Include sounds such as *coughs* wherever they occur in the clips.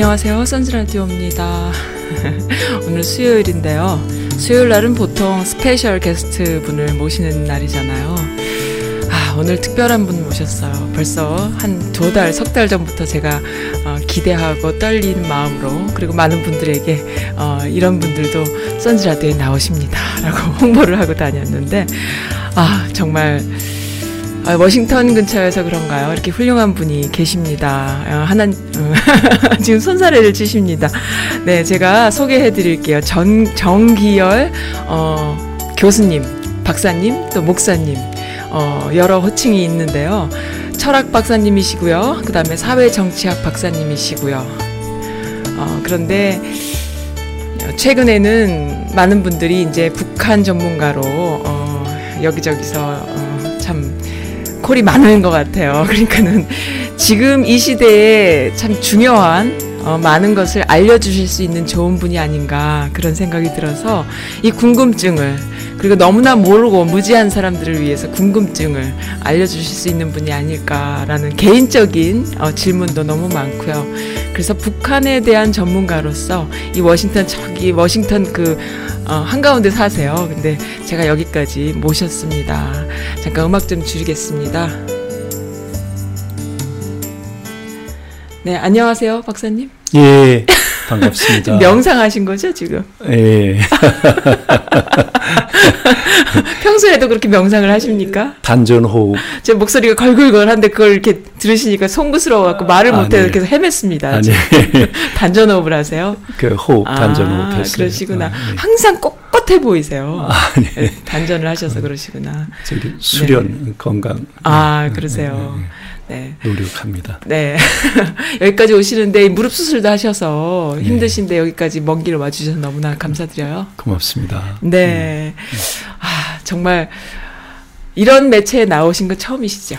안녕하세요. 선즈라디오입니다. *laughs* 오늘 수요일인데요. 수요일 날은 보통 special guest 분을 모시는 날이잖아요. 아, 오늘 특별한 분 모셨어요. 벌써 한 두 달, 석 달 전부터 제가 어, 기대하고 떨린 마음으로 그리고 많은 분들에게 어, 이런 분들도 선즈라디오에 나오십니다. 라고 *laughs* 홍보를 하고 다녔는데 아, 정말 아, 워싱턴 근처여서 그런가요? 이렇게 훌륭한 분이 계십니다. 어, 하나 어, *laughs* 지금 손사래를 치십니다. 네, 제가 소개해 드릴게요. 전 정기열 어, 교수님, 박사님, 또 목사님 어, 여러 호칭이 있는데요. 철학 박사님이시고요. 그 다음에 사회 정치학 박사님이시고요. 어, 그런데 최근에는 많은 분들이 이제 북한 전문가로 어, 여기저기서 어, 참 콜이 많은 것 같아요. *laughs* 그러니까는 지금 이 시대에 참 중요한 어, 많은 것을 알려주실 수 있는 좋은 분이 아닌가 그런 생각이 들어서 이 궁금증을 그리고 너무나 모르고 무지한 사람들을 위해서 궁금증을 알려주실 수 있는 분이 아닐까라는 개인적인 어, 질문도 너무 많고요. 그래서 북한에 대한 전문가로서 이 워싱턴 저기 워싱턴 그 어, 한가운데 사세요. 근데 제가 여기까지 모셨습니다. 잠깐 음악 좀 줄이겠습니다. 네, 안녕하세요, 박사님. 예, *laughs* 반갑습니다. *laughs* 명상하신 거죠, 지금? 예, *laughs* 평소에도 그렇게 명상을 하십니까? 단전 호흡. 제 목소리가 걸걸걸한데 그걸 이렇게 들으시니까 송구스러워 갖고 말을 아, 못해서 네. 계속 헤맸습니다. 아니, 지금. *laughs* 단전 호흡을 하세요. 그 호흡, 단전 호흡 아, 했어요. 그러시구나. 아, 예. 항상 꼿꼿해 보이세요. 아, 네. 네, 단전을 하셔서 그러시구나. 수련, 건강. 아, 그러세요. 네, 네. 네, 노력합니다. 네. *laughs* 여기까지 오시는데 무릎 수술도 하셔서 힘드신데 여기까지 먼 길을 와주셔서 너무나 감사드려요. 고맙습니다. 네. 아, 정말 이런 매체에 나오신 건 처음이시죠?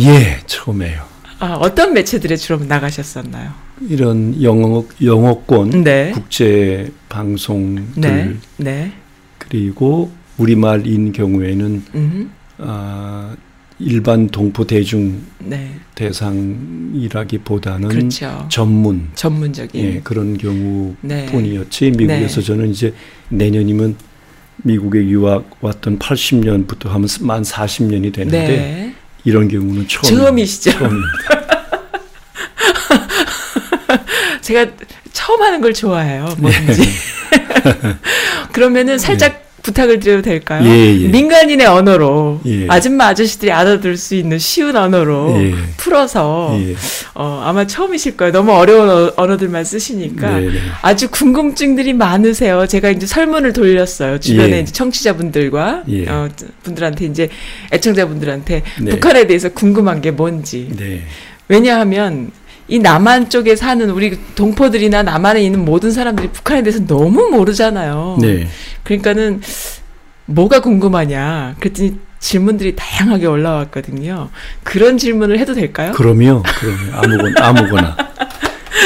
예, 처음에요. 아, 어떤 매체들에 주로 나가셨었나요? 이런 영어, 영어권 네. 국제 방송들 네. 네. 그리고 우리말인 경우에는 음. 아, 일반 동포 대중 네. 대상이라기보다는 그렇죠. 전문 전문적인. 예, 그런 경우 네. 뿐이었지 미국에서 네. 저는 이제 내년이면 미국에 유학 왔던 80년부터 하면 만 40년이 되는데 네. 이런 경우는 처음 처음이시죠? 처음입니다. *laughs* 제가 처음 하는 걸 좋아해요. 뭐든지. *laughs* 그러면은 살짝 부탁을 드려도 될까요? 예, 예. 민간인의 언어로 예. 아줌마 아저씨들이 알아들을 수 있는 쉬운 언어로 예. 풀어서 예. 어, 아마 처음이실 거예요. 너무 어려운 어- 언어들만 쓰시니까 네, 네. 아주 궁금증들이 많으세요. 제가 이제 설문을 돌렸어요. 주변에 예. 이제 청취자분들과 예. 어, 분들한테 이제 애청자분들한테 네. 북한에 대해서 궁금한 게 뭔지. 네. 왜냐하면 이 남한 쪽에 사는 우리 동포들이나 남한에 있는 모든 사람들이 북한에 대해서 너무 모르잖아요. 네. 그러니까는 뭐가 궁금하냐. 그랬더니 질문들이 다양하게 올라왔거든요. 그런 질문을 해도 될까요? 그럼요. 그럼요. 아무거나 아무거나.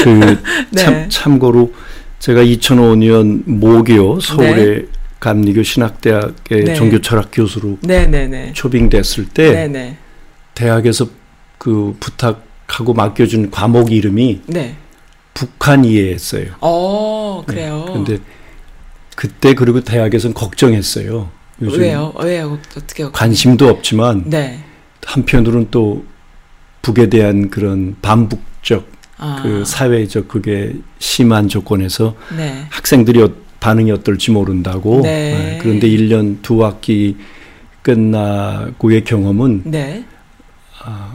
그 *laughs* 네. 참, 참고로 제가 2005년 모교 서울의 네. 감리교 신학대학의 네. 종교철학 교수로 네네네. 초빙됐을 때. 대학에서 그 부탁 하고 맡겨준 과목 이름이 네. 북한 이해였어요. 어, 그래요. 근데 그때 그리고 대학에서는 걱정했어요. 요즘 왜요? 왜요? 어떻게? 관심도 없지만 네. 한편으로는 또 북에 대한 그런 반북적 아, 그 사회적 그게 심한 조건에서 네. 학생들이 어- 반응이 어떨지 모른다고. 네. 예, 그런데 1년 두 학기 끝나고의 경험은 네. 아,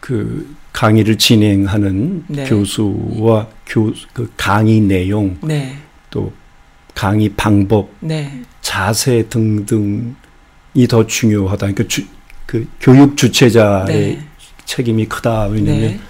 그 강의를 진행하는 네. 교수와 교, 그 강의 내용, 네. 또 강의 방법, 네. 자세 등등이 더 중요하다. 그러니까 주, 그 교육 주체자의 네. 책임이 크다. 왜냐면 네.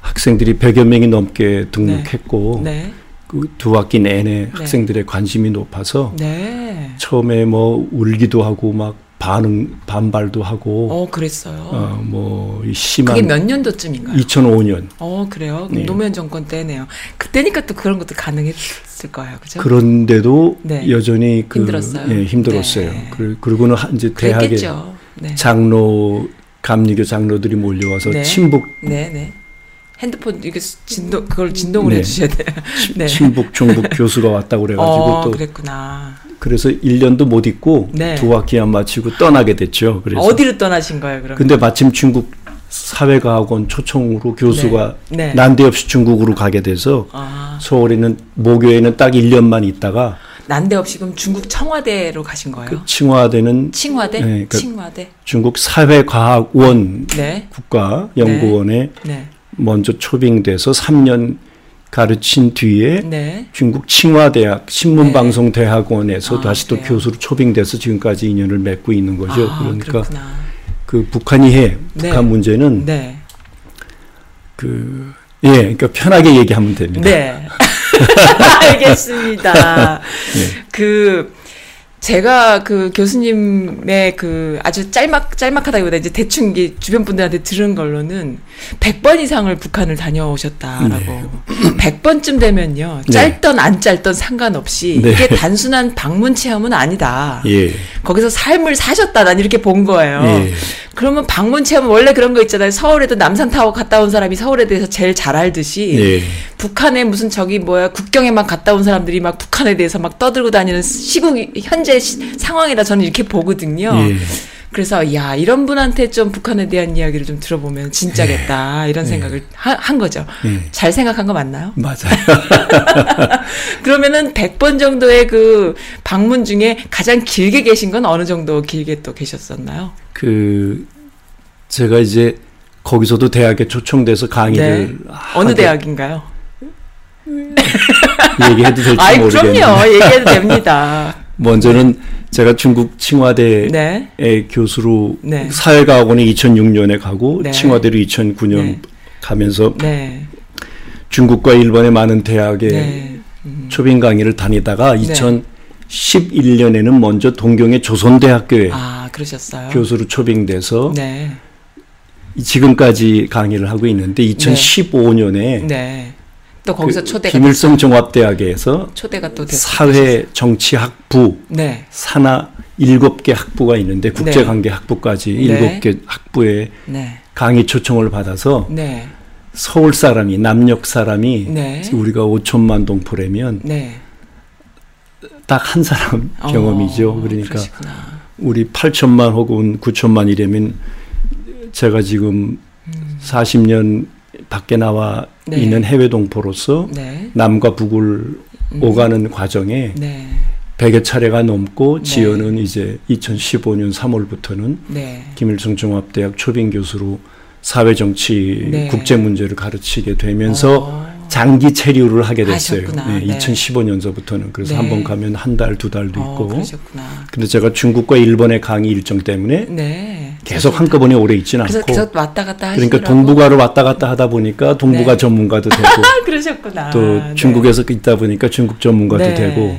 학생들이 100여 명이 넘게 등록했고 네. 그두 학기 내내 학생들의 관심이 높아서 네. 처음에 뭐 울기도 하고 막 반응 반발도 하고 어, 그랬어요. 어, 뭐 심한 그게 몇 년도쯤인가요? 2005년 어, 그래요? 네. 노무현 정권 때네요. 그때니까 또 그런 것도 가능했을 거예요. 그죠? 그런데도 네. 여전히 그 힘들었어요. 예, 힘들었어요. 네. 그- 그리고는 한- 이제 대학에. 네. 장로 감리교 장로들이 몰려와서 네. 친북 네, 네. 핸드폰 이게 진동 그걸 진동을 네. 해 주셔야 돼요. *laughs* 네. 친북 중북 *laughs* 교수가 왔다고 그래가지고 어, 또 그랬구나. 그래서 1년도 못 있고 네. 두 학기 안 마치고 떠나게 됐죠. 그래서 어디로 떠나신 거예요, 그럼? 근데 마침 중국 사회과학원 초청으로 교수가 네. 네. 난데없이 중국으로 가게 돼서 아, 서울에는 모교에는 딱 1년만 있다가 난데없이 그럼 중국 청와대로 가신 거예요? 그 칭화대는 칭화대? 네, 그- 칭화대? 중국 사회과학원 네. 국가연구원에 네. 먼저 초빙돼서 3년 가르친 뒤에 네. 중국 칭화대학 신문방송대학원에서 아, 다시 또 그래요? 교수로 초빙돼서 지금까지 인연을 맺고 있는 거죠. 아, 그러니까 그렇구나. 그 북한이 해 네. 북한 문제는 네. 그 예, 그러니까 편하게 얘기하면 됩니다. 네. *laughs* 알겠습니다. 네. *laughs* 그 제가 그 교수님의 그 아주 짤막 짤막하다기보다 이제 대충 이게 주변 분들한테 들은 걸로는 100번 이상을 북한을 다녀오셨다라고. 100번쯤 되면요. 네. 짧던 안 짧던 상관없이 네. 이게 단순한 방문 체험은 아니다. 예. 거기서 삶을 사셨다. 난 이렇게 본 거예요. 예. 그러면 방문 체험은 원래 그런 거 있잖아요. 서울에도 남산타워 갔다 온 사람이 서울에 대해서 제일 잘 알듯이 예. 북한에 무슨 저기 뭐야 국경에만 갔다 온 사람들이 막 북한에 대해서 막 떠들고 다니는 시국 현재 시- 상황이라 저는 이렇게 보거든요. 예. 그래서 야 이런 분한테 좀 북한에 대한 이야기를 좀 들어보면 진짜겠다 이런 생각을 하- 한 거죠. 예. 잘 생각한 거 맞나요? 맞아요. *laughs* 그러면은 100번 정도의 그 방문 중에 가장 길게 계신 건 어느 정도 길게 또 계셨었나요? 그 제가 이제 거기서도 대학에 초청돼서 강의를 어느 하게- 대학인가요? 얘기해도 될지 모르겠는데 그럼요 얘기해도 됩니다. *laughs* 먼저는 제가 중국 칭화대의 네. 교수로 네. 사회과학원에 2006년에 가고 네. 칭화대로 2009년 네. 가면서 네. 중국과 일본의 많은 대학에 네. 초빙 강의를 다니다가 네. 2011년에는 먼저 동경의 조선대학교에 아 그러셨어요. 교수로 초빙돼서 네. 지금까지 강의를 하고 있는데 2015년에 네. 또 거기서 초대가 그 김일성 종합대학에서 초대가 또 됐. 사회 정치학부 네. 산하 일곱 개 학부가 있는데 국제관계 학부까지 네. 일곱 개 학부에 네. 강의 초청을 받아서 네. 서울 사람이 남녘 사람이 네. 우리가 5천만 동포라면 네. 딱한 사람 어, 경험이죠. 그러니까 그러시구나. 우리 8천만 혹은 9천만이라면 제가 지금 40년 밖에 나와 음. 네. 있는 해외 동포로서 네. 남과 북을 오가는 과정에 네. 100여 차례가 넘고 네. 지연은 이제 2015년 3월부터는 네. 김일성 종합대학 초빙 교수로 사회정치 네. 국제 문제를 가르치게 되면서 어. 장기 체류를 하게 됐어요. 하셨구나. 네. 2015년서부터는 그래서 네. 한번 가면 한 달 두 달도 어, 있고. 그러셨구나. 근데 제가 중국과 일본의 강의 일정 때문에 네. 계속 한꺼번에 오래 있지는 그래서 않고 계속 왔다 갔다 하시더라고. 그러니까 동북아로 왔다 갔다 하다 보니까 동북아 네. 전문가도 되고 아, *laughs* 그러셨구나. 또 네. 중국에서 있다 보니까 중국 전문가도 네. 되고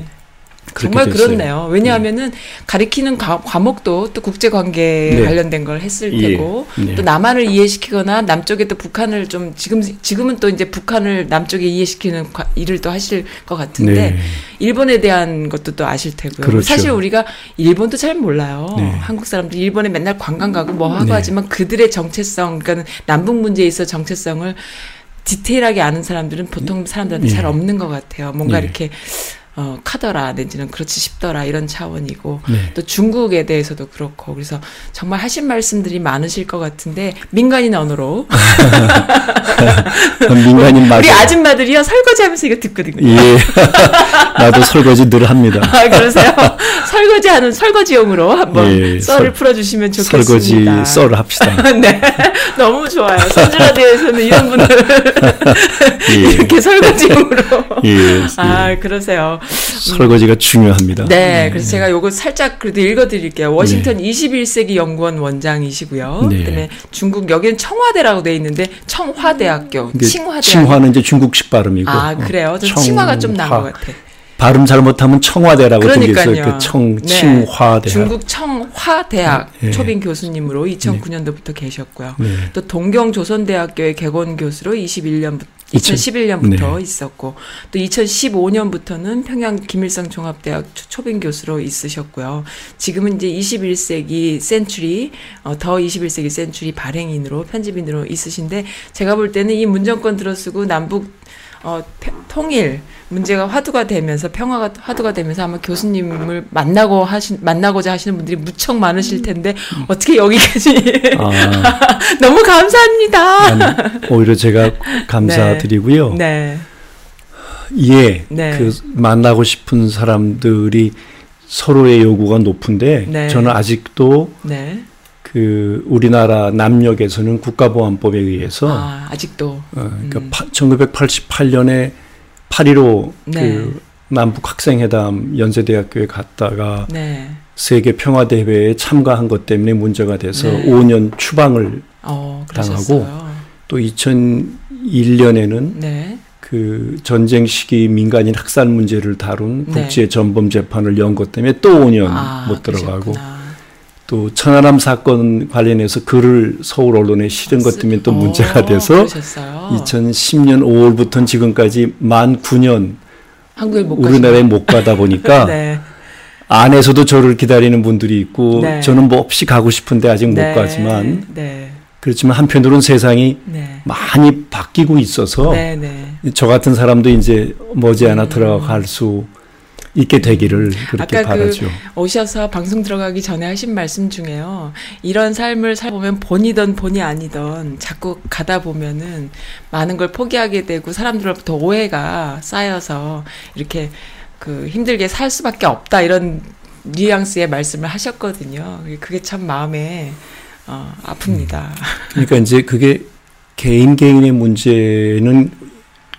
정말 됐어요. 그렇네요. 왜냐하면은 가리키는 과, 과목도 또 국제 관계 네. 관련된 걸 했을 예. 테고 네. 또 남한을 이해시키거나 남쪽에 또 북한을 좀 지금 지금은 또 이제 북한을 남쪽에 이해시키는 과- 일을 또 하실 것 같은데 네. 일본에 대한 것도 또 아실 테고요. 그렇죠. 사실 우리가 일본도 잘 몰라요. 네. 한국 사람들 일본에 맨날 관광 가고 뭐 하고 네. 하지만 그들의 정체성, 그러니까 남북 문제에 있어 정체성을 디테일하게 아는 사람들은 보통 사람들한테 예. 잘 없는 것 같아요. 뭔가 예. 이렇게 어, 카더라 내지는 그렇지 싶더라 이런 차원이고 네. 또 중국에 대해서도 그렇고 그래서 정말 하신 말씀들이 많으실 것 같은데 민간인 언어로 *laughs* 민간인 맞아요. 우리 아줌마들이요 설거지하면서 이거 듣거든요. 예. *laughs* 나도 설거지 늘 합니다. 아 그러세요? 설거지하는 설거지용으로 한번 예, 썰을 설- 풀어주시면 설거지 좋겠습니다. 썰 합시다. *laughs* 네, 너무 좋아요. 선주라디오에서는 이런 분들 예. 이렇게 설거지용으로. 예. 아 그러세요. 설거지가 중요합니다. 네, 그래서 제가 요거 살짝 그래도 읽어드릴게요. 워싱턴 21세기 연구원 원장이시고요. 네. 그다음에 중국 여기는 청와대라고 돼 있는데 청화대학교, 칭화대학교. 칭화는 이제 중국식 발음이고. 아 그래요? 저 청화. 칭화가 좀 나은 것 같아. 발음 잘못하면 청와대라고 그러니까요. 그 청, 네. 칭화대학. 중국 청화대학 예. 초빙 교수님으로 2009년도부터 계셨고요. 네. 또 동경 조선대학교의 개건 교수로 21년부터 2000 2011년부터 네. 있었고 또 2015년부터는 평양 김일성 종합대학 초- 초빙 교수로 있으셨고요. 지금은 이제 21세기 센츄리 어, 더 21세기 센츄리 발행인으로 편집인으로 있으신데 제가 볼 때는 이 문정권 들어쓰고 남북 어, 펴- 통일 문제가 화두가 되면서 평화가 화두가 되면서 아마 교수님을 만나고 하신 만나고자 하시는 분들이 무척 많으실 텐데 어떻게 여기까지 아, *laughs* 너무 감사합니다. 아니, 오히려 제가 *laughs* 감사드리고요. 네. 예, 네. 그 만나고 싶은 사람들이 서로의 요구가 높은데 네. 저는 아직도 네. 그 우리나라 남녘에서는 국가보안법에 의해서 아, 아직도. 어, 그러니까 음. 파, 1988년에 8.15 네. 그 남북 학생회담 연세대학교에 갔다가 네. 세계 평화 대회에 참가한 것 때문에 문제가 돼서 네. 5년 추방을 어, 당하고. 또 2001년에는 네. 그 전쟁 시기 민간인 학살 문제를 다룬 네. 국제 전범 재판을 연 것 때문에 또 5년 아, 못 들어가고 그러셨구나. 또 천안함 사건 관련해서 글을 서울 언론에 실은 것 때문에 또 어, 문제가 돼서 그러셨어요. 2010년 5월부터는 지금까지 만 9년 한국에 못 우리나라에 못 가다 보니까 *laughs* 네. 안에서도 저를 기다리는 분들이 있고 네. 저는 뭐 없이 가고 싶은데 아직 못 네. 가지만 네. 그렇지만 한편으로는 세상이 네. 많이 바뀌고 있어서 네, 네. 저 같은 사람도 이제 머지않아 음. 들어갈 수 있게 되기를 그렇게 아까 그 바라죠. 오셔서 방송 들어가기 전에 하신 말씀 중에요. 이런 삶을 살보면 본이던 본이 아니던 자꾸 가다 보면은 많은 걸 포기하게 되고 사람들로부터 오해가 쌓여서 이렇게 그 힘들게 살 수밖에 없다 이런 뉘앙스의 말씀을 하셨거든요. 그게 참 마음에 어, 아픕니다. 그러니까 이제 그게 개인 개인의 문제는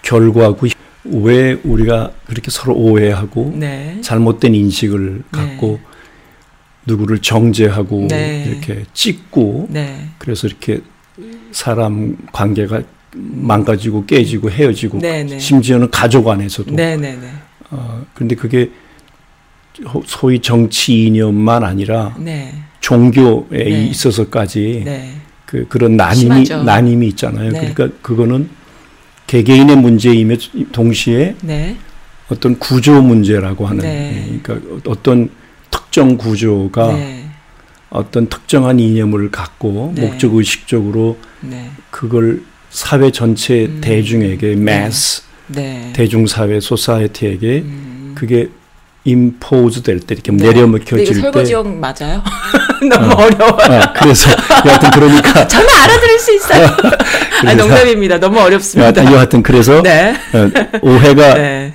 결과고 왜 우리가 그렇게 서로 오해하고 네. 잘못된 인식을 갖고 누구를 정죄하고 네. 이렇게 찍고 네. 그래서 이렇게 사람 관계가 망가지고 깨지고 헤어지고 네, 네. 심지어는 가족 안에서도 네, 네, 네. 어, 그런데 그게 호- 소위 정치 이념만 아니라 네. 종교에 네. 있어서까지 네. 그 그런 심하죠. 나님이 있잖아요. 네. 그러니까 그거는 개개인의 문제임에 동시에 네. 어떤 구조 문제라고 하는 네. 예, 그러니까 어떤 특정 구조가 네. 어떤 특정한 이념을 갖고 네. 목적 의식적으로 네. 그걸 사회 전체 음. 대중에게 매스 네. 대중 사회 소사이티에게 음. 그게 임포즈 될 때 이렇게 네. 내려먹혀질 때 설거지용 맞아요? *laughs* 너무 어. 려워요 아, 그래서 여하튼 그러니까 *laughs* 저는 알아들을 수 있어요. *laughs* 아, 농담입니다. 너무 어렵습니다. 여하튼, 여하튼 그래서 네. 어, 오해가 *laughs* 네.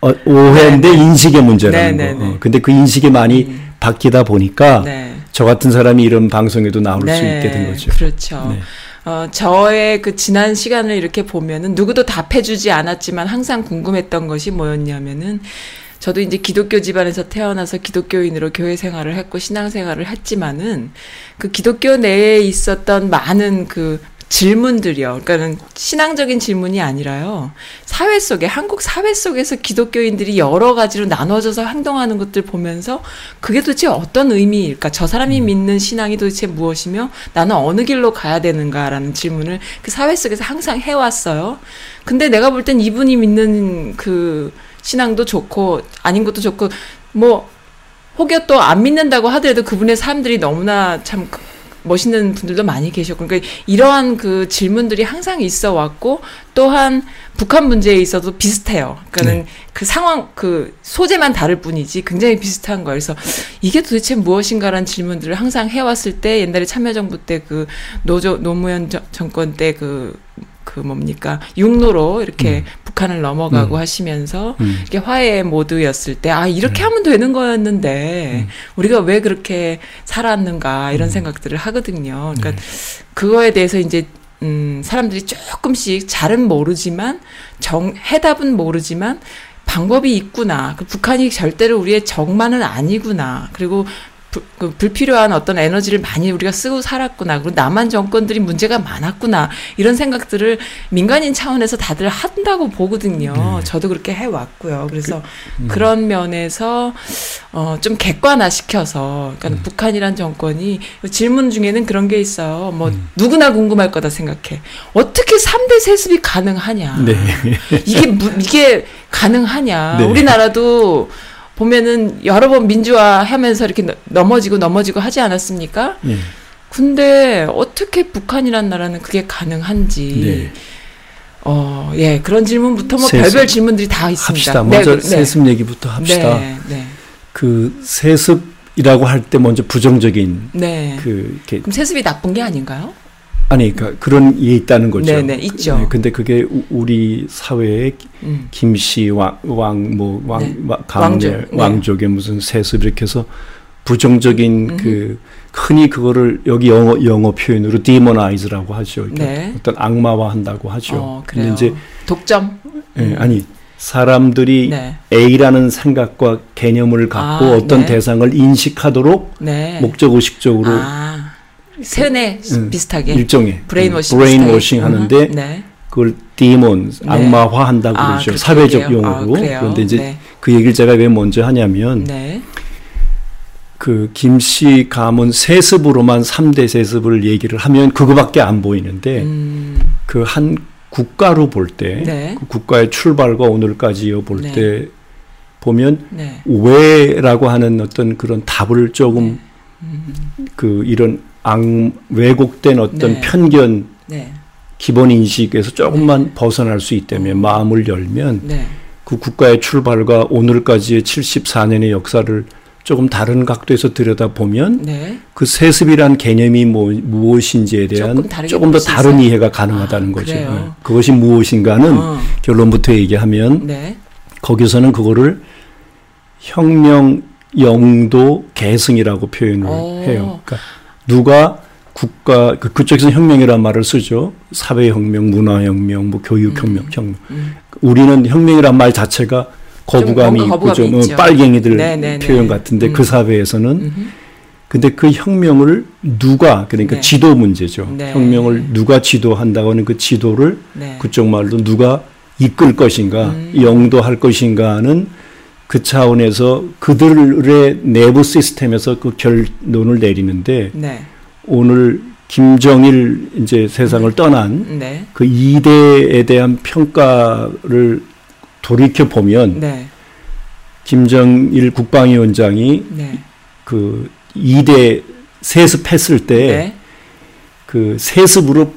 어, 오해인데 네, 네. 인식의 문제라는 네, 네, 거. 네. 어, 근데 그 인식이 많이 음. 바뀌다 보니까 네. 저 같은 사람이 이런 방송에도 나올 수 있게 된 거죠. 그렇죠. 네. 어, 저의 그 지난 시간을 이렇게 보면은 누구도 답해주지 않았지만 항상 궁금했던 것이 뭐였냐면은 저도 이제 기독교 집안에서 태어나서 기독교인으로 교회 생활을 했고 신앙 생활을 했지만은 그 기독교 내에 있었던 많은 그 질문들이요. 그러니까는 신앙적인 질문이 아니라요. 사회 속에 한국 사회 속에서 기독교인들이 여러 가지로 나눠져서 행동하는 것들 보면서 그게 도대체 어떤 의미일까? 저 사람이 믿는 신앙이 도대체 무엇이며 나는 어느 길로 가야 되는가라는 질문을 그 사회 속에서 항상 해왔어요. 근데 내가 볼 땐 이분이 믿는 그 신앙도 좋고 아닌 것도 좋고 뭐 혹여 또 안 믿는다고 하더라도 그분의 삶들이 너무나 참 그- 멋있는 분들도 많이 계셨고 그러니까 이러한 그 질문들이 항상 있어 왔고 또한 북한 문제에 있어도 비슷해요. 그러니까는 네. 그 상황 그 소재만 다를 뿐이지 굉장히 비슷한 거예요. 그래서 이게 도대체 무엇인가라는 질문들을 항상 해왔을 때 옛날에 참여정부 때 그 노조 노무현 정- 정권 때 그 그 뭡니까 육로로 이렇게 북한을 넘어가고 음. 하시면서 음. 이게 화해의 모드였을 때 아 이렇게 네. 하면 되는 거였는데 음. 우리가 왜 그렇게 살았는가 이런 생각들을 하거든요. 그러니까 네. 그거에 대해서 이제 음 사람들이 조금씩 잘은 모르지만 정 해답은 모르지만 방법이 있구나. 그 북한이 절대로 우리의 적만은 아니구나. 그리고 부- 그 불필요한 어떤 에너지를 많이 우리가 쓰고 살았구나. 그리고 남한 정권들이 문제가 많았구나. 이런 생각들을 민간인 차원에서 다들 한다고 보거든요. 네. 저도 그렇게 해왔고요. 그래서 음. 그, 런 면에서 어, 좀 객관화 시켜서, 그러니까 음. 북한이란 정권이 질문 중에는 그런 게 있어요. 뭐 음. 누구나 궁금할 거다 생각해. 어떻게 3대 세습이 가능하냐? 네. 이게 무- 이게 가능하냐? 네. 우리나라도 보면은 여러 번 민주화하면서 이렇게 너- 넘어지고 넘어지고 하지 않았습니까? 예. 근데 어떻게 북한이란 나라는 그게 가능한지 네. 어, 예, 그런 질문부터 뭐 세습. 별별 질문들이 다 있습니다. 합시다. 네, 먼저 그- 네. 세습 얘기부터 합시다. 네, 네. 그 세습이라고 할 때 먼저 부정적인 네. 그 이렇게 그럼 세습이 나쁜 게 아닌가요? 아니 그러니까 그런 게 있다는 거죠. 네, 네, 있죠. 근데 그게 우- 우리 사회에 음. 김씨 왕 왕 뭐 왕 네. 강제 왕족, 네. 왕족의 무슨 세습 이렇게 해서 부정적인 음흠. 그 흔히 그거를 여기 영어 영어 표현으로 demonize라고 하죠. 이렇게 네. 어떤 악마화 한다고 하죠. 어, 근데 그래요. 이제 독점. 예, 아니 사람들이 네. A라는 생각과 개념을 갖고 아, 어떤 네. 대상을 인식하도록 네. 목적 의식적으로 아, 세뇌 음, 비슷하게. 일종의 brainwashing. Brainwashing 비슷하게. 하는데 음, 네. 그걸 디몬 네. 악마화 한다고 아, 그러죠. 사회적 얘기해요? 용어로. 아? 그런데 이제 네. 그 얘기를 제가 왜 먼저 하냐면 네. 그 김씨 가문 세습으로만 3대 세습을 얘기를 하면 그거밖에 안 보이는데 음, 그한 국가로 볼때 네. 그 국가의 출발과 오늘까지요 볼 네. 때 보면 네. 왜라고 하는 어떤 그런 답을 조금 음, 그 이런 악 왜곡된 어떤 네. 편견 네. 기본 인식에서 조금만 벗어날 수 있다면 마음을 열면 네. 그 국가의 출발과 오늘까지의 74년의 역사를 조금 다른 각도에서 들여다보면 네. 그 세습이란 개념이 뭐, 무엇인지에 대한 조금 조금 더 다른. 이해가 가능하다는 아, 거죠. 그래요? 네. 그것이 무엇인가는 어, 결론부터 얘기하면 네. 거기서는 그거를 혁명 영도 계승이라고 표현을 오. 해요. 그러니까 누가 국가 그 그쪽에서 혁명이라는 말을 쓰죠. 사회혁명, 문화혁명, 뭐 교육혁명, 혁명. 음. 우리는 혁명이란 말 자체가 거부감이 뭔가 있고 거부감이 좀 어, 있죠. 빨갱이들 네, 네, 네. 표현 같은데 음. 그 사회에서는. 근데 그 혁명을 누가 그러니까 네. 지도 문제죠. 네. 혁명을 누가 지도한다고 하는 그 지도를 네. 그쪽 말로 누가 이끌 것인가, 음. 영도할 것인가는 그 차원에서 그들의 내부 시스템에서 그 결론을 내리는데 네. 오늘 김정일 이제 세상을 떠난 네. 그 이대에 대한 평가를 돌이켜 보면 네. 김정일 국방위원장이 네. 그 이대 세습했을 때그 네. 세습으로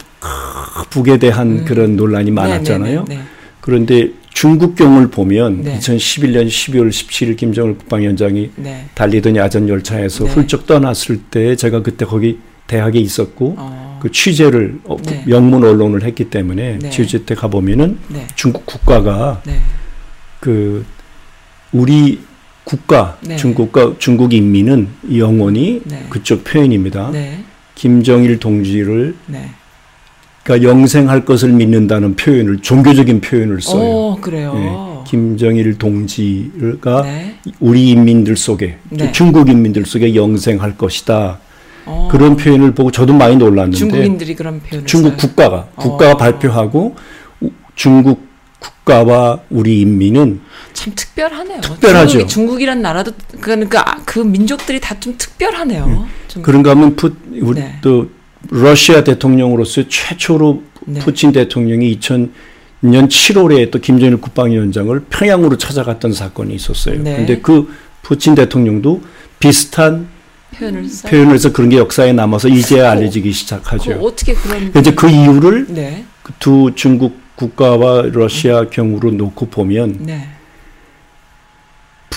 북에 대한 음. 그런 논란이 많았잖아요. 네. 네. 네. 그런데 중국경을 보면 네. 2011년 12월 17일 김정일 국방위원장이 네. 달리던 야전 열차에서 네. 훌쩍 떠났을 때 제가 그때 거기 대학에 있었고 어. 그 취재를 어, 네. 영문 언론을 했기 때문에 네. 취재 때 가보면은 네. 중국 국가가 네. 그 우리 국가 네. 중국과 중국 인민은 영원히 네. 그쪽 표현입니다. 네. 김정일 동지를 네. 그러니까 영생할 것을 믿는다는 표현을 종교적인 표현을 써요. 오, 그래요. 예, 김정일 동지가 네. 우리 인민들 속에 네. 중국 인민들 속에 영생할 것이다. 어. 그런 표현을 보고 저도 많이 놀랐는데 중국인들이 그런 표현을 중국 써요. 국가가 국가가 어. 발표하고 우- 중국 국가와 우리 인민은 참 특별하네요. 특별하죠. 중국이, 중국이란 나라도 그러니까 그 민족들이 다 좀 특별하네요. 좀 그런가 하면 푸, 우리 네. 또 러시아 대통령으로서 최초로 네. 푸틴 대통령이 2000년 7월에 또 김정일 국방위원장을 평양으로 찾아갔던 사건이 있었어요. 네. 근데 그 푸틴 대통령도 비슷한 표현을 써. 표현을 해서 그런 게 역사에 남아서 이제야 어, 알려지기 그 시작하죠. 어떻게 그런 이제 그 이유를 네. 그두 중국 국가와 러시아 경우로 놓고 보면 네.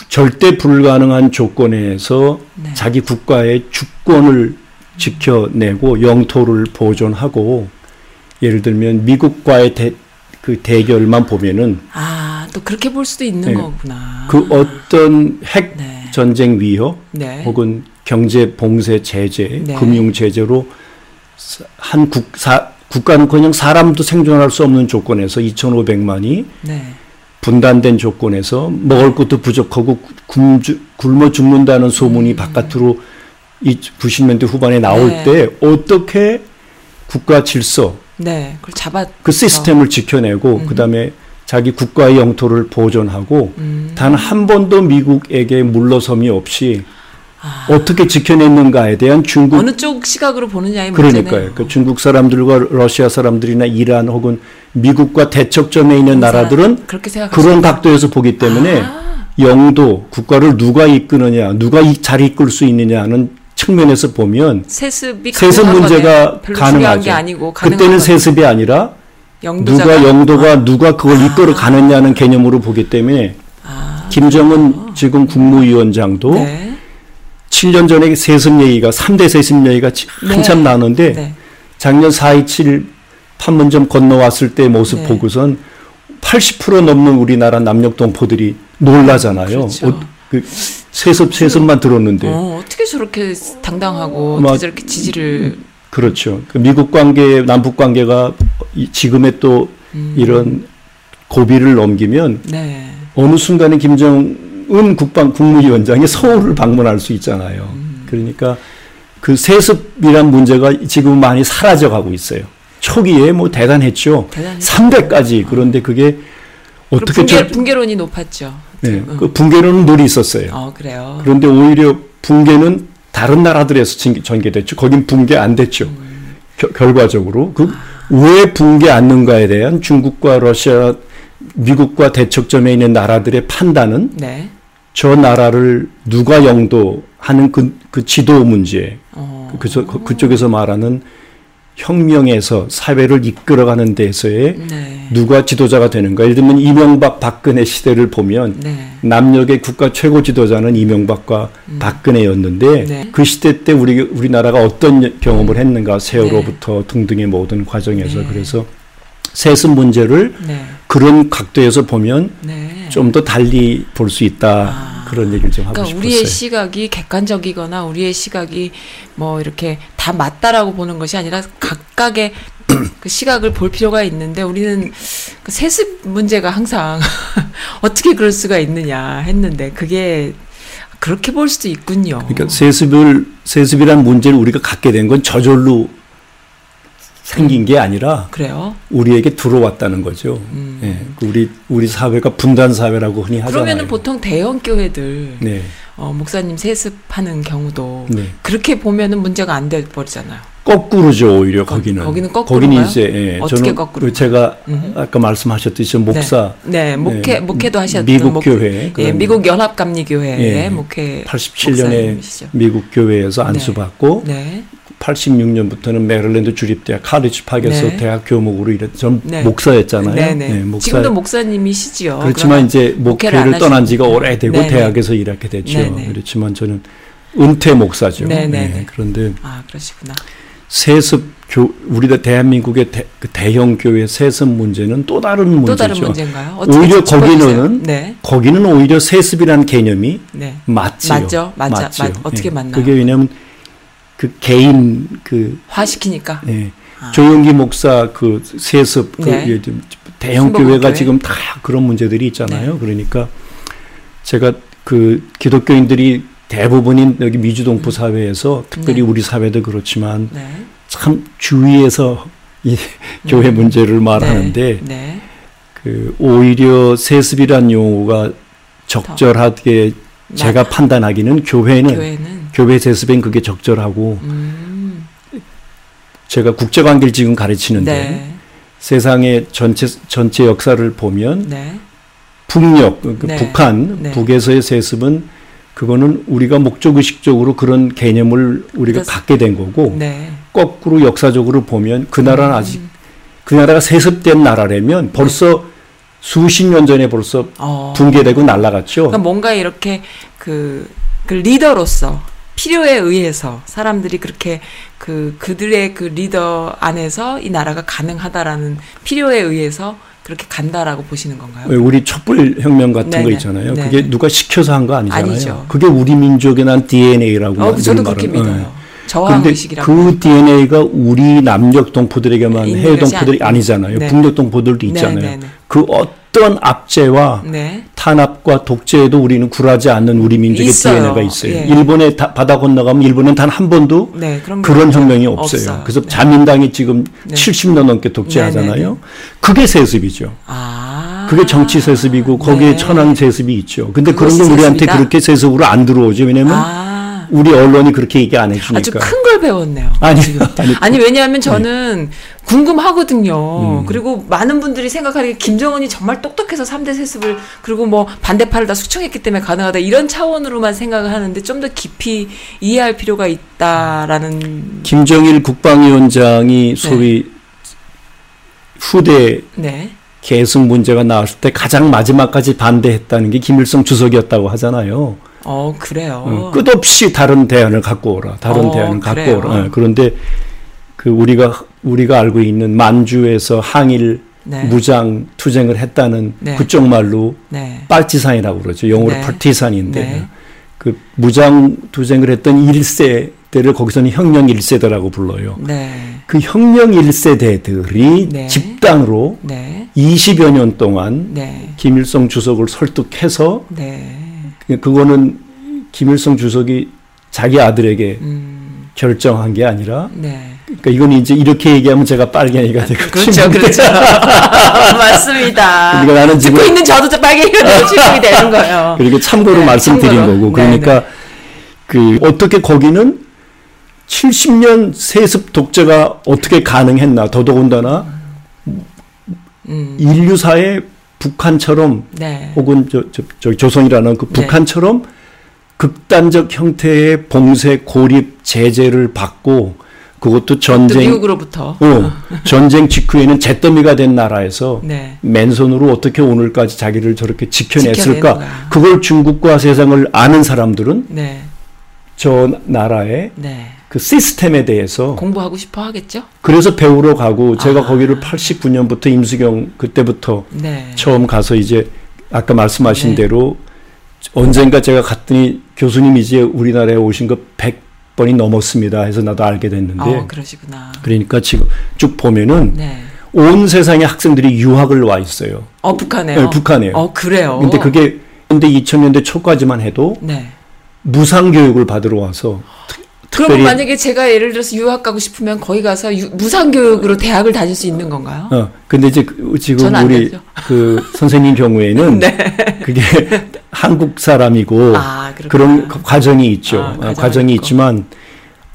절대 불가능한 조건에서 네. 자기 국가의 주권을 지켜내고 영토를 보존하고 예를 들면 미국과의 대, 그 대결만 보면은 아, 또 그렇게 볼 수도 있는 네. 거구나. 그 어떤 핵 네. 전쟁 위협 네. 혹은 경제 봉쇄 제재, 네. 금융 제재로 한 국사 국가는 그냥 사람도 생존할 수 없는 조건에서 2,500만이 네. 분단된 조건에서 먹을 것도 부족하고 굶주, 굶어 죽는다는 소문이 바깥으로 이 90년대 후반에 나올 음. 네. 때 어떻게 국가 질서 네. 그걸 잡아 그 시스템을 지켜내고 음. 그다음에 자기 국가의 영토를 보존하고 음. 단한 번도 미국에게 물러섬이 없이 아, 어떻게 지켜냈는가에 대한 중국 어느 쪽 시각으로 보느냐의 문제네요. 그러니까요. 그 중국 사람들과 러시아 사람들이나 이란 혹은 미국과 대척점에 있는 나라들은 그런 각도에서 보기 때문에 아, 영도 국가를 누가 이끄느냐, 누가 이- 잘 이끌 수 있느냐는 측면에서 보면 세습이 세습 문제가 가능하죠. 게 아니고 그때는. 세습이 아니라 누가 영도가 아, 누가 그걸 이끌어 가느냐는 개념으로 보기 때문에 아, 김정은 지금 국무위원장도 네. 7년 전에 세습 얘기가 3대 세습 얘기가 치- 한참 네. 나는데 네. 작년 4.27 판문점 건너왔을 때 모습 네. 보고선 80% 넘는 우리나라 남녘 동포들이 놀라잖아요. 그렇죠. 어, 그 세습 세습만 들었는데 어, 어떻게 저렇게 당당하고 막- 저렇게 지지를 그렇죠. 그 미국 관계, 남북 관계가 이- 지금의 또 음, 이런 고비를 넘기면 네. 어느 순간에 김정은 국방 국무위원장이 서울을 방문할 수 있잖아요. 음. 그러니까 그 세습이란 문제가 지금 많이 사라져 가고 있어요. 초기에 뭐 대단했죠. 대단했죠. 300까지. 그런데 그게 어떻게 붕괴, 저, 붕괴론이 높았죠. 네, 음. 그 붕괴로는 늘 있었어요. 어 그래요. 그런데 오히려 붕괴는 다른 나라들에서 전- 전개됐죠. 거긴 붕괴 안 됐죠. 겨- 결과적으로 그 왜 붕괴 않는가에 대한 중국과 러시아, 미국과 대척점에 있는 나라들의 판단은 네. 저 나라를 누가 영도하는 그, 그 지도 문제, 어. 그, 그, 그쪽에서 말하는 혁명에서 사회를 이끌어가는 데서의 네. 누가 지도자가 되는가. 예를 들면 이명박 박근혜 시대를 보면 네. 남녘의 국가 최고 지도자는 이명박과 박근혜였는데 음. 네. 그 시대 때 우리 우리나라가 어떤 경험을 했는가 세월호부터 등등의 모든 과정에서 네. 그래서 세습 문제를 네. 그런 각도에서 보면 네. 좀더 달리 볼 수 있다 아. 그런 얘기를 좀 하고 그러니까 싶었어요. 우리의 시각이 객관적이거나 우리의 시각이 뭐 이렇게 다 맞다라고 보는 것이 아니라 각각의 *clears throat* 그 시각을 볼 필요가 있는데 우리는 그 세습 문제가 항상 *laughs* 어떻게 그럴 수가 있느냐 했는데 그게 그렇게 볼 수도 있군요. 그러니까 세습을 세습이란 문제를 우리가 갖게 된 건 저절로 생긴 게 아니라 그래요. 우리에게 들어왔다는 거죠. 음. 예, 그 우리 우리 사회가 분단 사회라고 흔히 하잖아요. 그러면은 보통 대형 교회들 네, 어, 목사님 세습하는 경우도 네. 그렇게 보면은 문제가 안 돼 버리잖아요. 거꾸로죠 오히려 거- 거기는. 거기는 거꾸로인가요? 거기는 이제 예, 어떻게 저는 거꾸로? 제가 음흠. 아까 말씀하셨듯이 저 목사 네, 네, 목회 네, 목회도 하셨던 미국 목- 교회 예, 미국 연합 감리 교회의 예, 목회 87년에 목사님이시죠. 미국 교회에서 안수받고 네, 86년부터는 메릴랜드 주립대학 카리지 팍에서 네. 대학 교목으로 일했. 전 네. 목사였잖아요. 네, 네. 목사. 지금도 목사님이시지요. 그렇지만 이제 목회를 안 목회를 떠난. 지가 오래되고 네, 네. 대학에서 일하게 됐죠. 네, 네. 그렇지만 저는 은퇴 목사죠. 네, 네, 네. 그런데 아 그러시구나. 세습 교 우리가 대한민국의 대, 그 대형 교회 세습 문제는 또 다른 문제죠. 또 다른 문제인가요? 오히려. 거기는 네, 거기는 오히려 세습이라는 개념이 네, 맞지요. 맞죠, 맞아, 맞지요. 맞- 어떻게 예. 맞나요? 그게 왜냐하면 그 개인 그 화시키니까. 예. 아. 조영기 목사 그 세습 그 네. 대형 교회가 교회. 지금 다 그런 문제들이 네. 있잖아요. 그러니까 제가 그 기독교인들이 대부분인 여기 미주동포 사회에서 특별히 네. 우리 사회도 그렇지만 네, 참 주위에서 이 교회 문제를 말하는데 네, 그 오히려 세습이란 용어가 적절하게 제가 판단하기는 교회는 교회 세습엔 그게 적절하고 음, 제가 국제 관계를 지금 가르치는데 네, 세상의 전체 전체 역사를 보면 네, 북녘 그 네. 북한 네. 북에서의 세습은 그거는 우리가 목적 의식적으로 그런 개념을 우리가 그래서- 갖게 된 거고 네. 거꾸로 역사적으로 보면 그 나라는 아직 그 나라가 세습된 나라라면 벌써 수십 년 전에 벌써 어. 붕괴되고 날아갔죠. 그러니까 뭔가 이렇게 그, 그 리더로서 필요에 의해서 사람들이 그렇게 그 그들의 그 리더 안에서 이 나라가 가능하다라는 필요에 의해서 그렇게 간다라고 보시는 건가요? 왜 우리 촛불 혁명 같은 거 네네. 있잖아요. 네. 그게 누가 시켜서 한 거 아니잖아요. 아니죠. 그게 우리 민족의 난 DNA라고 어, 저도 그렇게 믿어요. 저항 그런데. 그 DNA가 우리 남녘 동포들에게만 해외 동포들이 아니- 아니잖아요. 네. 북녘 동포들도 네, 있잖아요. 네, 네. 그어 떤 압제와 네. 탄압과 독재에도 우리는 굴하지 않는 우리 민족의 있어요. DNA가 있어요. 예. 일본에 다- 바다 건너가면 일본은 단 한 번도 네, 그런 게 그런. 혁명이 없어요. 없어요. 그래서 네. 자민당이 지금 네. 70년 넘게 독재하잖아요. 네, 네, 네. 그게 세습이죠. 아. 그게 정치 세습이고 거기에 네. 천황 세습이 있죠. 근데 그런 게 우리한테 세습이다? 그렇게 세습으로 안 들어오죠. 왜냐면 아. 우리 언론이 그렇게 얘기 안 해주니까. 아주 큰 걸 배웠네요. 아니. *laughs* 아니, 아니 왜냐하면 저는 궁금하거든요. 음. 그리고 많은 분들이 생각하기에 김정은이 정말 똑똑해서 3대 세습을 그리고 뭐 반대파를 다 숙청했기 때문에 가능하다 이런 차원으로만 생각을 하는데 좀 더 깊이 이해할 필요가 있다라는 김정일 국방위원장이 네. 소위 후대 네. 계승 문제가 나왔을 때 가장 마지막까지 반대했다는 게 김일성 주석이었다고 하잖아요. 어 그래요. 어, 끝없이 다른 대안을 갖고 오라. 다른 어, 대안을 갖고 그래요? 오라. 예, 그런데 그 우리가 우리가 알고 있는 만주에서 항일 네. 무장 투쟁을 했다는 네. 그쪽 말로 네. 빨치산이라고 그러죠. 영어로 네. 파티산인데 네. 그 무장 투쟁을 했던 1세대를 거기서는 혁명 1세대라고 불러요. 네. 그 혁명 1세대들이 네. 집단으로 네. 20여 년 동안 네. 김일성 주석을 설득해서 네. 그거는 김일성 주석이 자기 아들에게 음. 결정한 게 아니라 네. 그러니까 이건 이제 이렇게 얘기하면 제가 빨갱이가 되고 그렇죠, 그렇죠. *laughs* 맞습니다. 그러니까 나는 지금- 듣고 있는 저도 저 빨갱이가 되고 출동이 되는 거예요. 그리고 참고로 네, 말씀드린 참고로. 거고 네, 그러니까 그 어떻게 거기는 70년 세습 독재가 어떻게 가능했나 더더군다나 음. 인류사의 북한처럼 네. 혹은 저, 저, 저 조선이라는 그 네. 북한처럼 극단적 형태의 봉쇄 고립 제재를 받고 그것도 또 전쟁 미국으로부터. 어, *laughs* 전쟁 직후에는 잿더미가 된 나라에서 네. 맨손으로 어떻게 오늘까지 자기를 저렇게 지켜냈을까? 그걸 중국과 세상을 아는 사람들은 네. 저 나라의 네. 그 시스템에 대해서 공부하고 싶어 하겠죠? 그래서 배우러 가고 제가 아. 거기를 89년부터 임수경 그때부터 네. 처음 가서 이제 아까 말씀하신 네. 대로 언젠가 제가 갔더니 교수님 이제 우리나라에 오신 거 100번이 넘었습니다 해서 나도 알게 됐는데 어, 그러시구나. 그러니까 지금 쭉 보면은 네. 온 세상의 학생들이 유학을 와 있어요. 어, 북한에요. 네, 북한에요. 어, 그래요. 근데 그게 근데 2000년대 초까지만 해도 네. 무상 교육을 받으러 와서 그러면 특별히- 만약에 제가 예를 들어서 유학 가고 싶으면 거기 가서 유- 무상교육으로 대학을 다닐 수 있는 건가요? 어 근데 이제 그- 지금 우리 되죠. 그 선생님 경우에는 *laughs* 네. 그게 한국 사람이고 아. 그런 과- 과정이 있죠. 아, 어, 과정이 과정이 있고. 있지만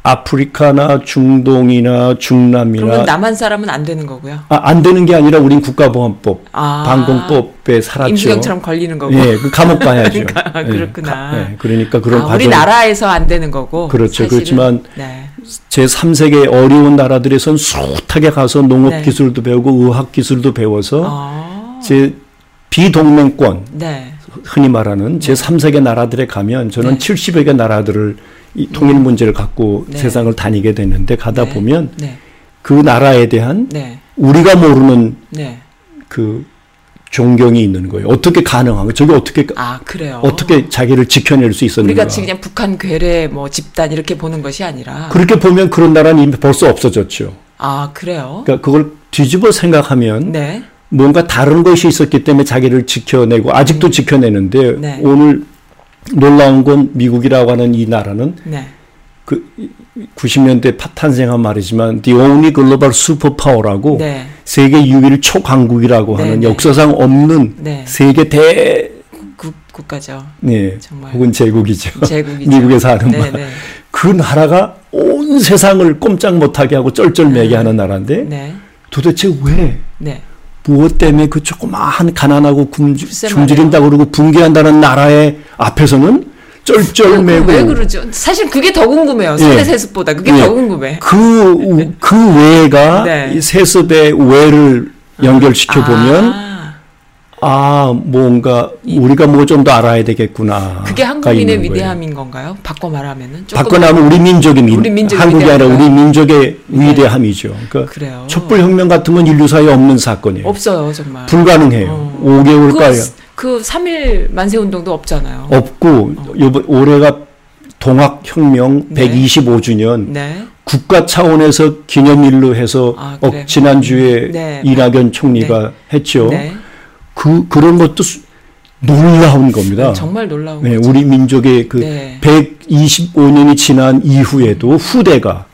아프리카나 중동이나 중남이나 그러면 남한 사람은 안 되는 거고요. 아, 안 되는 게 아니라 우린 국가보안법, 아. 방공법에 살았죠. 임수경처럼 걸리는 거고. 예, 그 감옥 가야죠. *laughs* 그러니까, 예, 그렇구나. 가- 예, 그러니까 그런 아, 과정. 우리나라에서 안 되는 거고. 그렇죠. 사실은. 그렇지만 네. 제 3세계 어려운 나라들에선 숱하게 가서 농업 네. 기술도 배우고 의학 기술도 배워서 아. 제 비동맹권 네. 흔히 말하는 제 3세계 나라들에 가면 저는 네. 70여 개 나라들을 이 통일 문제를 갖고 네. 세상을 다니게 됐는데 가다 네. 보면 네. 그 나라에 대한 네. 우리가 모르는 네. 그 존경이 있는 거예요. 어떻게 가능한 거? 저게 어떻게 아, 그래요. 어떻게 자기를 지켜낼 수 있었는가? 같이 그냥 북한 괴뢰 뭐 집단 이렇게 보는 것이 아니라 그렇게 보면 그런 나라는 이미 벌써 없어졌죠. 아, 그래요. 그러니까 그걸 뒤집어 생각하면 네. 뭔가 다른 것이 있었기 때문에 자기를 지켜내고 아직도 지켜내는데 네. 오늘 놀라운 건 미국이라고 하는 이 나라는 네. 그 90년대 탄생한 말이지만 the only global superpower라고 네. 세계 유일 초강국이라고 네, 하는 네. 역사상 없는 네. 세계 대 국, 국가죠. 네, 정말. 혹은 제국이죠. 제국이죠. *laughs* 미국에서 하는 네, 말. 네. 그 나라가 온 세상을 꼼짝 못하게 하고 쩔쩔매게 하는 나라인데 네. 도대체 왜 네. 무엇 때문에 그 조그마한 가난하고 굶주, 글쎄 굶주린다고 그러고 붕괴한다는 나라의 앞에서는 쩔쩔매고 왜 그러죠? 사실 그게 더 궁금해요. 세대 세습보다 그게 예. 더 궁금해. 그, 그 외가 네. 이 세습의 외를 연결시켜 보면 아, 아 뭔가 우리가 뭐 좀 더 알아야 되겠구나. 그게 한국인의 위대함인 건가요? 바꿔 말하면은 조금 바꿔 나면 우리 민족의 민, 우리 민족의 한국이 아니라? 우리 민족의 네. 위대함이죠. 그러니까 그래요. 촛불혁명 같은 건 인류 사이에 없는 사건이에요. 없어요 정말. 불가능해요. 어. 5개월까지 그, 그 3일 만세 운동도 없잖아요. 없고 요번 올해가 동학혁명 네. 125주년 네. 국가 차원에서 기념일로 해서 아, 어? 지난주에 네. 이낙연 총리가 했죠. 네. 그 그런 것도 수- 놀라운 겁니다. 정말 놀라운 네, 거죠. 우리 민족의 그 네. 125년이 지난 이후에도 후대가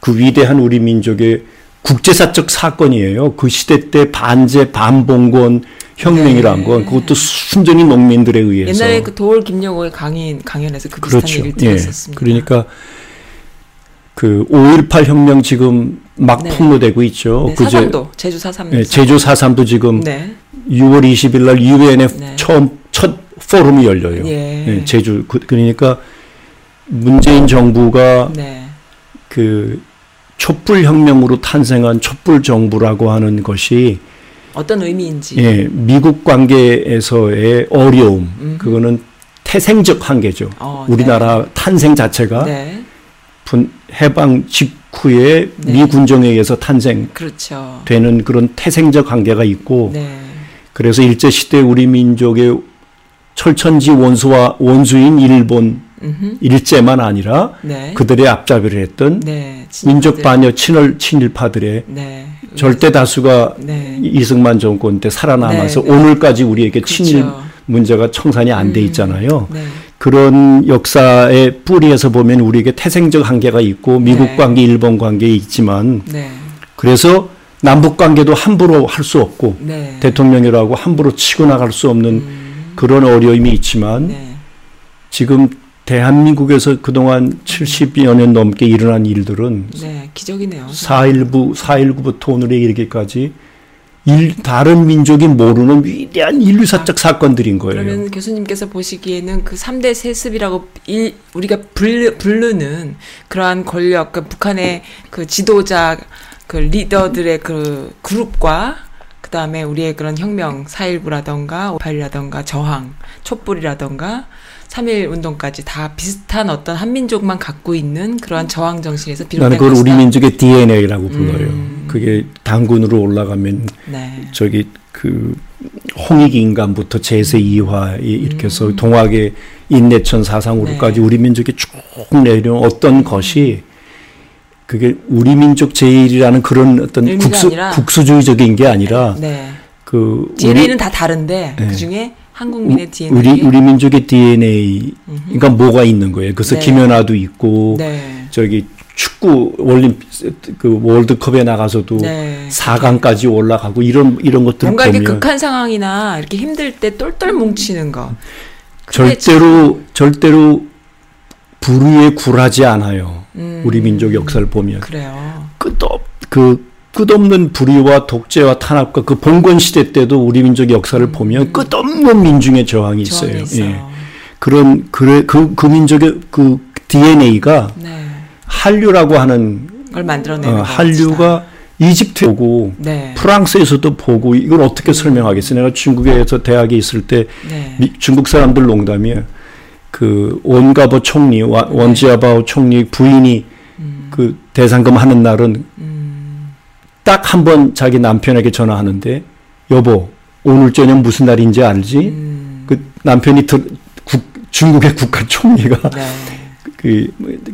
그 위대한 우리 민족의 국제사적 사건이에요. 그 시대 때 반제 반봉건 혁명이란 네. 건 그것도 순전히 농민들에 의해서 옛날에 그 도올 김영호의 강인 강연에서 그 비슷한 그렇죠. 얘기를 예. 들었었습니다. 그러니까 그 5.18 혁명 지금 막 네. 폭로되고 있죠. 네, 그제 사삼도 제주 사삼. 예, 제주 4.3도 지금 네. 6월 20일 날 유엔에 네. 처음 첫 포럼이 열려요. 예. 예, 제주 그, 그러니까 문재인 정부가 네. 그 촛불 혁명으로 탄생한 촛불 정부라고 하는 것이 어떤 의미인지. 예, 미국 관계에서의 어려움 음흠. 그거는 태생적 한계죠. 어, 우리나라 탄생 자체가 네. 분- 해방 직후에 네. 미 군정에 의해서 탄생되는 그렇죠. 그런 태생적 한계가 있고 네. 그래서 일제 시대 우리 민족의 철천지 원수와 원수인 일본 음흠. 일제만 아니라 네. 그들의 앞잡이를 했던 네. 민족. 반여 친일 친일파들의 네. 절대 다수가 네. 이승만 정권 때 살아남아서. 오늘까지 우리에게 친일 그렇죠. 문제가 청산이 안돼 음. 있잖아요. 네. 그런 역사의 뿌리에서 보면 우리에게 태생적 한계가 있고 미국 네. 관계, 일본 관계에 있지만 네. 그래서 남북 관계도 함부로 할 수 없고 네. 대통령이라고 함부로 치고 나갈 수 없는 음. 그런 어려움이 있지만 네. 지금 대한민국에서 그동안 70여 년 넘게 일어난 일들은 네. 기적이네요. 4.19, 4.19부터 오늘에 이르기까지 일, 다른 민족이 모르는 위대한 인류사적 사건들인 거예요. 아, 그러면 교수님께서 보시기에는 그 3대 세습이라고 일, 우리가 불, 부르는 그러한 권력, 그 북한의 그 지도자, 그 리더들의 그 그룹과 그 다음에 우리의 그런 혁명, 4.19라던가 5.18이라던가 저항, 촛불이라던가 3.1 운동까지 다 비슷한 어떤 한민족만 갖고 있는 그러한 저항 정신에서 비롯된 나는 그걸 우리 것이다. 민족의 DNA라고 불러요. 음. 그게 당군으로 올라가면 네. 저기 그 홍익 인간부터 제세 이화 이렇게 해서 동학의 인내천 사상으로까지 음. 네. 우리 민족이 쭉 내려온 어떤 것이 그게 우리 민족 제일이라는 그런 어떤 국수 아니라 국수주의적인 게 아니라 네. 그 DNA는 다 다른데 네. 그 중에 한국민의 우- DNA. 우리 우리 민족의 DNA 그러니까 뭐가 있는 거예요. 그래서 네. 김연아도 있고 네. 저기 축구 올림픽 그 월드컵에 나가서도 네. 4강까지 올라가고 이런 이런 것들 뭔가 이렇게 보면 극한 상황이나 이렇게 힘들 때 똘똘 뭉치는 거. 절대로 절대로 불의에 굴하지 않아요. 음, 우리 민족 역사를 보면 그래요. 끝없 그 끝없는 불의와 독재와 탄압과 그 봉건 시대 때도 우리 민족 역사를 보면 끝없는 민중의 저항이 있어요. 음. 저항이 있어요. 예. 그런 그래 그, 그 민족의 그 DNA가 네. 한류라고 하는 걸 만들어내는 어, 것 한류가 이집트에 오고 네. 프랑스에서도 보고 이걸 어떻게 설명하겠어요? 내가 중국에서 대학에 있을 때 네. 미- 중국 사람들 농담이에요. 그 원가보 총리, 와- 원지아바오 총리 부인이 음, 그 대상금 하는 날은 음, 딱 한 번 자기 남편에게 전화하는데 여보 오늘 저녁 무슨 날인지 알지? 음, 그 남편이 들, 국, 중국의 국가 총리가 네. *laughs* 그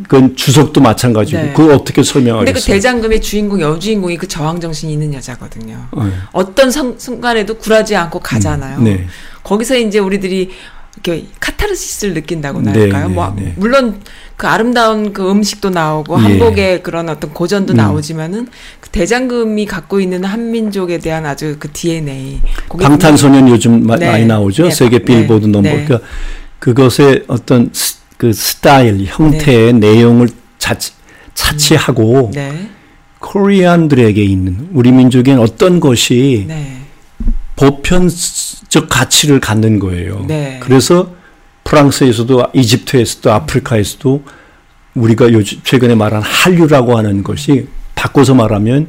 그건 주석도 마찬가지고 네. 그걸 어떻게 근데 그 설명하겠어요? 대장금의 주인공 여주인공이 그 저항 정신이 있는 여자거든요. 어, 어떤 성- 순간에도 굴하지 않고 가잖아요. 네. 거기서 이제 우리들이 이렇게 카타르시스를 느낀다고나 네, 할까요? 네, 뭐 네. 물론 그 아름다운 그 음식도 나오고 예. 한복의 그런 어떤 고전도 음. 나오지만은 그 대장금이 갖고 있는 한민족에 대한 아주 그 DNA. 방탄소년 요즘 마- 네. 많이 나오죠. 네. 세계 빌보드 네. number. 네. 그러니까 그것의 어떤 스, 그 스타일, 형태의 내용을 자치, 차치하고 네. Korean들에게 있는 우리 민족엔 어떤 것이 네. 보편적 가치를 갖는 거예요. 네. 그래서 프랑스에서도 이집트에서도 아프리카에서도 우리가 요즘 최근에 말한 한류라고 하는 것이 바꿔서 말하면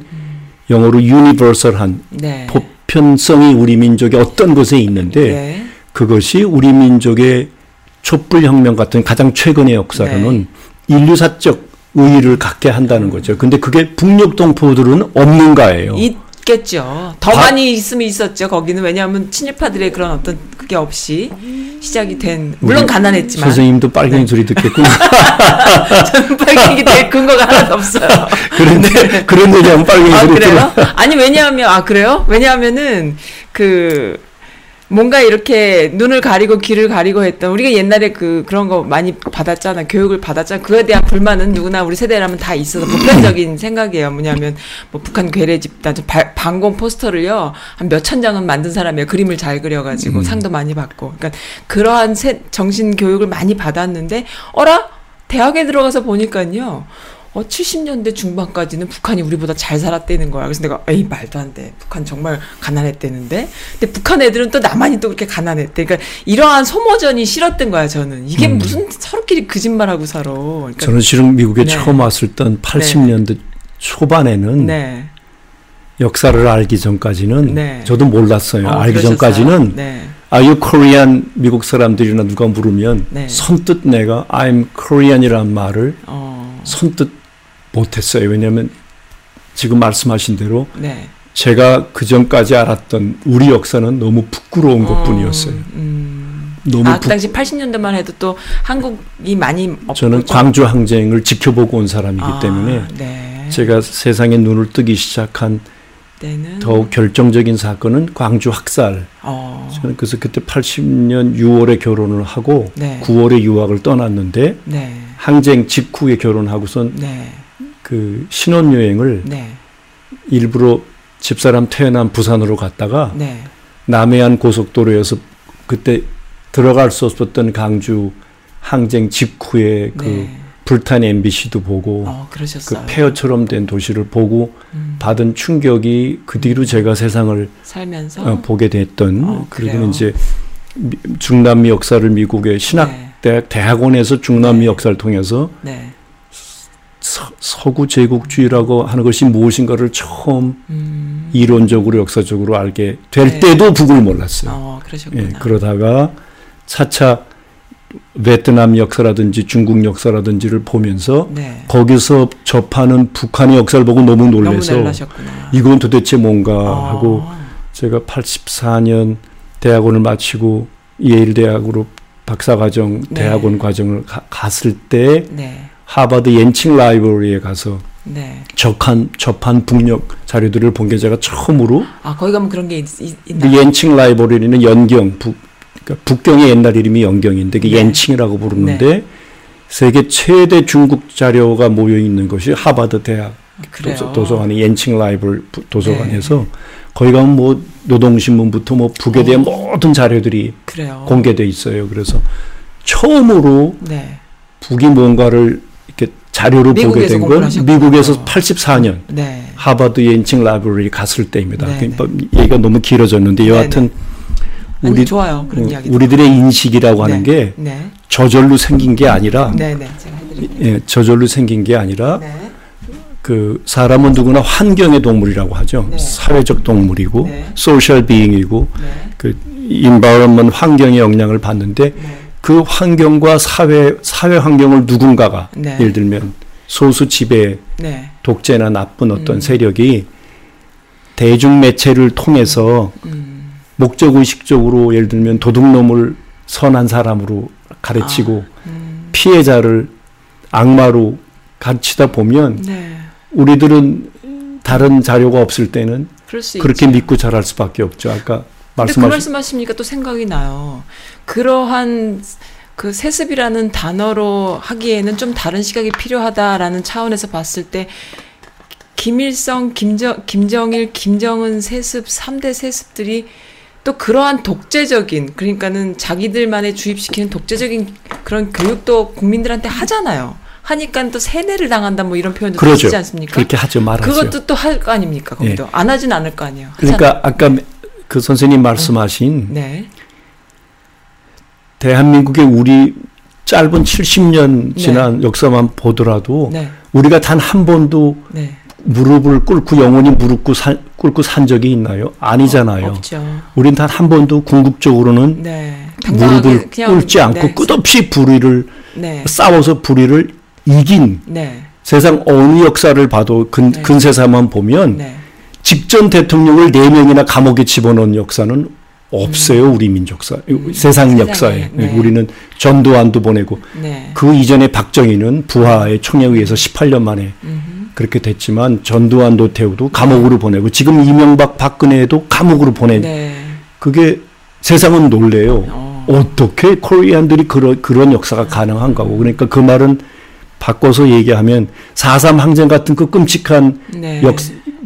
영어로 유니버설한 네. 보편성이 우리 민족의 어떤 곳에 있는데 네. 그것이 우리 민족의 촛불 혁명 같은 가장 최근의 역사로는 네. 인류사적 의의를 갖게 한다는 거죠. 근데 그게 북녘 동포들은 없는가예요. 있겠죠. 더 바- 많이 있으면 있었죠. 거기는 왜냐하면 친일파들의 그런 어떤 그게 없이 시작이 된 물론 가난했지만 선생님도 빨갱이 소리 듣겠구나. *laughs* 저는 빨갱이 될 근거가 하나도 없어요. 그런데 그런 얘기하면 빨갱이 아 소리? 들어. 아니 왜냐하면 아 그래요? 왜냐하면은 그 뭔가 이렇게 눈을 가리고 귀를 가리고 했던 우리가 옛날에 그 그런 거 많이 받았잖아. 교육을 받았잖아. 그에 대한 불만은 누구나 우리 세대라면 다 있어서 보편적인 생각이에요. 뭐냐면 뭐 북한 괴뢰 집단 저 발- 방공 포스터를요 한 몇 천 장은 만든 사람이에요. 그림을 잘 그려가지고 상도 많이 받고. 그러니까 그러한 세- 정신 교육을 많이 받았는데 어라? 대학에 들어가서 보니까요. 어, 70년대 중반까지는 북한이 우리보다 잘 살았다는 거야. 그래서 내가, 에이, 말도 안 돼. 북한 정말 가난했다는데? 근데 북한 애들은 또 나만이 또 그렇게 가난했대. 그러니까 이러한 소모전이 싫었던 거야, 저는. 이게 무슨 서로끼리 거짓말하고 살아. 그러니까, 저는 실은 미국에 네. 처음 왔을 땐 80년대 초반에는 네. 역사를 알기 전까지는 네. 저도 몰랐어요. 어, 알기 그러셨어요? 전까지는 네. Are you Korean? 미국 사람들이나 누가 물으면 네. 선뜻 내가 I'm Korean이라는 말을 어, 선뜻 못했어요. 왜냐하면 지금 말씀하신 대로 네. 제가 그 전까지 알았던 우리 역사는 너무 부끄러운 것 뿐이었어요. 음. 너무 아, 그 부, 당시 80년대만 해도 또 한국이 많이 저는 좀- 광주 항쟁을 지켜보고 온 사람이기 아, 때문에 네. 제가 세상에 눈을 뜨기 시작한 때는 더욱 결정적인 사건은 광주 학살. 어, 저는 그래서 그때 80년 6월에 결혼을 하고 네. 9월에 유학을 떠났는데 네. 항쟁 직후에 결혼하고선 네. 그 신혼여행을 네. 일부러 집사람 태어난 부산으로 갔다가 네. 남해안 고속도로에서 그때 들어갈 수 없었던 강주 항쟁 직후에 그 네. 불탄 MBC도 보고 어, 그. 폐허처럼 된 도시를 보고 음, 받은 충격이 그 뒤로 제가 세상을 살면서 어, 보게 됐던 어, 그리고? 이제 미- 중남미 역사를 미국의 신학 대학 대학원에서 중남미 네. 역사를 통해서 네. 서, 서구 제국주의라고 하는 것이 무엇인가를 처음 음, 이론적으로 역사적으로 알게 될 네. 때도 북을 몰랐어요. 어. 예, 그러다가 차차 베트남 역사라든지 중국 역사라든지를 보면서 네. 거기서 접하는 북한의 역사를 보고 너무 놀래서. 이건 도대체 뭔가 어, 하고 제가 84년 대학원을 마치고 예일 대학으로 박사과정 네. 대학원 과정을 가- 갔을 때 네. 하버드 옌칭 라이브러리에 가서 네. 접한 접한 북녘 자료들을 본 게 제가 처음으로 아, 거기 가면 그런 게 있, 있, 그 있나? 옌칭 라이브러리는 연경 북 그러니까 북경의 옛날 이름이 연경인데 그 네. 옌칭이라고 부르는데 세계 최대 중국 자료가 모여 있는 것이 하버드 대학. 도서, 도서관의 옌칭 라이브 부- 도서관에서 네. 거기 가면 뭐 노동신문부터 뭐 북에 대한 모든 자료들이 그래요. 공개돼 있어요. 그래서 처음으로 네. 북이 뭔가를 자료를 보게 된 건. 미국에서 84년 네. 하버드 옌칭 라이브러리 갔을 때입니다. 네, 그러니까 얘기가 너무 길어졌는데 여하튼 아니, 우리 좋아요. 그런 어, 이야기. 우리들의 인식이라고 하는 네. 게 네. 저절로 생긴 게 아니라 네, 네. 예, 저절로 생긴 게 아니라 네. 그 사람은 누구나 환경의 동물이라고 하죠. 네. 사회적 동물이고 네. 소셜 비잉이고 네. 그 인바이런먼 환경의 영향을 받는데 네. 그 환경과 사회 사회 환경을 누군가가 네. 예를 들면 소수 지배 네. 독재나 나쁜 어떤 음. 세력이 대중 매체를 통해서 음. 목적 의식적으로 예를 들면 도둑놈을 선한 사람으로 가르치고 음. 피해자를 악마로 가르치다 보면 네. 우리들은 다른 자료가 없을 때는 그렇게 있죠. 믿고 자랄 수밖에 없죠. 아까 말씀하신 말씀하시니까 또 생각이 나요. 그러한 그 세습이라는 단어로 하기에는 좀 다른 시각이 필요하다라는 차원에서 봤을 때 김일성, 김정, 김정일, 김정은 세습, 3대 세습들이 또 그러한 독재적인, 그러니까는 자기들만의 주입시키는 독재적인 그런 교육도 국민들한테 하잖아요. 하니까 또 세뇌를 당한다 뭐 이런 표현도 그러죠. 쓰지 않습니까? 그렇게 하죠. 말하죠. 그것도 또 할 거 아닙니까? 거기도 안 하진 않을 거 아니에요. 하잖아요. 그러니까 아까 그 선생님 말씀하신 네. 대한민국의 우리 짧은 70년 지난 역사만 보더라도 네. 우리가 단 한 번도 네. 무릎을 꿇고 영원히 무릎 꿇고 산, 꿇고 산 적이 있나요? 아니잖아요. 없죠. 우린 단 한 번도 궁극적으로는 네. 무릎을 꿇지 않고 네. 끝없이 불의를 네. 싸워서 불의를 이긴 네. 세상 어느 역사를 봐도 근, 네. 근세사만 보면 네. 직전 대통령을 네 명이나 감옥에 집어넣은 역사는 없어요 우리 민족사 세상 음. 세상에, 역사에 네. 우리는 전두환도 보내고 네. 그 이전에 박정희는 부하의 총회의에서 18년 만에 음흠. 그렇게 됐지만 전두환 노태우도 감옥으로 보내고 지금 이명박 박근혜도 감옥으로 보낸 네. 그게 세상은 놀래요. 어. 어떻게 코리안들이 그런 그런 역사가 가능한가고 그러니까 그 말은 바꿔서 얘기하면 4.3 항쟁 같은 그 끔찍한 네. 역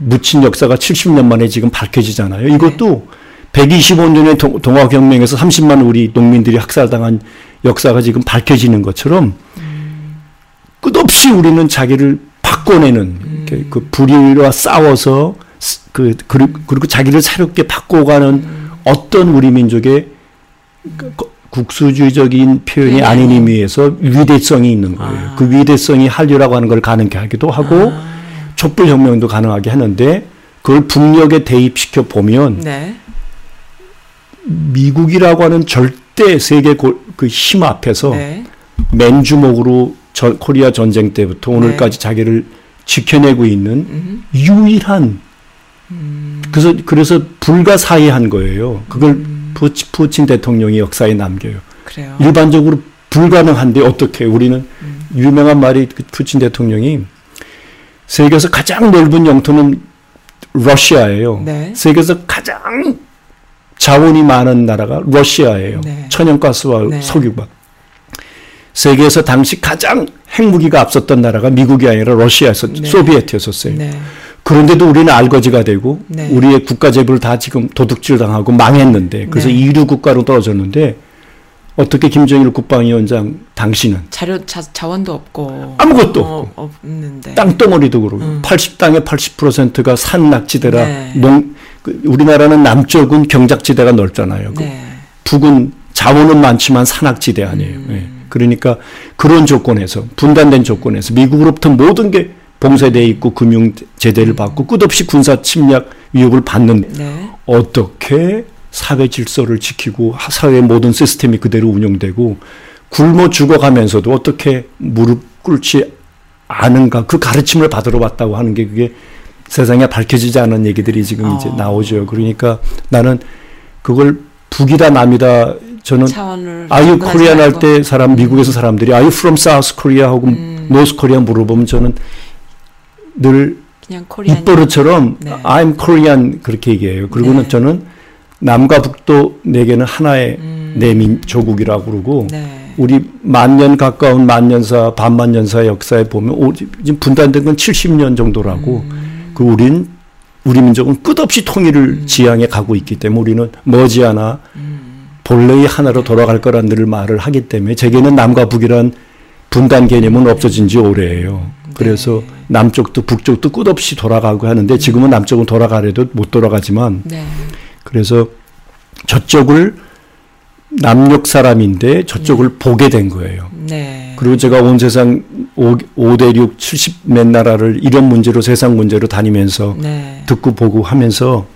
묻힌 역사가 70년 만에 지금 밝혀지잖아요. 이것도 125년의 동, 동학혁명에서 30만 우리 농민들이 학살당한 역사가 지금 밝혀지는 것처럼 끝없이 우리는 자기를 바꿔내는 이렇게 그 불의와 싸워서 스- 그 그리- 그리고 자기를 새롭게 바꿔가는 어떤 우리 민족의 그 거- 국수주의적인 표현이 네. 아닌 의미에서 위대성이 있는 거예요. 아. 그 위대성이 한류라고 하는 걸 가능케 하기도 하고 아. 촛불혁명도 가능하게 하는데 그걸 북녘에 대입시켜 보면 네. 미국이라고 하는 절대 세계 그 힘 앞에서 네. 맨주먹으로 전- 코리아 전쟁 때부터 오늘까지 자기를 지켜내고 있는 음. 유일한 그래서 그래서 불가사의한 거예요. 그걸 음. 푸치, 푸친 대통령이 역사에 남겨요. 그래요. 일반적으로 불가능한데 어떻게 우리는 음. 유명한 말이 그 푸친 대통령이 세계에서 가장 넓은 영토는 러시아예요. 네. 세계에서 가장 자원이 많은 나라가 러시아예요. 네. 천연가스와 네. 석유가. 세계에서 당시 가장 핵무기가 앞섰던 나라가 미국이 아니라 러시아에서 네. 소비에트였었어요. 네. 그런데도 우리는 알거지가 되고 네. 우리의 국가 재벌 다 지금 도둑질 당하고 망했는데 그래서 네. 이류 국가로 떨어졌는데 어떻게 김정일 국방위원장 당신은 자료 자, 자원도 없고 아무것도 어, 없는데. 땅덩어리도 그러고 음. 80 땅의 80%가 산 낙지대라 네. 농 그 우리나라는 남쪽은 경작지대가 넓잖아요. 그 네. 북은 자원은 많지만 산악지대 아니에요. 음. 예. 그러니까 그런 조건에서 분단된 조건에서 미국으로부터 모든 게 봉쇄돼 있고 금융 제재를 받고 끝없이 군사 침략 위협을 받는 네. 어떻게 사회 질서를 지키고 사회의 모든 시스템이 그대로 운영되고 굶어 죽어가면서도 어떻게 무릎 꿇지 않은가 그 가르침을 받으러 왔다고 하는 게 그게 세상에 밝혀지지 않은 얘기들이 지금 이제 어. 나오죠. 그러니까 나는 그걸 북이다 남이다 저는 아유 코리안 할. 때 사람 미국에서 사람들이 아유 from South Korea 하고 음. North Korea 물어보면 저는 늘 그냥 코리안 입버릇처럼 네. I'm Korean 그렇게 얘기해요. 그리고는 네. 저는 남과 북도 내게는 하나의 음. 내민 조국이라고 그러고 네. 우리 만년 가까운 만년사 반만년사 역사에 보면 오, 지금 분단된 건 70년 정도라고 음. 그 우린 우리 민족은 끝없이 통일을 지향해 가고 있기 때문에 우리는 머지않아 음. 본래의 하나로 돌아갈 거란 늘 말을 하기 때문에 제게는 남과 북이란 분단 개념은 없어진 지 오래예요. 그래서 네. 남쪽도 북쪽도 끝없이 돌아가고 하는데 지금은 남쪽은 돌아가려도 못 돌아가지만 네. 그래서 저쪽을 남녘 사람인데 저쪽을 보게 된 거예요. 네. 그리고 제가 온 세상 5, 5대 6 70몇 나라를 이런 문제로 세상 문제로 다니면서 네. 듣고 보고 하면서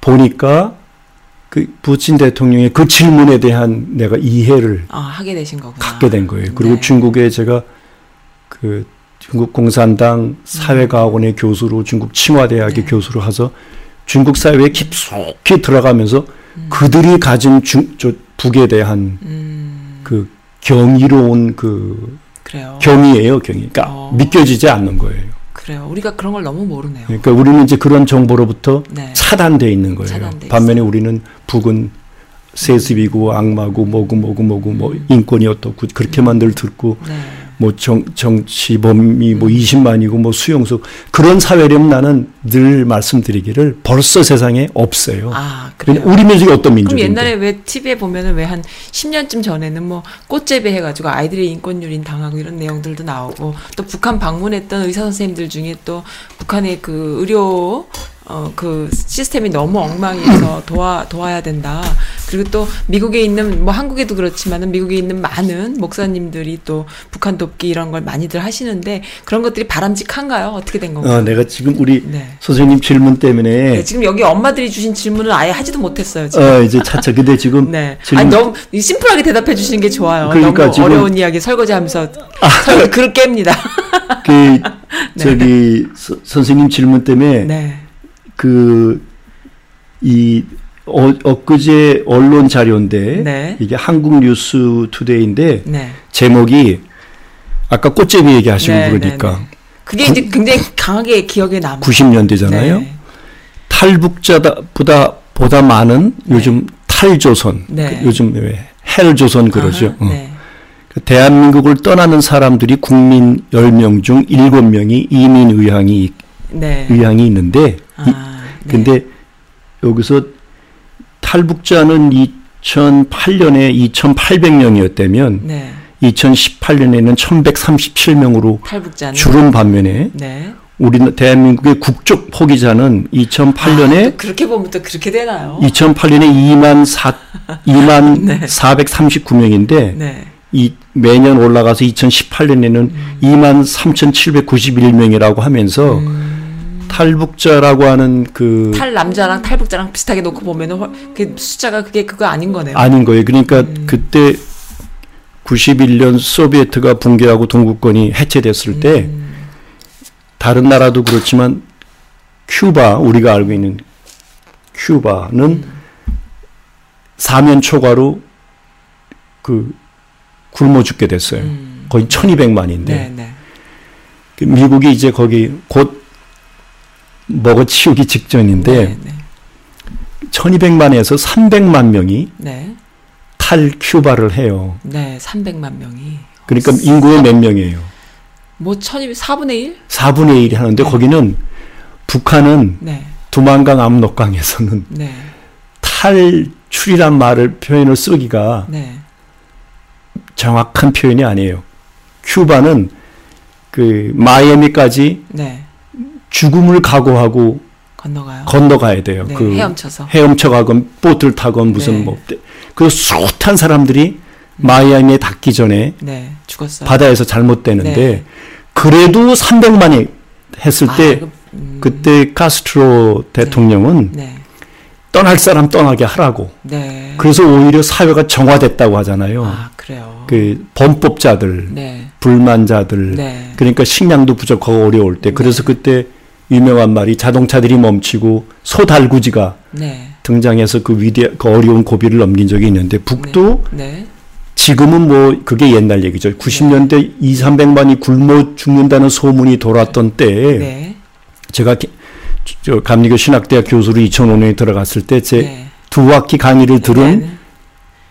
보니까 그 푸친 대통령의 그 질문에 대한 내가 이해를 아, 하게 되신 거구나. 갖게 된 거예요. 그리고 네. 중국에 제가 그 중국 공산당 사회과학원의 교수로 중국 칭화대학의 네. 교수로 해서 중국 사회에 깊숙이 들어가면서 음. 그들이 가진 중, 저 북에 대한 음. 그 경이로운 그 그래요. 경이에요, 경이. 그러니까 어. 믿겨지지 않는 거예요. 그래요. 우리가 그런 걸 너무 모르네요. 그러니까 우리는 이제 그런 정보로부터 네. 차단돼 있는 거예요. 차단돼 반면에 우리는 북은 세습이고 악마고 뭐고 뭐고 뭐고 뭐 인권이 어떻고 그렇게만 늘 듣고 네. 뭐 정, 정치범이 뭐 20만이고 뭐 수용소 그런 사회라면 나는 늘 말씀드리기를 벌써 세상에 없어요. 아, 그래요. 우리 민족이 어떤 그럼 민족인데? 옛날에 왜 TV에 보면은 왜 한 10년쯤 전에는 뭐 꽃재배 해가지고 아이들의 인권 유린 당하고 이런 내용들도 나오고 또 북한 방문했던 의사 선생님들 중에 또 북한의 그 의료 어 그 시스템이 너무 엉망이어서 도와 도와야 된다 그리고 또 미국에 있는 뭐 한국에도 그렇지만은 미국에 있는 많은 목사님들이 또 북한 돕기 이런 걸 많이들 하시는데 그런 것들이 바람직한가요? 어떻게 된 건가요? 어, 내가 지금 우리 네. 선생님 질문 때문에 네, 지금 여기 엄마들이 주신 질문을 아예 하지도 못했어요. 지금. 어, 이제 차차 근데 지금 *laughs* 네. 질문 아니 너무 심플하게 대답해 주시는 게 좋아요. 그러니까 지금- 아. 어려운 이야기 설거지 하면서 설거지 그릇 깹니다. 그 *laughs* 저기 서- 선생님 질문 때문에 네. 그이 어, 엊그제 언론 자료인데 네. 이게 한국 뉴스 투데이인데 네. 제목이 아까 꽃제비 얘기하시고 네, 그러니까 네, 네. 그게 이제 굉장히 강하게 기억에 남아요. 90년대잖아요. 네. 탈북자보다 보다 많은 요즘 탈조선 네. 그 요즘 왜 헬조선 그러죠. 아하, 어. 네. 그 대한민국을 떠나는 사람들이 국민 10명 중 7명이 이민 의향이 네. 의향이 있는데 이- 아, 네. 근데 여기서 탈북자는 2008년에 2,800명이었다면 네. 2018년에는 1,137명으로 탈북자는 줄은 반면에 네. 우리 대한민국의 국적 포기자는 2008년에 아, 또 그렇게 보면 또 그렇게 되나요? 2008년에 2만 4 2만 네. 439명인데 네. 이 매년 올라가서 2018년에는 음. 2만 3,791명이라고 하면서 탈북자라고 하는 그 탈 남자랑 탈북자랑 비슷하게 놓고 보면은 훨- 그 숫자가 그게 그거 아닌 거네요. 아닌 거예요. 그러니까 음. 그때 91년 소비에트가 붕괴하고 동구권이 해체됐을 때 음. 다른 나라도 그렇지만 큐바 우리가 알고 있는 큐바는 음. 사면 초과로 그 굶어 죽게 됐어요. 음. 거의 1200만인데 네, 네. 미국이 이제 거기 곧 먹어치우기 직전인데 네, 네. 1200만에서 300만 명이 네. 탈 큐바를 해요. 네, 300만 명이. 그러니까 인구의 몇 명이에요? 뭐 1200, 4분의 1? 4분의 1이 하는데 거기는 북한은 네. 두만강 압록강에서는 네. 탈출이란 말을 표현을 쓰기가 네. 정확한 표현이 아니에요. 큐바는 그 마이애미까지 네. 죽음을 각오하고 건너가요. 건너가야 돼요. 네, 그 헤엄쳐서. 헤엄쳐 가건 보트를 타건 무슨 네. 뭐. 그 숱한 사람들이 마이애미에 닿기 전에 네. 죽었어요. 바다에서 잘못되는데 네. 그래도 300만이 했을 아, 때 그, 음, 그때 카스트로 대통령은 네. 떠날 사람 떠나게 하라고. 네. 그래서 오히려 사회가 정화됐다고 하잖아요. 아, 그래요. 그 범법자들, 네. 불만자들, 네. 그러니까 식량도 부족하고 어려울 때. 그래서 그때 유명한 말이 자동차들이 멈추고 소달구지가 네. 등장해서 그 위대 그 어려운 고비를 넘긴 적이 있는데 북도 네. 지금은 뭐 그게 옛날 얘기죠. 90년대 2, 300만이 굶어 죽는다는 소문이 돌았던 때에 네. 제가 기- 저 감리교 신학대학 교수로 2005년에 들어갔을 때제 네. 두 학기 강의를 들은 네.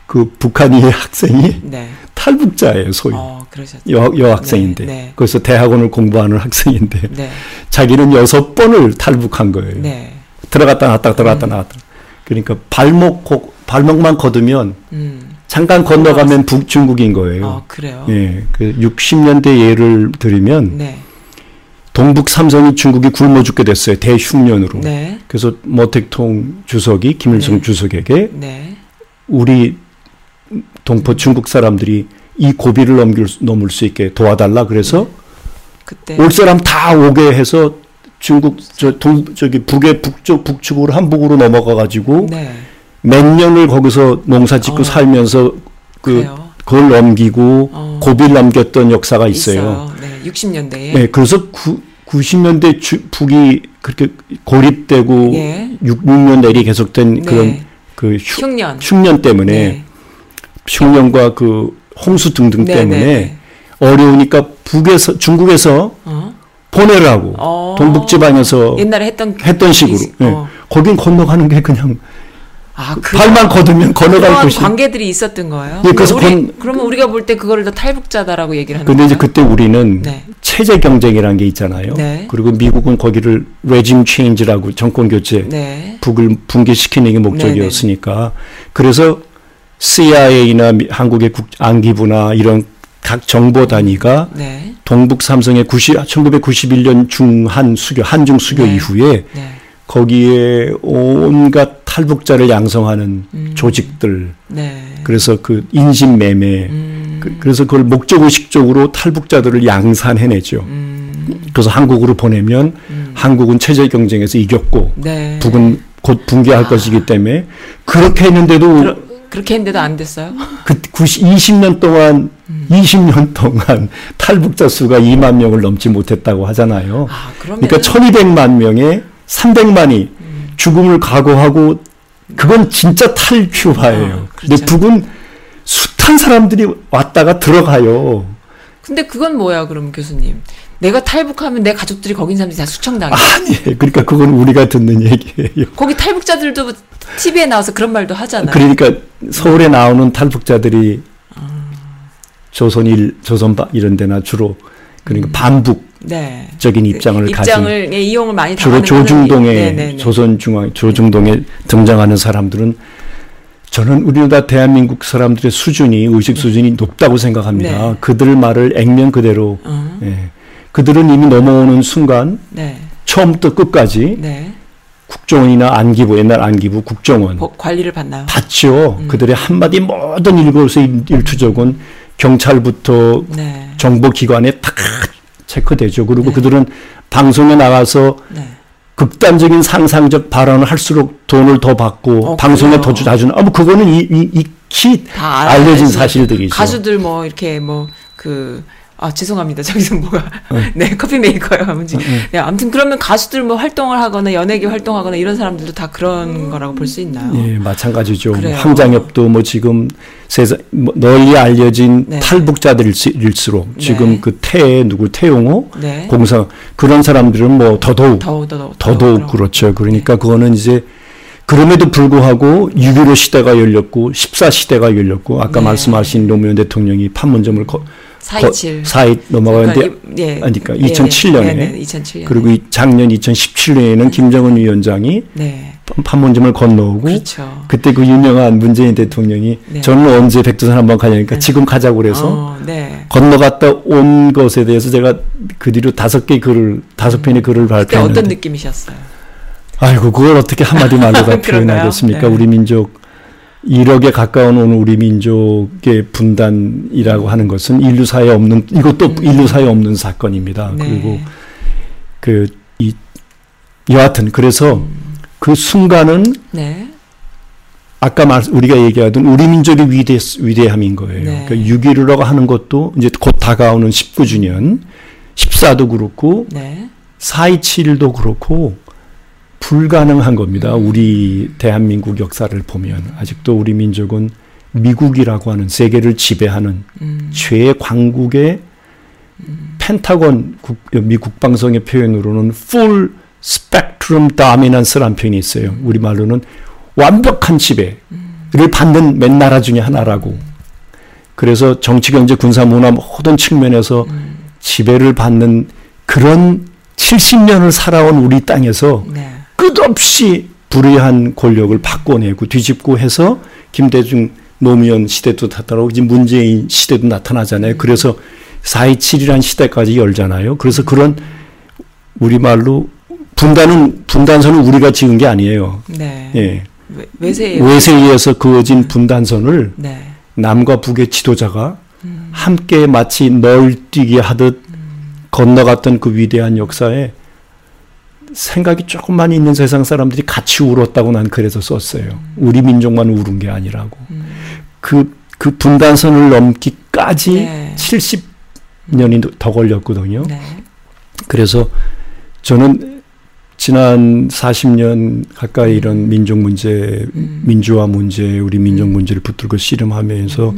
그 북한인 학생이 네. 탈북자예요, 소위. 어. 여, 여학생인데. 네, 네. 그래서 대학원을 공부하는 학생인데 *laughs* 네. 자기는 여섯 번을 탈북한 거예요. 네. 들어갔다 나왔다 들어갔다 나왔다. 그러니까 발목 고- 발목만 걷으면 음. 잠깐 건너가면 북중국인 거예요. 어, 그래요. 예. 그 60년대 예를 들면 네. 동북 삼성이 중국이 굶어 죽게 됐어요. 대흉년으로. 네. 그래서 모택통 주석이 김일성 네. 주석에게 네. 우리 동포 중국 사람들이 이 고비를 넘길 수- 넘을 수 있게 도와달라 그래서 그때 올 사람 다 오게 해서 중국 저 동 저기 북의 북쪽 북측으로 한북으로 넘어가 가지고 네. 몇 년을 거기서 농사 짓고 어. 살면서 그 그래요. 그걸 넘기고 어. 고비를 넘겼던 역사가 있어요. 있어요. 네. 60년대에. 네, 그래서 구, 90년대 주, 북이 그렇게 고립되고 예. 6, 6년 내리 계속된 네. 그런 그 흉, 흉년. 흉년 때문에 네. 흉년과 그 홍수 등등 네, 때문에 네, 네. 어려우니까 북에서 중국에서 어? 보내라고 어. 동북 지방에서 옛날에 했던 했던 식으로. 이- 예. 어. 거긴 건너가는 게 그냥 아, 그 발만 걷으면 건너갈 곳이. 관계들이 있었던 거예요. 예, 그래서 우리, 건- 그러면 우리가 볼 때 그거를 다 탈북자다라고 얘기를 하는 근데 이제 거예요? 그때 우리는 네. 체제 경쟁이라는 게 있잖아요. 네. 그리고 미국은 거기를 레짐 체인지라고 정권 교체 네. 북을 붕괴시키는 게 목적이었으니까 그래서 CIA나 한국의 국, 안기부나 이런 각 정보 단위가 네. 동북 삼성의 90, 1991년 중한 수교 한중 수교 네. 이후에 네. 거기에 온갖 탈북자를 양성하는 조직들 네. 그래서 그 인신 매매 음. 그, 래서 그걸 목적 의식적으로 탈북자들을 양산해내죠. 음. 그래서 한국으로 보내면 한국은 체제 경쟁에서 이겼고 네. 북은 곧 붕괴할 아. 것이기 때문에 그렇게 했는데도 그러, 그렇게 했는데도 안 됐어요? 그 90, 20년 동안 음. 20년 동안 탈북자 수가 2만 명을 넘지 못했다고 하잖아요. 아, 그러면 그러니까 1200만 명에 300만이 음. 죽음을 각오하고 그건 진짜 탈큐화예요. 아, 근데 그렇죠. 북은 숱한 사람들이 왔다가 들어가요. 근데 그건 뭐야, 그럼 교수님? 내가 탈북하면 내 가족들이 거기 있는 사람들이 다 수청당해. 아니, 그러니까 그건 우리가 듣는 얘기예요. 거기 탈북자들도 TV에 나와서 그런 말도 하잖아요. 그러니까 서울에 나오는 탈북자들이 조선일, 조선바 이런 데나 주로 그러니까 반북적인 네. 입장을 가진 입장을 예, 이용을 많이 주로 조중동에 사람이- 네네네. 조선중앙 조중동에 등장하는 사람들은 저는 우리나라 대한민국 사람들의 수준이 의식 수준이 높다고 생각합니다. 네. 그들 말을 액면 그대로 어, 예. 그들은 이미 넘어오는 순간 네. 처음부터 끝까지 네. 국정원이나 안기부 옛날 안기부 국정원 뭐, 관리를 받나요? 받죠. 음. 그들의 한마디 모든 일거수 일투족은 경찰부터 네. 정보기관에 다 체크되죠. 그리고 네. 그들은 방송에 나가서 네. 극단적인 상상적 발언을 할수록 돈을 더 받고 어, 방송에? 더 자주 나. 아, 뭐 그거는 이, 이, 익히 다 알아야지. 알려진 사실들이죠. 가수들 뭐 이렇게 뭐그 아 죄송합니다 *laughs* 저기서 뭐가 어. *laughs* 네 커피 메이커요 *laughs* 아무지 네 아무튼 그러면 가수들 뭐 활동을 하거나 연예계 활동하거나 이런 사람들도 다 그런 거라고 볼 수 있나요? 예, 마찬가지죠. 뭐 그래요. 황장엽도 뭐 지금 세상 뭐 널리 알려진 네. 탈북자들일수록 지금 네. 그태 누구 태용호 네. 공사 그런 사람들은 뭐 더더욱 더욱 더욱 더더욱 그렇죠. 그러니까 그거는 이제 그럼에도 불구하고 6.15 시대가 열렸고 14 시대가 열렸고 아까 네. 말씀하신 노무현 대통령이 판문점을 거, 427 사이 넘어가는데 그러니까 이- 예. 아니, 그러니까 예, 2007 년에 네, 네, 2007년 그리고 이 작년 2017년에는 김정은 위원장이 네 판- 판문점을 건너오고 그렇죠. 그때 그 유명한 문재인 대통령이 네. 저는 언제 백두산 한번 가냐니까 지금 가자고 그래서 어, 네. 건너갔다 온 것에 대해서 제가 그 뒤로 다섯 개 글을 다섯 편의 글을 그때 발표했는데 어떤 느낌이셨어요? 아이고 그걸 어떻게 한마디 말로 *laughs* 다? 표현하겠습니까? 네. 우리 민족 1억에 가까운 오늘 우리 민족의 분단이라고 하는 것은 인류 사에 없는 이것도 인류 사에 없는 사건입니다. 음. 네. 그리고 그 이 여하튼 그래서 그 순간은 네. 아까 말 우리가 얘기하던 우리 민족의 위대 위대함인 거예요. 네. 그러니까 6.15라고 하는 것도 이제 곧 다가오는 19주년 14도 그렇고 네. 4.27도 그렇고 불가능한 겁니다. 우리 대한민국 역사를 보면 아직도 우리 민족은 미국이라고 하는 세계를 지배하는 음. 최 광국의 펜타곤 국, 미 국방성의 표현으로는 full spectrum dominance라는 표현이 있어요. 우리 말로는 완벽한 지배를 받는 맨 나라 중에 하나라고. 그래서 정치, 경제, 군사, 문화 모든 측면에서 지배를 받는 그런 70년을 살아온 우리 땅에서 네. 끝없이 불의한 권력을 바꿔내고 뒤집고 해서 김대중 노무현 시대도 나타나고 이제 문재인 시대도 나타나잖아요. 그래서 4.27이라는 시대까지 열잖아요. 그래서 그런 우리말로 분단은 분단선은 우리가 지은 게 아니에요. 네. 예. 외- 외세예요. 외세에 의해서 그어진 분단선을 네. 남과 북의 지도자가 함께 마치 널뛰기 하듯 건너갔던 그 위대한 역사에 생각이 조금만 있는 세상 사람들이 같이 울었다고 난 그래서 썼어요. 우리 민족만 울은 게 아니라고. 그, 그 분단선을 넘기까지 네. 70년이 더 걸렸거든요. 네. 그래서 저는 지난 40년 가까이 이런 민족 문제, 민주화 문제, 우리 민족 문제를 붙들고 씨름하면서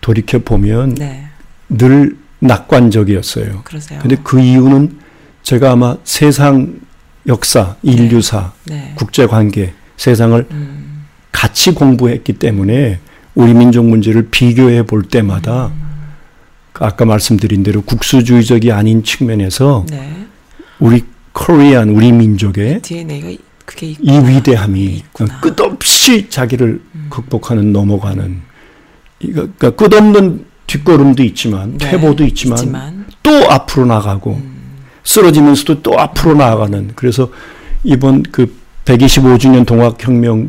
돌이켜 보면 네. 늘 낙관적이었어요. 근데 그 이유는 제가 아마 세상 역사, 인류사, 네. 국제 관계, 세상을 음. 같이 공부했기 때문에 우리 민족 문제를 비교해 볼 때마다 그 아까 말씀드린 대로 국수주의적이 아닌 측면에서 네. 우리 코리안 우리 민족의 DNA가 이 위대함이 있구나. 끝없이 자기를 극복하는 넘어가는 그러니까 끝없는 뒷걸음도 있지만 네. 퇴보도 있지만, 있지만 또 앞으로 나가고 쓰러지면서도 또 앞으로 나아가는 그래서 이번 그 125주년 동학혁명을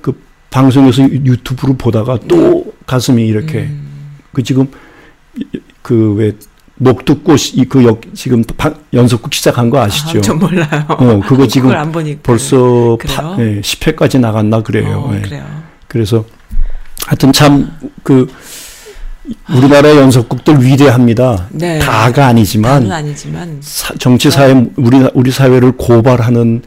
그 방송에서 유- 유튜브로 보다가 또 가슴이 이렇게 음. 그 지금 그 왜 녹두꽃 이 그 지금 방- 연속극 시작한 거 아시죠? 아, 전 몰라요. 어, 그거 *laughs* 지금. 벌써? 파, 예, 10회까지 나갔나 그래요. 어, 예. 그래요. 그래서 하여튼 참그 우리나라 연속극들 위대합니다. 네. 다가 아니지만 아니지만 사- 정치 사회 우리 우리 사회를 고발하는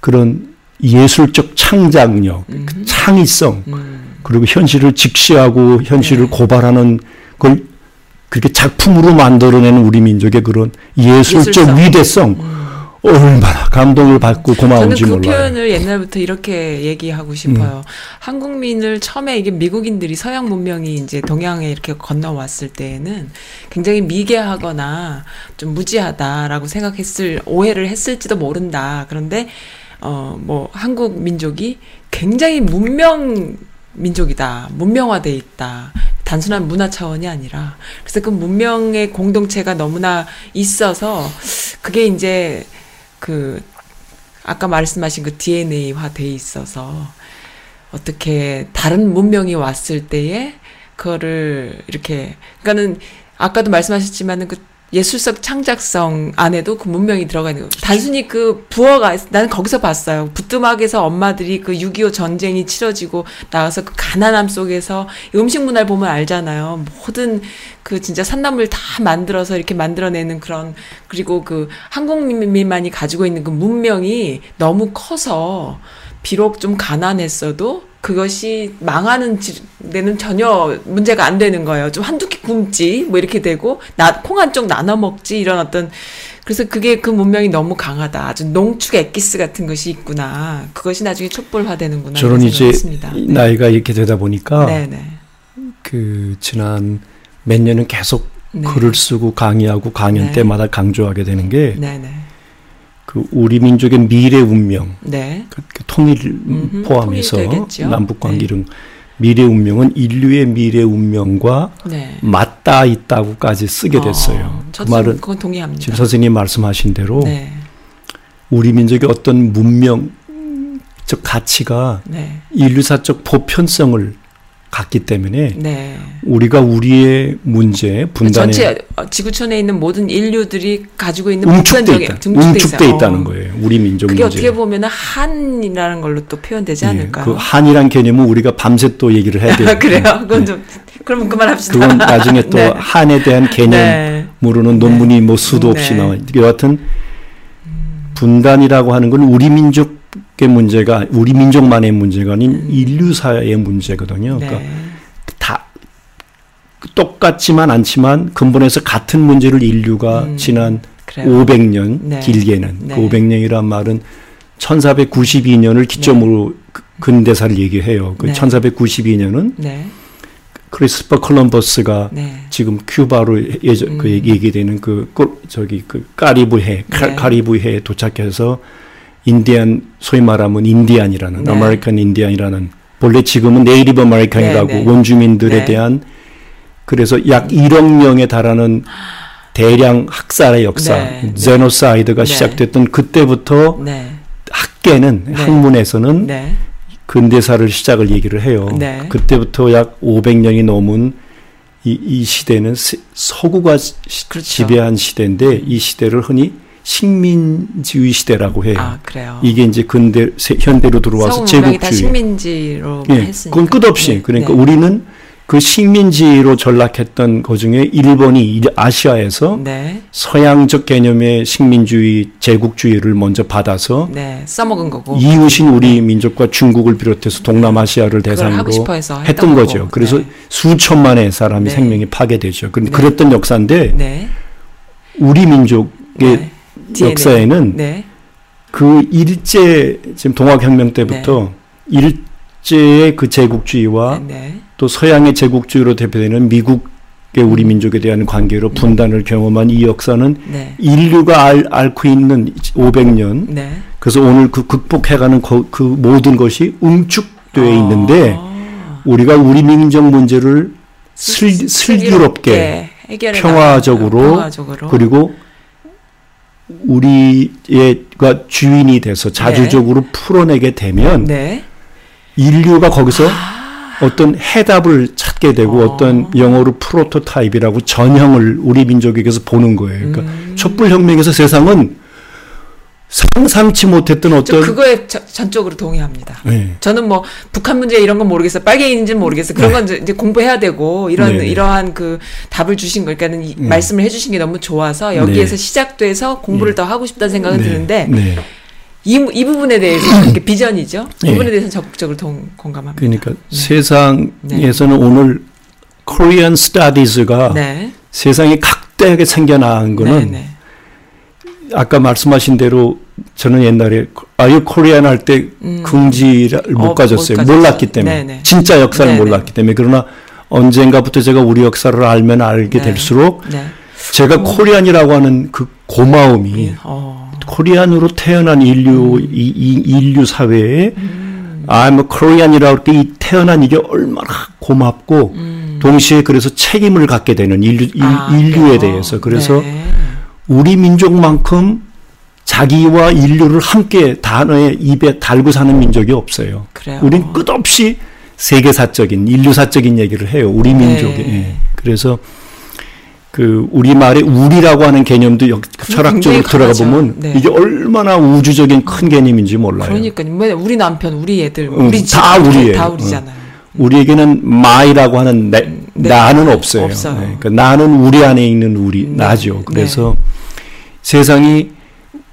그런 예술적 창작력, 그 음. 창의성 음, 그리고 현실을 직시하고 현실을 네. 고발하는 걸 그렇게 작품으로 만들어내는 우리 민족의 그런 예술적 예술성. 위대성 음. 얼마나 감동을 받고 저는 고마운지 그 몰라요. 음. 표현을 옛날부터 이렇게 얘기하고 싶어요. 한국민을 처음에 이게 미국인들이 서양 문명이 이제 동양에 이렇게 건너왔을 때에는 굉장히 미개하거나 좀 무지하다라고 생각했을 오해를 했을지도 모른다. 그런데 어 뭐 한국 민족이 굉장히 문명 민족이다. 문명화돼 있다. 단순한 문화 차원이 아니라 그래서 그 문명의 공동체가 너무나 있어서 그게 이제 그 아까 말씀하신 그 DNA화 돼 있어서 어떻게 다른 문명이 왔을 때에 그거를 이렇게 그러니까는 아까도 말씀하셨지만은 그 예술적 창작성 안에도 그 문명이 들어가 있는 거. 단순히 그 부어가 나는 거기서 봤어요. 부뚜막에서 엄마들이 그 6.25 전쟁이 치러지고 나와서 그 가난함 속에서 음식 문화를 보면 알잖아요. 모든 그 진짜 산나물 다 만들어서 이렇게 만들어내는 그런 그리고 그 한국민만이 가지고 있는 그 문명이 너무 커서 비록 좀 가난했어도 그것이 망하는 지- 데는 전혀 문제가 안 되는 거예요. 좀 한두 끼 굶지 뭐 이렇게 되고 나 콩 한쪽 나눠 먹지 이런 어떤 그래서 그게 그 문명이 너무 강하다. 아주 농축 엑기스 같은 것이 있구나. 그것이 나중에 촛불화 되는구나. 저는 이런 이제. 이 나이가 이렇게 되다 보니까 네네. 그 지난 몇 년은 계속 네. 글을 쓰고 강의하고 강연 네. 때마다 강조하게 되는 게그네 네. 우리 민족의 미래 운명, 네. 그, 그 통일 음흠, 포함해서. 남북 관계 네. 미래 운명은 인류의 미래 운명과 네. 맞닿아 있다고까지 쓰게 됐어요. 어, 그 말은 그건 동의합니다. 지금 선생님 말씀하신 대로 네. 우리 민족의 어떤 문명적 가치가 네. 인류사적 보편성을 갖기 때문에 네. 우리가 우리의 문제 분단에 전체 어, 지구촌에 있는 모든 인류들이 가지고 있는 보편적인- 있다, 있어요. 있다는 어. 거예요. 우리 민족 그게 문제. 어떻게 보면 한이라는 걸로 또 표현되지 예, 않을까요? 그 한이란 개념은 우리가 밤새 또 얘기를 해야 *laughs* 돼요. 그래요. 그건 좀 그러면 그만합시다. 그건 나중에 *laughs* 또 네. 한에 대한 개념 네. 논문이 뭐 수도 없이 네. 나와. 여하튼 분단이라고 하는 건 우리 민족 의 문제가 우리 민족만의 문제가 아닌 인류사의 문제거든요. 그러니까 네. 다 똑같지만 않지만 근본에서 같은 문제를 인류가 음, 지난 그래요. 500년 네. 길게는 네. 그 500년이란 말은 1492년을 기점으로 그 근대사를 얘기해요. 그 네. 1492년은 네. 크리스퍼 콜럼버스가 네. 지금 큐바로 예전 그 음. 얘기- 얘기되는 그 꼴- 저기 그 네. 카리브해에 도착해서 인디안 소위 말하면 인디안이라는 네. American Indian이라는 본래 지금은 Native American이라고 네, 네. 원주민들에 네. 대한 그래서 약 1억 명에 달하는 대량 학살의 역사 네, 네. 제노사이드가 네. 시작됐던 그때부터 네. 학계는 네. 학문에서는 네. 근대사를 시작을 얘기를 해요. 네. 그때부터 약 500년이 넘은 이, 이 시대는 세- 서구가 시- 그렇죠. 지배한 시대인데 이 시대를 흔히 식민지의 시대라고 해요. 아, 그래요. 이게 이제 근대 세- 현대로 들어와서 제국주의. 식민지로 예, 했으니까. 그건 끝없이 네. 그러니까 네. 우리는 그 식민지로 전락했던 그 중에 일본이 이 아시아에서 네. 서양적 개념의 식민주의 제국주의를 먼저 받아서 네. 써먹은 거고. 이웃인 우리 민족과 중국을 비롯해서 동남아시아를 그걸 대상으로 했던 거죠. 거고. 그래서 네. 수천만의 사람이 네. 생명이 파괴되죠. 그런데 네. 그랬던 역사인데 네. 우리 민족의 네. DNA. 역사에는 네. 그 일제 지금 동학혁명 때부터 일제의 그 제국주의와 네. 또 서양의 제국주의로 대표되는 미국의 우리 민족에 대한 관계로 분단을 경험한 이 역사는 네. 인류가 알, 앓고 있는 500년 네. 그래서 오늘 그 극복해가는 거- 그 모든 것이 응축되어 있는데 아. 우리가 우리 민족 문제를 슬, 슬기롭게 해결해 평화적으로, 평화적으로. 그리고 우리가 주인이 돼서 자주적으로 풀어내게 되면 네. 인류가 거기서 어떤 해답을 찾게 되고 어. 어. 떤 영어로 프로토타입이라고 전형을 우리 민족에게서 보는 거예요. 그러니까 음. 촛불 혁명에서 세상은 상상치 못했던 저 어떤 그거에 저- 전적으로 동의합니다. 네. 저는 뭐 북한 문제 이런 건 모르겠어요. 빨갱이인지는 모르겠어요. 그런 건 이제- 공부해야 되고 이런 네. 이러한 그 답을 주신 거, 그러니까는 이 네. 말씀을 해주신 게 너무 좋아서 여기에서 네. 시작돼서 공부를 더 하고 싶다는 생각은 네. 드는데 네. 이, 이 부분에 대해서 *clears throat* 이렇게 비전이죠. 이 네. 부분에 대해서는 적극적으로 동, 공감합니다. 그러니까 네. 세상에서는 오늘 Korean Studies가 네. 세상에 각대하게 생겨나는 거는 네, 네. 아까 말씀하신 대로 저는 옛날에 Are you Korean 할때 음. 긍지를 어, 못 가졌어요. 못 몰랐기. 때문에. 네네. 진짜 역사를 네네. 몰랐기 때문에. 그러나 언젠가부터 제가 우리 역사를 알면 알게 네. 될수록 네. 제가 Korean이라고 하는 그 고마움이 어. Korean으로 태어난 인류 이, 이 인류 사회에 음. I'm a Korean이라고 할때이 태어난 이게 얼마나 고맙고 음. 동시에 그래서 책임을 갖게 되는 인류 인- 아, 인 류에 그래요? 대해서 그래서 네. 우리 민족만큼 자기와 인류를 함께 단어에 입에 달고 사는 민족이 없어요. 그래요. 우린 끝없이 세계사적인 인류사적인 얘기를 해요. 우리 네. 민족이. 예. 그래서 그 우리 말에 우리라고 하는 개념도 역- 철학적으로 들어가. 보면 네. 이게 얼마나 우주적인 큰 개념인지 몰라요. 그러니까요. 뭐 우리 남편, 우리 애들, 응, 우리 집, 다 우리예요. 다 우리잖아요. 우리에게는 마이라고 하는 나, 네. 나는 없어요. 없어요. 네, 그러니까 나는 우리 안에 있는 우리 네. 나죠. 네. 그래서 세상이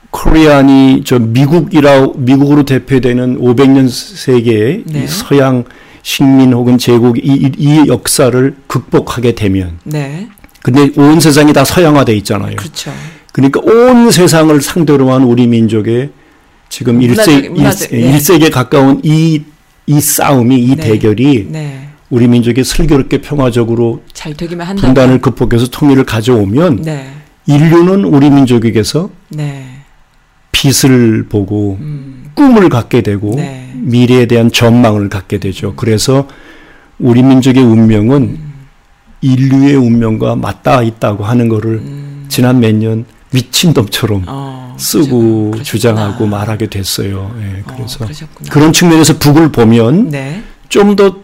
코리안이 저 미국이라 미국으로 대표되는 500년 세계의 서양 식민 혹은 제국 이, 이, 이 역사를 극복하게 되면 네. 근데 온 세상이 다 서양화돼 있잖아요. 그렇죠. 그러니까 온 세상을 상대로 한 우리 민족의 지금 문화적- 1세, 문화적- 일 네. 1세기에 가까운 이, 이 싸움이, 이 네. 대결이 네. 우리 민족이 슬기롭게 평화적으로. 분단을 극복해서 통일을 가져오면 네. 인류는 우리 민족에게서 네. 빛을 보고 음. 꿈을 갖게 되고 네. 미래에 대한 전망을 갖게 되죠. 그래서 우리 민족의 운명은 음. 인류의 운명과 맞닿아 있다고 하는 거를 음. 지난 몇 년 미친놈처럼 어, 쓰고 그러셨구나. 주장하고 말하게 됐어요. 예, 어, 그래서 그러셨구나. 그런 측면에서 북을 보면 네. 좀더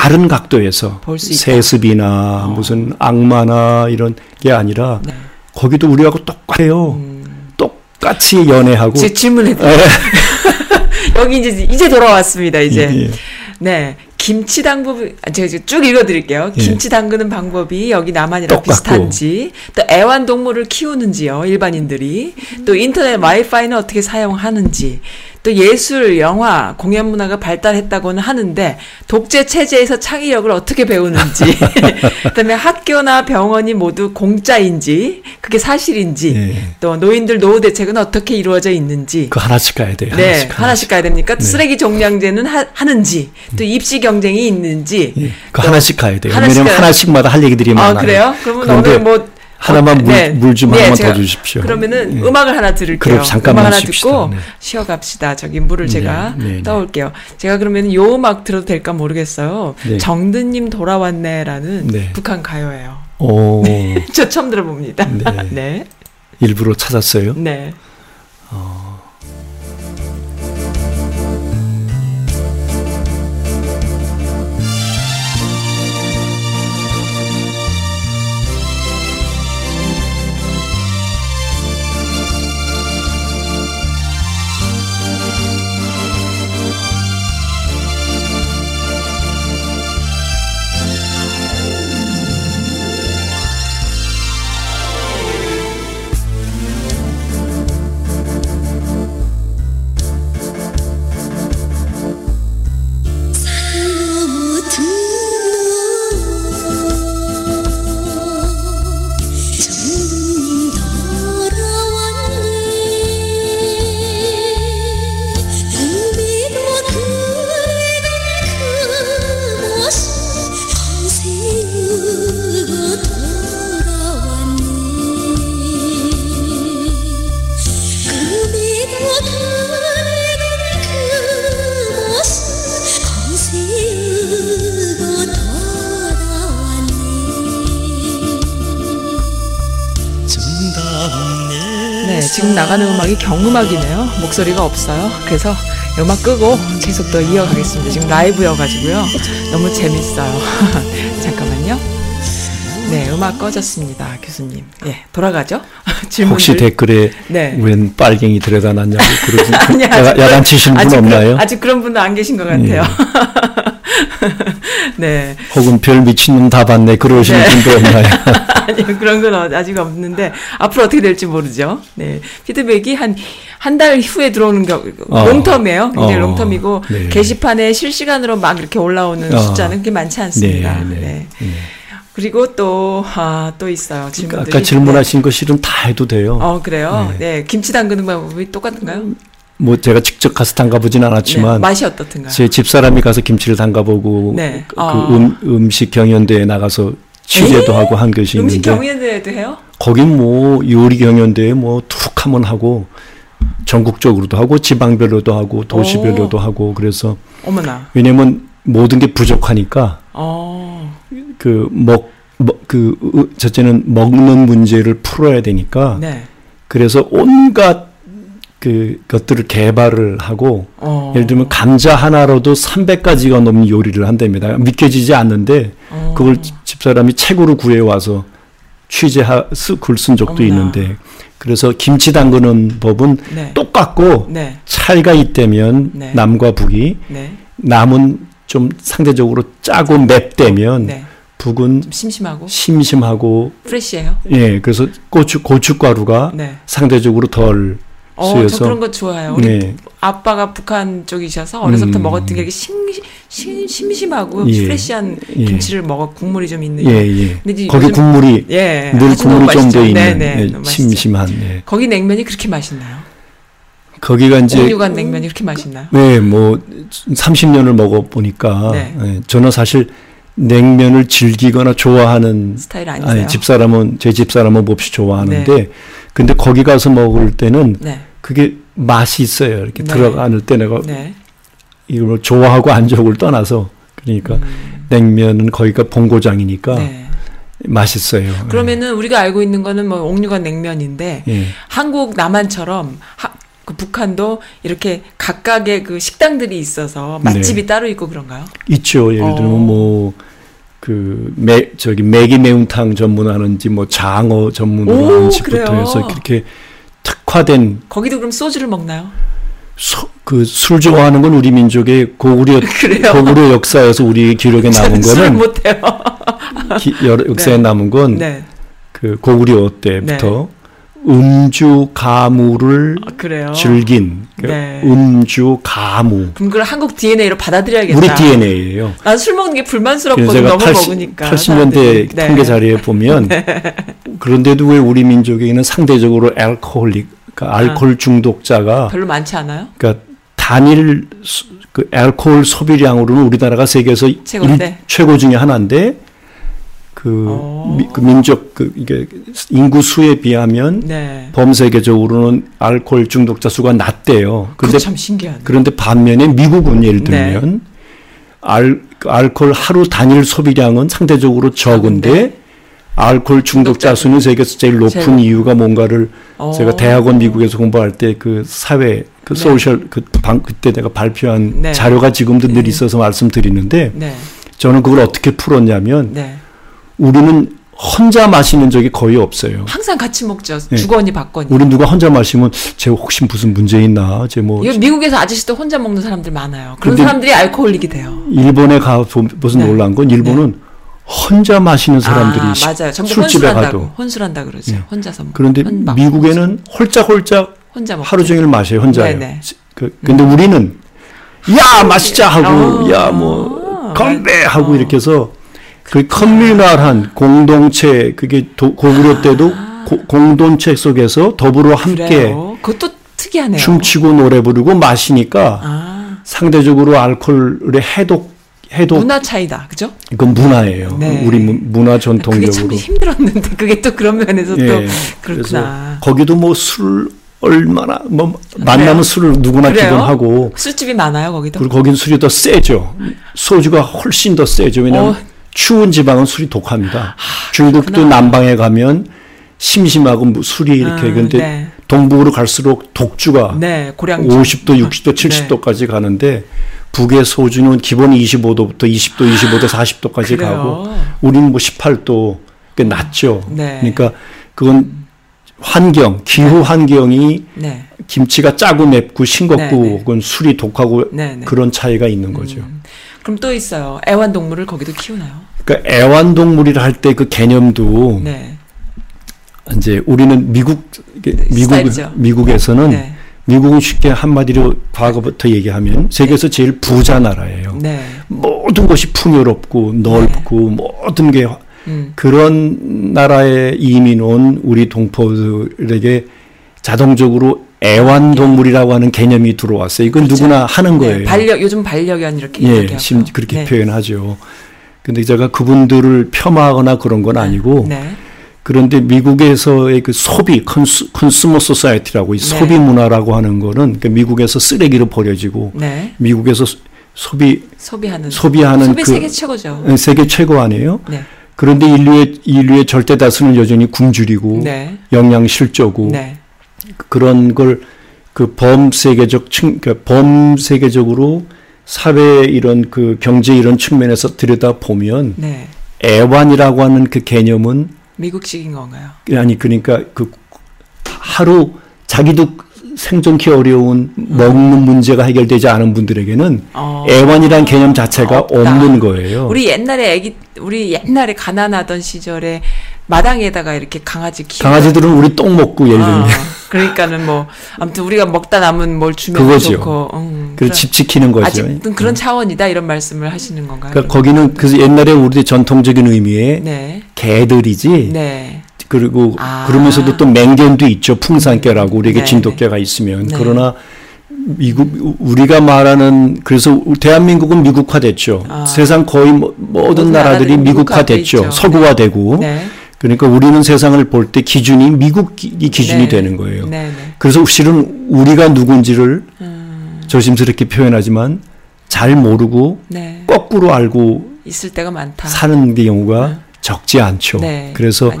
다른 각도에서. 세습이나 어. 무슨 악마나 이런 게 아니라 네. 거기도 우리하고 똑같아요. 음. 똑같이 연애하고 제 질문에 예, 여기 이제 이제 돌아왔습니다. 이제 예. 네 김치 당법 아, 제가 쭉 읽어드릴게요. 예. 김치 담그는 방법이 여기 남한이랑 똑같고. 비슷한지 또 애완동물을 키우는지요 일반인들이 또 인터넷 와이파이는 어떻게 사용하는지 또 예술, 영화, 공연 문화가 발달했다고는 하는데 독재 체제에서 창의력을 어떻게 배우는지 *laughs* 그다음에 학교나 병원이 모두 공짜인지 그게 사실인지 예. 또 노인들 노후 대책은 어떻게 이루어져 있는지 그 하나씩 가야 돼요. 네, 하나씩, 하나씩, 가야 됩니까? 또 네. 쓰레기 종량제는 하, 하는지, 또 입시 경쟁이 있는지. 예, 그 하나씩 가야 돼요. 하나씩 왜냐면 하나씩마다 할 얘기들이 아, 많아요. 그래요? 그러면 오늘 뭐 하나만 물- 네. 물좀 네, 하나만 제가 더 주십시오. 그러면은 예. 음악을 하나 들을게요. 그럼 잠깐만 음악 하나. 듣고 네. 쉬어갑시다. 저기 물을 제가 네, 네. 떠올게요. 제가 그러면 요 음악 들어도 될까 모르겠어요. 네. 정드님 돌아왔네라는 네. 북한 가요예요. 오, *laughs* 저 처음 들어봅니다. 네. *laughs* 네. 일부러 찾았어요. 네. 네, 음악이 경음악이네요. 목소리가 없어요. 그래서 음악 끄고 계속 또 이어가겠습니다. 지금 라이브여가지고요. 너무 재밌어요. *laughs* 잠깐만요. 네, 음악 꺼졌습니다, 교수님. 예, 돌아가죠. *laughs* 질문들. 혹시 댓글에 네. 웬 빨갱이 들여다 놨냐고 *laughs* 그러지 아니, 아직 야단, 야단 치시는 분 아직 없나요? 예. 그런, 아직 그런 분은 안 계신 것 같아요. 네. 혹은 별 미친놈 다 봤네 그러시는 네. 분도 없나요? *laughs* 아니요, 그런 건 어- 아직 없는데, 앞으로 어떻게 될지 모르죠. 네. 피드백이 한, 한 달 후에 들어오는 겨, 어. 롱텀이에요. 굉장히 어. 롱텀이고, 네. 게시판에 실시간으로 막 이렇게 올라오는 어. 숫자는 그렇게 많지 않습니다. 네, 네. 네. 네. 그리고 또, 아, 또 있어요. 질문들이. 아까 질문하신 거 실은 다 해도 돼요. 네. 어, 그래요? 네. 네. 김치 담그는 방법이 똑같은가요? 뭐 제가 직접 가서 담가보진 네. 않았지만 맛이 어떻든가요? 제 집사람이 가서 김치를 담가보고 네. 그 아. 음, 음식 경연대회 나가서 취재도 에이? 하고 한 것이 음식 있는데 경연대회도 해요? 거긴 뭐 요리 경연대회 뭐 툭 하면 하고 전국적으로도 하고 지방별로도 하고 도시별로도 하고 그래서 어머나. 왜냐면 모든 게 부족하니까 어. 그먹그 첫째는 먹는 문제를 풀어야 되니까 네. 그래서 온갖 그 것들을 개발을 하고 어. 예를 들면 감자 하나로도 300가지가 넘는 요리를 한답니다. 믿겨지지 않는데 어. 그걸 집- 집사람이 책으로 구해 와서 취재하 쓰- 글쓴 적도 어머나. 있는데 그래서 김치 담그는 법은 네. 똑같고 네. 차이가 있다면 네. 남과 북이 네. 남은 좀 상대적으로 짜고 맵다면 네. 북은 좀 심심하고 심심하고 프레시해요. 예 그래서 고추 고춧가루가 네. 상대적으로 덜 어, 저 그런 거 좋아해요. 우리 네. 아빠가 북한 쪽이셔서 어려서부터 음. 먹었던 게 이렇게 심, 심, 심심하고 예. 프레시한 예. 김치를 먹어 국물이 좀 있는. 예, 예. 근데 거기 국물이 예. 늘 국물이 좀. 돼 있는 네, 네. 예. 심심한 예. 거기 냉면이 그렇게 맛있나요? 거기가 이제 옥류관 냉면이 그렇게 맛있나요? 네, 뭐 30년을 먹어 보니까 네. 예, 저는 사실 냉면을 즐기거나 좋아하는 스타일 아니세요? 아니 집사람은 제 집사람은 몹시 좋아하는데 네. 근데 거기 가서 먹을 때는 네. 그게 맛이 있어요. 이렇게 네. 들어가는 때 내가 네. 이걸 뭐 좋아하고 안 좋아하고를 떠나서 그러니까 음, 냉면은 거기가 본고장이니까 네. 맛있어요. 그러면은 우리가 알고 있는 거는 뭐 옥류관 냉면인데 예. 한국 남한처럼 하, 그 북한도 이렇게 각각의 그 식당들이 있어서 맛집이 따로 있고 그런가요? 있죠. 예를 들면 어. 뭐, 그, 매, 저기, 매기 매운탕 전문하는지, 뭐, 장어 전문으로 오, 하는 집부터 그래요? 해서 그렇게 특화된, 거기도 그럼 소주를 먹나요? 그, 술 좋아하는 건 우리 민족의 고구려? *laughs* 고구려 역사에서 우리 기록에 남은 거는. 기, 여러, 역사에 네. 남은 건, 네, 그 고구려 때부터 음주 가무를 아. 즐긴, 그 네. 음주 가무. 그럼 그걸 한국 DNA로 받아들여야겠다. 우리 DNA예요. 난 술 먹는 게 제가 너무 80, 먹으니까. 80년대 사람들이. 네. 통계 자료에 보면 *laughs* 그런데도 왜 우리 민족에는 상대적으로 알코올릭, 그러니까 알코올 중독자가 별로 많지 않아요? 그러니까 단일 수- 그 알코올 소비량으로는 우리나라가 세계에서 최고 중에 하나인데 그, 어. 미- 그 민족 그 이게 인구 수에 비하면 네. 범세계적으로는 알코올 중독자 수가 낮대요. 그런데 참 신기하네. 그런데 반면에 미국은 예를 네. 들면 알, 알코올 하루 단일 소비량은 상대적으로 적은데 알코올 중독자 수는 세계에서 제일 높은 제일 이유가 뭔가를 어. 제가 대학원 미국에서 공부할 때 그 사회 그 네. 소셜 그 방, 그때 내가 발표한 네. 자료가 지금도 늘 네. 있어서 말씀드리는데 네, 저는 그걸 어떻게 풀었냐면 네. 우리는 혼자 마시는 적이 거의 없어요. 항상 같이 먹죠. 네. 주거니 받거니. 우리 누가 혼자 마시면 쟤 혹시 무슨 문제 있나? 쟤뭐 미국에서 아저씨도 혼자 먹는 사람들 많아요. 그런 사람들이 알코올릭이 돼요. 일본에 가 무슨 네. 놀란 건 일본은 혼자 마시는 사람들이 아, 시- 맞아요. 술집에 혼술한다고. 가도 혼술한다 그러죠. 네. 혼자서 먹. 그런데 미국에는 홀짝홀짝 혼자 먹. 하루 종일 마셔요 혼자요. 그 근데 우리는 야 마시자 하고 어. 야뭐 아, 건배 하고 어. 이렇게 해서 그 커뮤널한 공동체 그게 도, 고구려 때도 고- 공동체 속에서 더불어 함께 아. 특이하네요. 춤추고 노래 부르고 마시니까 아, 상대적으로 알코올의 해독 해독 문화 차이다. 그죠? 이건 문화예요. 네. 우리 문- 문화 그게 참 전통적으로. 힘들었는데 그게 또 그런 면에서 또 예. 그렇구나. 그래서 거기도 뭐 술 얼마나 뭐 만나면 그래요? 술을 누구나 그래요? 기본하고 술집이 많아요 거기도. 그리고 거긴 술이 더 세죠. 소주가 훨씬 더 세죠. 왜냐하면 어. 아, 추운 지방은 술이 독합니다. 중국도 그렇구나. 남방에 가면 심심하고 뭐 술이 이렇게 음, 근데 네. 동북으로 갈수록 독주가 네, 고량 50도, 60도, 70도까지 가는데 북의 소주는 기본 25도부터 20도, 25도, 40도까지 그래요? 가고 우리는 뭐 18도 꽤 낮죠. 네. 그러니까 그건 환경, 기후 환경이 네. 김치가 짜고 맵고 싱겁고 네, 네. 혹은 술이 독하고 네, 네. 그런 차이가 있는 거죠. 그럼 또 있어요. 애완동물을 거기도 키우나요? 그러니까 애완동물이라 할 때 그 개념도 네. 이제 우리는 미국 이게 미국 스타일이죠. 미국에서는 네. 미국은 쉽게 한마디로 과거부터 얘기하면 세계에서 제일 부자 나라예요. 네. 모든 것이 풍요롭고 넓고 모든 게 음. 그런 나라에 이민 온 우리 동포들에게 자동적으로 애완동물이라고 하는 개념이 들어왔어요. 이건 그렇죠. 누구나 하는 네, 거예요. 반려 요즘 반려견 이렇게 예. 심 그렇게 네. 표현하죠. 근데 제가 그분들을 폄하하거나 그런 건 아니고 네. 그런데 미국에서의 그 소비 consu, consumer society라고 이 네. 소비 문화라고 하는 거는 그 미국에서 쓰레기로 버려지고 네. 미국에서 소- 소비 소비하는 소비하는 소비 그 세계 최고죠. 예, 세계 최고 아니에요? 네. 그런데 인류의 인류의 절대 다수는 여전히 굶주리고 네. 영양 실조고 네. 그런 걸 그 범세계적 측, 그러니까 범세계적으로 사회 이런 그 경제 이런 측면에서 들여다 보면 네. 애완이라고 하는 그 개념은 미국식인 건가요? 아니 그러니까 그 하루 자기도 생존기 어려운 먹는 문제가 해결되지 않은 분들에게는 어. 애완이란 개념 자체가 없다. 없는 거예요. 우리 옛날에 애기 우리 옛날에 가난하던 시절에 마당에다가 이렇게 강아지 키우 강아지들은 우리 똥 먹고 예를 들면 어, 그러니까는 뭐 아무튼 우리가 먹다 남은 뭘 주면 그거죠. 좋고 음, 그집 지키는 거죠. 아직은 그런 차원이다 이런 말씀을 하시는 건가요? 그러니까 거기는 그래서 옛날에 우리 전통적인 의미의 네. 개들이지 네. 그리고 아. 그러면서도 또 맹견도 있죠 풍산개라고 우리에게 네, 진돗개가 있으면 네. 그러나 미국 우리가 말하는 그래서 대한민국은 미국화됐죠 아. 세상 거의 모- 모든 나라들이 미국화됐죠 미국화돼 있죠. 서구화되고 네. 그러니까 우리는 세상을 볼 때 기준이 미국이 기준이 네. 되는 거예요 네, 네. 그래서 실은 우리가 누군지를 음, 조심스럽게 표현하지만 잘 모르고 네. 거꾸로 알고 있을 때가 많다. 사는 경우가 적지 않죠. 네. 그래서.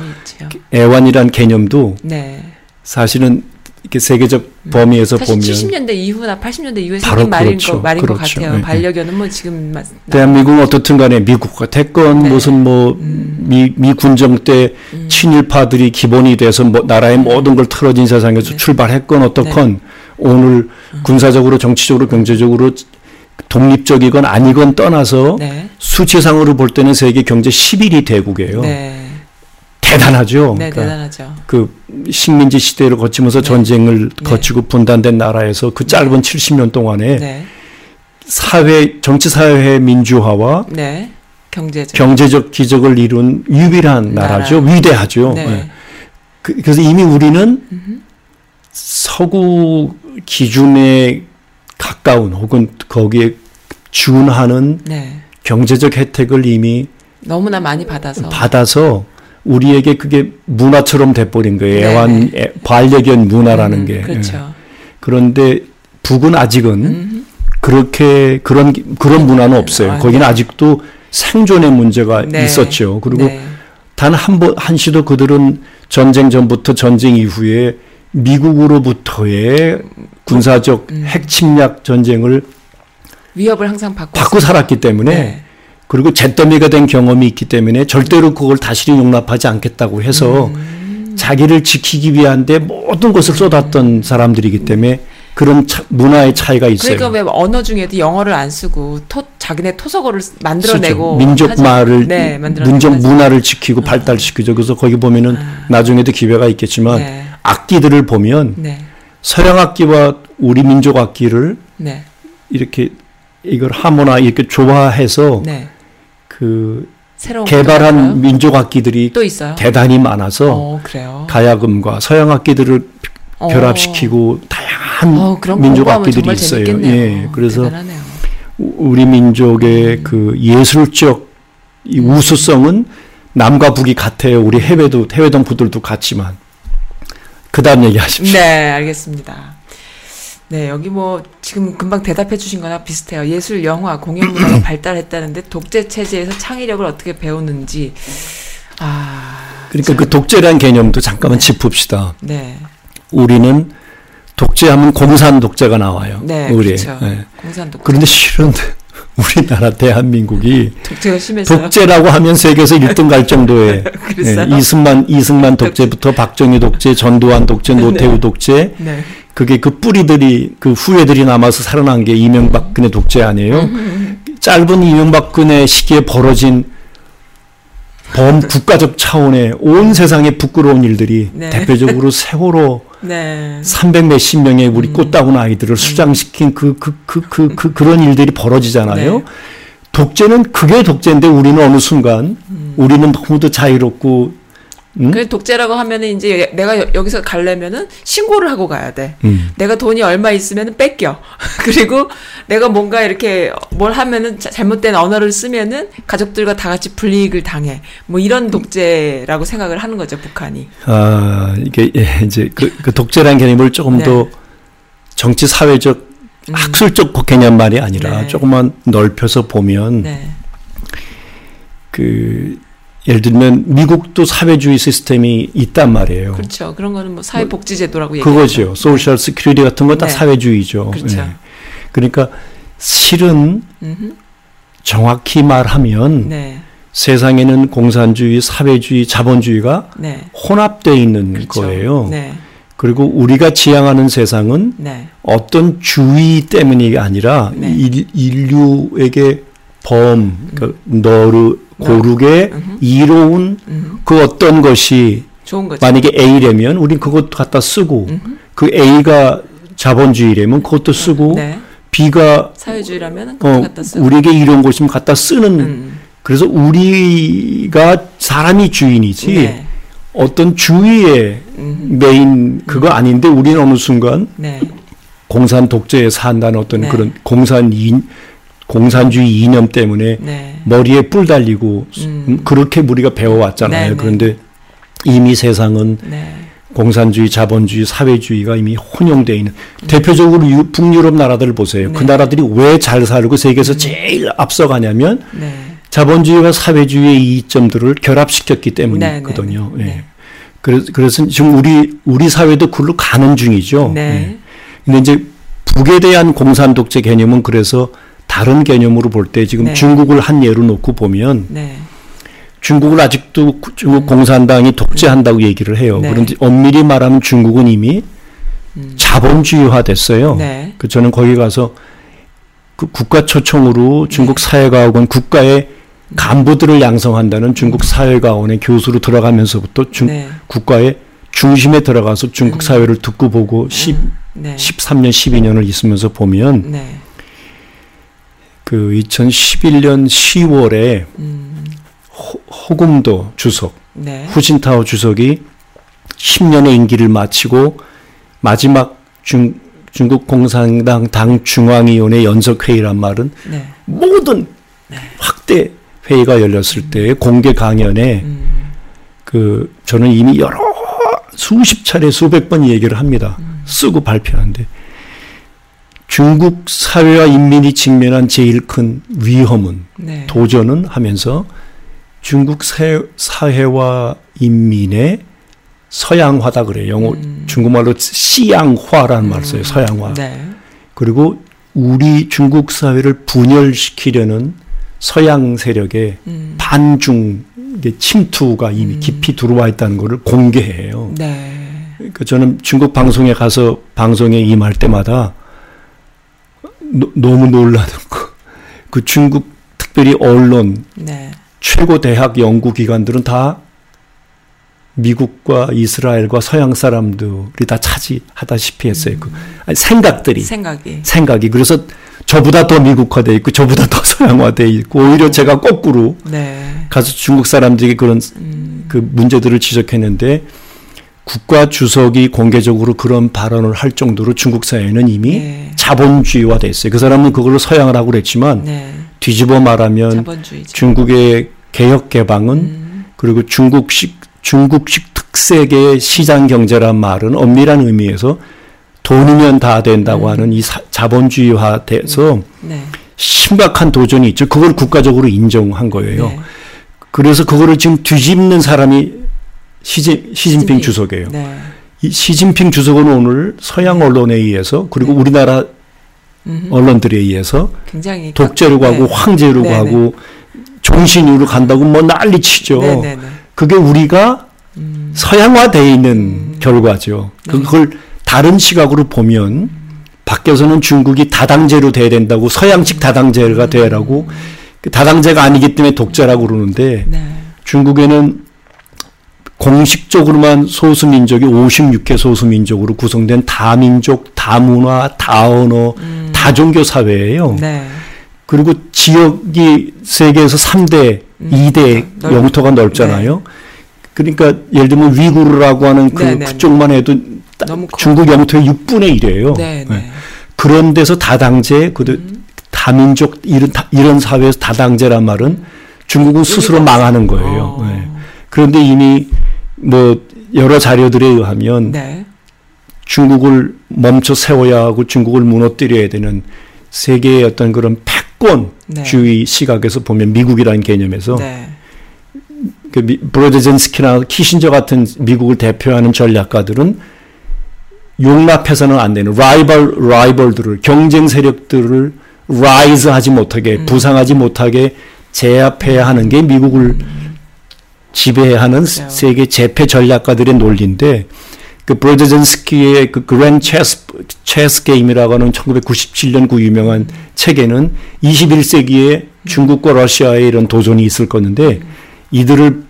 애완이란 개념도 네. 사실은 이렇게 세계적 범위에서 보면 70년대 이후나 80년대 이후에 바로 생긴 말인 그렇죠. 거 말인 그렇죠. 것 같아요. 네, 네. 반려견은 뭐 지금 마- 대한민국은 어떻든 간에 미국과 됐건 네. 무슨 뭐 미, 미 군정 때 음. 친일파들이 기본이 돼서 뭐 나라의 모든 걸 틀어진 세상에서 네. 출발했건 어떻건 오늘 음. 군사적으로 정치적으로 경제적으로 독립적이건 아니건 떠나서 네. 수치상으로 볼 때는 세계 경제 11위 대국이에요. 네. 대단하죠. 네, 그러니까 대단하죠. 그 식민지 시대를 거치면서 네. 전쟁을 네. 거치고 분단된 나라에서 그 짧은 70년 동안에 네. 사회 정치 사회 민주화와 네. 경제적. 경제적 기적을 이룬 유일한 나라. 나라죠. 위대하죠. 네. 네. 그, 래서 이미 우리는 서구 기준에 가까운 혹은 거기에 준하는 네. 경제적 혜택을 이미 너무나 많이 받아서. 받아서 우리에게 그게 문화처럼 돼버린 거예요. 애완 애- 반려견 문화라는 음, 게. 예. 그렇죠. 그런데 북은 아직은 음. 그렇게 그런 기- 그런 문화는 없어요. 아, 거기는 네. 아직도 생존의 문제가 네. 있었죠. 그리고 네. 단한 번 한시도 그들은 전쟁 전부터 전쟁 이후에 미국으로부터의 군사적 음. 핵 침략 전쟁을 위협을 항상 받고 받고 살았기 때문에 네. 그리고 잿더미가 된 경험이 있기 때문에 절대로 그걸 다시 용납하지 않겠다고 해서 음. 자기를 지키기 위한데 모든 것을 쏟았던 사람들이기 때문에 그런 차- 문화의 차이가 있어요. 그러니까 왜 언어 중에도 영어를 안 쓰고 토, 자기네 토속어를 쓰- 만들어내고 쓰죠. 민족 하죠. 말을 네, 민족. 문화를 지키고 발달시키죠. 그래서 거기 보면은 나중에도 기회가 있겠지만 네. 악기들을 보면 네. 서양 악기와 우리 민족 악기를 네. 이렇게 이걸 하모나 이렇게 조화해서 네. 그 개발한 민족 악기들이 또 있어요. 대단히 많아서 어, 그래요. 가야금과 서양 악기들을 어. 결합시키고 다양한 어, 그런 민족 악기들이 있어요. 재밌겠네요. 예, 그래서 대단하네요. 우- 우리 민족의 그 예술적 이 우수성은 남과 북이 같아요. 우리 해외도 해외 동포들도 같지만 그다음 얘기하십시오. 네, 알겠습니다. 네, 여기 뭐 지금 금방 대답해 주신 거나 비슷해요. 예술, 영화, 공연 문화가 *clears throat* 발달했다는데 독재 체제에서 창의력을 어떻게 배우는지 아, 그러니까 그 독재란 개념도 잠깐만 짚읍시다. 네. 우리는 독재하면 공산 독재가 나와요. 네, 우리. 그렇죠. 예. 공산 독재. 그런데 실은 *laughs* 우리나라 대한민국이. 독재라고 하면 세계에서 1등 갈 정도의? *laughs* 예, 이승만 이승만 독재부터 박정희 독재, 전두환 독재, 노태우 독재 네. 그게 그 뿌리들이 그 후예들이 남아서 살아난 게 이명박근혜 독재 아니에요? 짧은 이명박근혜 시기에 벌어진 범 국가적 차원의 온 세상에 부끄러운 일들이 네. 대표적으로 *laughs* 세월호 네. 300 몇십 명의 우리 음. 꽃다운 아이들을 수장시킨 그, 그, 그, 그, 그, 그런 일들이 벌어지잖아요. 네. 독재는 그게 독재인데 우리는 어느 순간 우리는 너무도 자유롭고, 음? 그 독재라고 하면은 이제 내가 여- 여기서 가려면은 신고를 하고 가야 돼. 음. 내가 돈이 얼마 있으면은 뺏겨. *laughs* 그리고 내가 뭔가 이렇게 뭘 하면은 자- 잘못된 언어를 쓰면은 가족들과 다 같이 불이익을 당해. 뭐 이런 독재라고 생각을 하는 거죠, 북한이. 아, 이게 예, 이제 그, 그 독재라는 개념을 조금 네. 더 정치 사회적 학술적 개념 말이 아니라 네. 조금만 넓혀서 보면 네. 그 예를 들면 미국도 사회주의 시스템이 있단 말이에요. 그렇죠. 그런 거는 뭐 사회복지제도라고 얘기하죠. 그거죠. Social Security 같은 건다 네. 사회주의죠. 그렇죠. 예. 그러니까 실은 음흠. 정확히 말하면 네. 세상에는 공산주의, 사회주의, 자본주의가 네. 혼합되어 있는 그렇죠. 거예요. 네. 그리고 우리가 지향하는 세상은 네. 어떤 주의 때문이 아니라 네. 일, 인류에게 범, 그러니까 너르 고르게 음흠. 이로운 음. 그 어떤 것이. 만약에 A라면 우린 그것 갖다 쓰고 음흠. 그 A가 자본주의라면 그것도 쓰고 네. B가 사회주의라면은 그거 어. 우리에게 이런 것이면 갖다 쓰는 음. 그래서 우리가 사람이 주인이지 네. 어떤 주의의 음. 메인 그거 아닌데 우리는 어느 순간 네. 공산 독재에 산다는 어떤 네. 그런 공산 인 공산주의 이념 때문에 네. 머리에 뿔 달리고 음. 음, 그렇게 우리가 배워왔잖아요. 네, 네. 그런데 이미 세상은 네. 공산주의, 자본주의, 사회주의가 이미 혼용되어 있는 대표적으로 유- 북유럽 나라들을 보세요. 그 네. 나라들이 왜 잘 살고 세계에서 제일 앞서가냐면 네. 자본주의와 사회주의의 이점들을 결합시켰기 네, 때문이거든요. 네, 네. 예. 그래서, 그래서 지금 우리 우리 사회도 그걸로 가는 중이죠. 네. 예. 근데 이제 북에 대한 공산 독재 개념은 그래서 다른 개념으로 볼 때 지금 네. 중국을 한 예로 놓고 보면 네. 중국을 아직도 구- 중국 공산당이 독재한다고 얘기를 해요. 네. 그런데 엄밀히 말하면 중국은 이미 자본주의화 됐어요. 네. 그 저는 거기 가서 그 국가 초청으로 중국 사회과학원 국가의 간부들을 양성한다는 중국 사회과학원의 교수로 들어가면서부터 중, 네. 국가의 중심에 들어가서 중국 사회를 듣고 보고 10, 네. 13년, 12년을 있으면서 보면 네. 그 2011년 10월에 음. 호금도 주석, 네. 후진타오 주석이 10년의 임기를 마치고 마지막 중, 중국 공산당 당 중앙위원회 연석회의란 말은 네. 모든 확대 회의가 열렸을 때 공개 강연에 음. 그 저는 이미 여러 수십 차례 수백 번 얘기를 합니다. 쓰고 발표하는데 중국 사회와 인민이 직면한 제일 큰 위험은 네. 도전은 하면서 중국 사- 사회와 인민의 서양화다 그래요. 영어 중국말로 시양화라는 말을 써요. 서양화. 음. 네. 그리고 우리 중국 사회를 분열시키려는 서양 세력의 음. 반중 침투가 이미 깊이 들어와 있다는 것을 공개해요. 네. 그러니까 저는 중국 방송에 가서 방송에 임할 때마다 노- 너무 놀라는 거. 그 중국 특별히 언론 네. 최고 대학 연구 기관들은 다 미국과 이스라엘과 서양 사람들이 다 차지하다시피 했어요. 그 아니, 생각들이 생각이. 생각이 그래서 저보다 더 미국화돼 있고 저보다 더 *laughs* 서양화돼 있고 오히려 제가 거꾸로 네. 가서 중국 사람들이 그런 음. 그 문제들을 지적했는데 국가 주석이 공개적으로 그런 발언을 할 정도로 중국 사회는 이미 네. 자본주의화 됐어요. 그 사람은 그걸로 서양을 하고 그랬지만 네. 뒤집어 말하면 자본주의죠. 중국의 개혁 개방은 음. 그리고 중국식 중국식 특색의 시장 경제란 말은 엄밀한 의미에서 돈이면 다 된다고 음. 하는 이 사- 자본주의화 돼서 네. 심각한 도전이 있죠. 그걸 국가적으로 인정한 거예요. 네. 그래서 그거를 지금 뒤집는 사람이 시진, 시진핑. 주석이에요. 네. 이 시진핑 주석은 오늘 서양 언론에 의해서 그리고 네. 우리나라 음, 언론들에 의해서 굉장히 독재로 각- 가고 네. 황제로. 가고 종신으로 간다고 뭐 난리 치죠. 네네네. 그게 우리가 음, 서양화되어 있는 결과죠. 네. 그걸 다른 시각으로 보면 밖에서는 중국이 다당제로 돼야 된다고 서양식 다당제가 되라고 그 다당제가 아니기 때문에 독재라고 그러는데 네. 중국에는 공식적으로만 소수민족이 56개 소수민족으로 구성된 다민족, 다문화, 다언어, 다종교 사회예요. 음. 네. 그리고 지역이 세계에서 3대, 음, 2대 넓- 영토가 넓잖아요. 그러니까 예를 들면 위구르라고 하는 그 네, 네, 그쪽만 해도 따- 너무 커. 중국 영토의 6분의 1이에요. 네, 네. 그런 데서 다당제, 그 음. 다민족 이런 다- 이런 사회에서 다당제란 말은 중국은 스스로 망하는 거예요. 어. 네. 그런데 이미 뭐 여러 자료들에 의하면 네. 중국을 멈춰 세워야 하고 중국을 무너뜨려야 되는 세계의 어떤 그런 패권주의 네. 시각에서 보면 미국이라는 개념에서 네. 그 미- 브로제젠스키나 키신저 같은 미국을 대표하는 전략가들은 용납해서는 안 되는 라이벌 라이벌들을 경쟁 세력들을 라이즈하지 못하게 음. 부상하지 못하게 제압해야 하는 게 미국을 지배하는 그래요. 세계 제패 전략가들의 논리인데 그 브로제젠스키의 그 그랜 체스 체스 게임이라고 하는 1997년 그 유명한 책에는 21세기에 중국과 러시아의 이런 도전이 있을 건데 이들을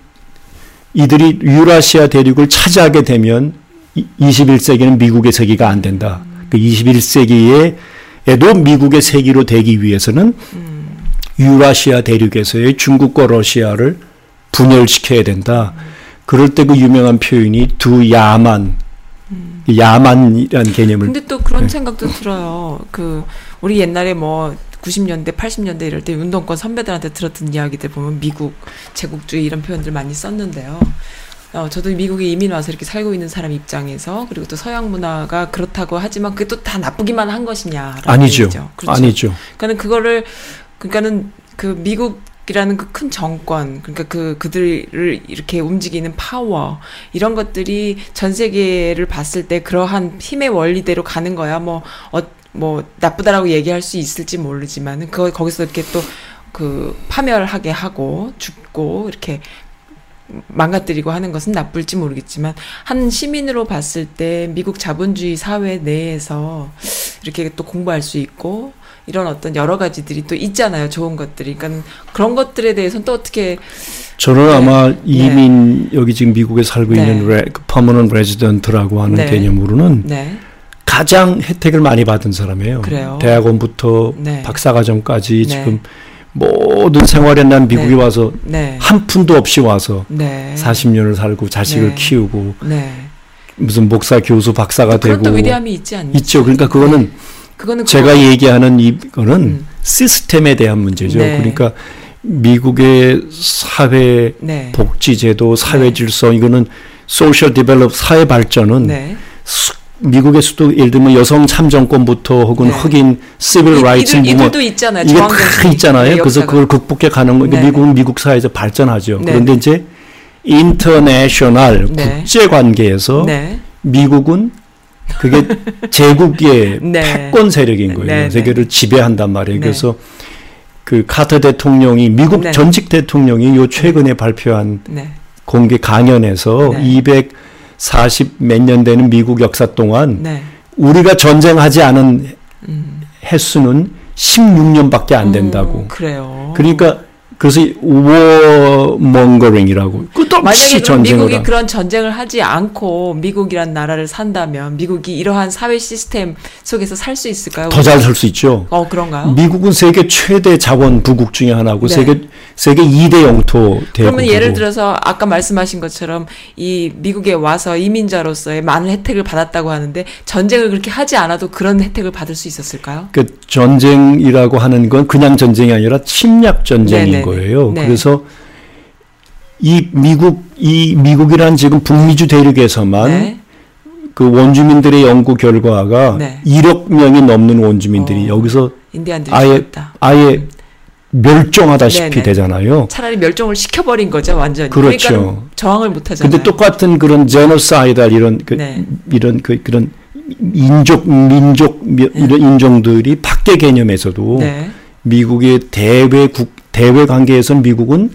이들이 유라시아 대륙을 차지하게 되면 이- 21세기는 미국의 세기가 안 된다. 그 21세기에도 미국의 세기로 되기 위해서는 유라시아 대륙에서의 중국과 러시아를 분열시켜야 된다. 그럴 때 그 유명한 표현이 두 야만, 야만이라는 개념을 근데 또 그런 네. 생각도 들어요. 그 우리 옛날에 뭐 90년대, 80년대 이럴 때 운동권 선배들한테 들었던 이야기들 보면 미국 제국주의 이런 표현들 많이 썼는데요. 어, 저도 미국에 이민 와서 이렇게 살고 있는 사람 입장에서 그리고 또 서양 문화가 그렇다고 하지만 그게 또 다 나쁘기만 한 것이냐? 아니죠. 그렇죠. 아니죠. 그러니까는 그거를 그러니까는 그 미국 이라는 그 큰 정권 그러니까 그 그들을 이렇게 움직이는 파워 이런 것들이 전 세계를 봤을 때 그러한 힘의 원리대로 가는 거야. 뭐 어, 뭐 나쁘다라고 얘기할 수 있을지 모르지만은 그 거기서 이렇게 또 그 파멸하게 하고 죽고 이렇게 망가뜨리고 하는 것은 나쁠지 모르겠지만 한 시민으로 봤을 때 미국 자본주의 사회 내에서 이렇게 또 공부할 수 있고 이런 어떤 여러 가지들이 또 있잖아요. 좋은 것들이. 그러니까 그런 것들에 대해서는 또 어떻게 저는 네. 아마 이민 여기 지금 미국에 살고 네. 있는 re, permanent resident라고 하는 네. 개념으로는 네. 가장 혜택을 많이 받은 사람이에요. 그래요? 대학원부터 네. 박사과정까지 네. 지금 모든 생활에 난 미국에 네. 와서 네. 한 푼도 없이 와서 네. 40년을 살고 자식을 네. 키우고 네. 무슨 목사 교수 박사가 그런 되고 또 위대함이 있지 않나요? 있죠. 그러니까 그거는 그거는 제가 그거- 얘기하는 이거는 음. 시스템에 대한 문제죠. 네. 그러니까 미국의 사회 네. 복지 제도, 사회 네. 질서 이거는 social develop 사회 발전은 네. 수- 미국에서도 예를 들면 여성 참정권부터 혹은 네. 흑인 civil 이- rights 이들도 있잖아요. 이게 다 있잖아요. 네, 그래서. 그걸 극복해 가는 거. 그러니까 네. 미국은 미국 사회에서 발전하죠. 네. 그런데 이제 international 네. 국제 관계에서 네. 미국은 그게 *laughs* 제국의 네. 패권 세력인 거예요. 네, 네. 세계를 지배한단 말이에요. 네. 그래서 그 카터 대통령이 미국 네. 전직 대통령이 요 최근에 발표한 네. 공개 강연에서 네. 240 몇 년 되는 미국 역사 동안 네. 우리가 전쟁하지 않은 음. 횟수는 16년밖에 안 된다고. 음, 그래요. 그러니까 그래서 워mongering이라고 끝없이 전쟁을 미국이 하- 그런 전쟁을 하지 않고 미국이란 나라를 산다면 미국이 이러한 사회 시스템 속에서 살 수 있을까요? 더 잘 살 수 있죠. 어 그런가요? 미국은 세계 최대 자원 부국 중에 하나고 네. 세계 세계 2대 영토 대국이고 그러면 예를 들어서 아까 말씀하신 것처럼 이 미국에 와서 이민자로서의 많은 혜택을 받았다고 하는데 전쟁을 그렇게 하지 않아도 그런 혜택을 받을 수 있었을까요? 그 전쟁이라고 하는 건 그냥 전쟁이 아니라 침략 전쟁인 네네네. 거예요. 네. 그래서 이 미국 이 미국이란 지금 북미주 대륙에서만 네. 그 원주민들의 연구 결과가 네. 1억 명이 넘는 원주민들이 어. 여기서 아예 죽었다. 아예 멸종하다시피 네네. 되잖아요. 차라리 멸종을 시켜버린 거죠, 완전히. 그렇죠. 그러니까 저항을 못 하잖아요. 근데 똑같은 그런 제노사이달 이런 그 네. 이런 그 그런 인족 민족 미- 이런 인종들이 밖의 개념에서도 네. 미국의 대외 국 대외 관계에서는 미국은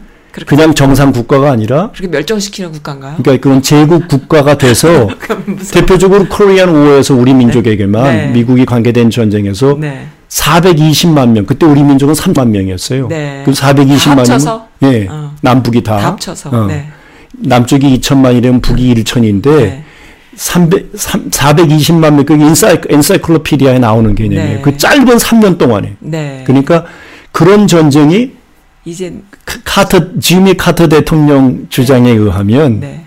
그냥 정상 국가가 아니라 그렇게 멸종시키는 국가인가요? 그러니까 그런 제국 국가가 돼서 *laughs* 대표적으로 코리안 워에서 우리 민족에게만 네. 미국이 관계된 전쟁에서 네. 420만 명 그때 우리 민족은 3만 명이었어요. 네. 그 420만 합쳐서? 명, 예, 어. 남북이 다, 다 합쳐서. 어. 네. 남쪽이 2천만이라면 북이 1천인데 네. 300, 420만 명, 그게 인사이, 엔사이클로피디아에 나오는 개념이에요. 네. 그 짧은 3년 동안에. 네. 그러니까 그런 전쟁이 이제 크- 카터, 지미 카터 대통령 주장에 의하면 네.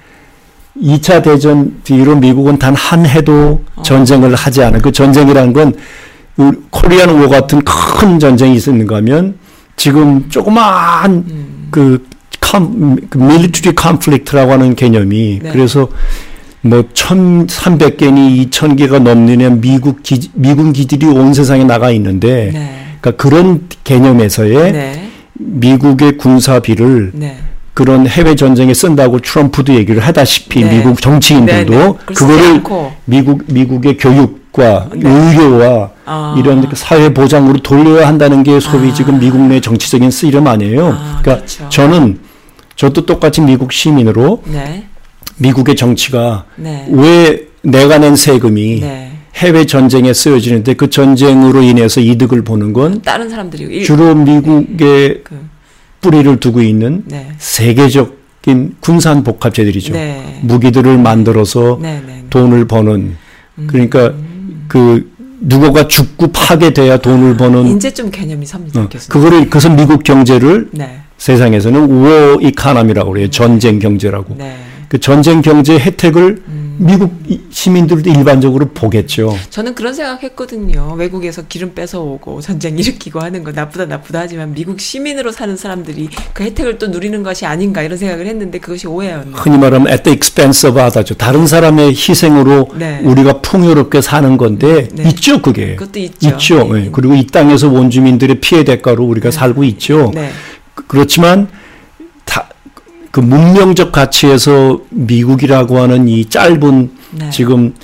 2차 대전 뒤로 미국은 단 한 해도 어. 전쟁을 하지 않은 그 전쟁이라는 건 Korean War 같은 큰 전쟁이 있었는가 하면 지금 조그마한 음. 그, com, 그 military conflict라고 하는 개념이 네. 그래서 뭐 1,300개니 2,000개가 넘는 미국 기, 미군 기지들이 온 세상에 나가 있는데 네. 그러니까 그런 개념에서의 네. 미국의 군사비를 네. 그런 해외 전쟁에 쓴다고 트럼프도 얘기를 하다시피 네. 미국 정치인들도 네, 네. 그거를 않고. 미국 미국의 교육과 네. 의료와 아. 이런 그 사회 보장으로 돌려야 한다는 게 소위 아. 지금 미국 내 정치적인 쓰이름 아니에요. 아, 그러니까 그렇죠. 저는 저도 똑같이 미국 시민으로 네. 미국의 정치가 네. 왜 내가 낸 세금이 네. 해외 전쟁에 쓰여지는데 그 전쟁으로 인해서 이득을 보는 건 다른 사람들이 일- 주로 미국의 그, 뿌리를 두고 있는 네. 세계적인 군산 복합체들이죠. 네. 무기들을 만들어서 네, 네. 돈을 버는 음. 그러니까 그 누구가 죽고 파괴돼야 돈을 버는 이제 좀 개념이 섭니다, 어. 그거를 그래서 미국 경제를 네. 세상에서는 워 이카남이라고 그래요. 전쟁 경제라고. 네. 그 전쟁 경제 혜택을 음. 미국 이- 시민들도 일반적으로 보겠죠. 저는 그런 생각했거든요. 외국에서 기름 뺏어 오고 전쟁 일으키고 하는 거 나쁘다 나쁘다 하지만 미국 시민으로 사는 사람들이 그 혜택을 또 누리는 것이 아닌가 이런 생각을 했는데 그것이 오해였네요. 흔히 말하면 at the expense of others. 다른 사람의 희생으로 네. 우리가 풍요롭게 사는 건데 네. 있죠, 그게. 그것도 있죠. 있죠. 네. 예. 그리고 이 땅에서 원주민들의 피해 대가로 우리가 네. 살고 있죠. 네. 그- 그렇지만 다, 그 문명적 가치에서 미국이라고 하는 이 짧은 네. 지금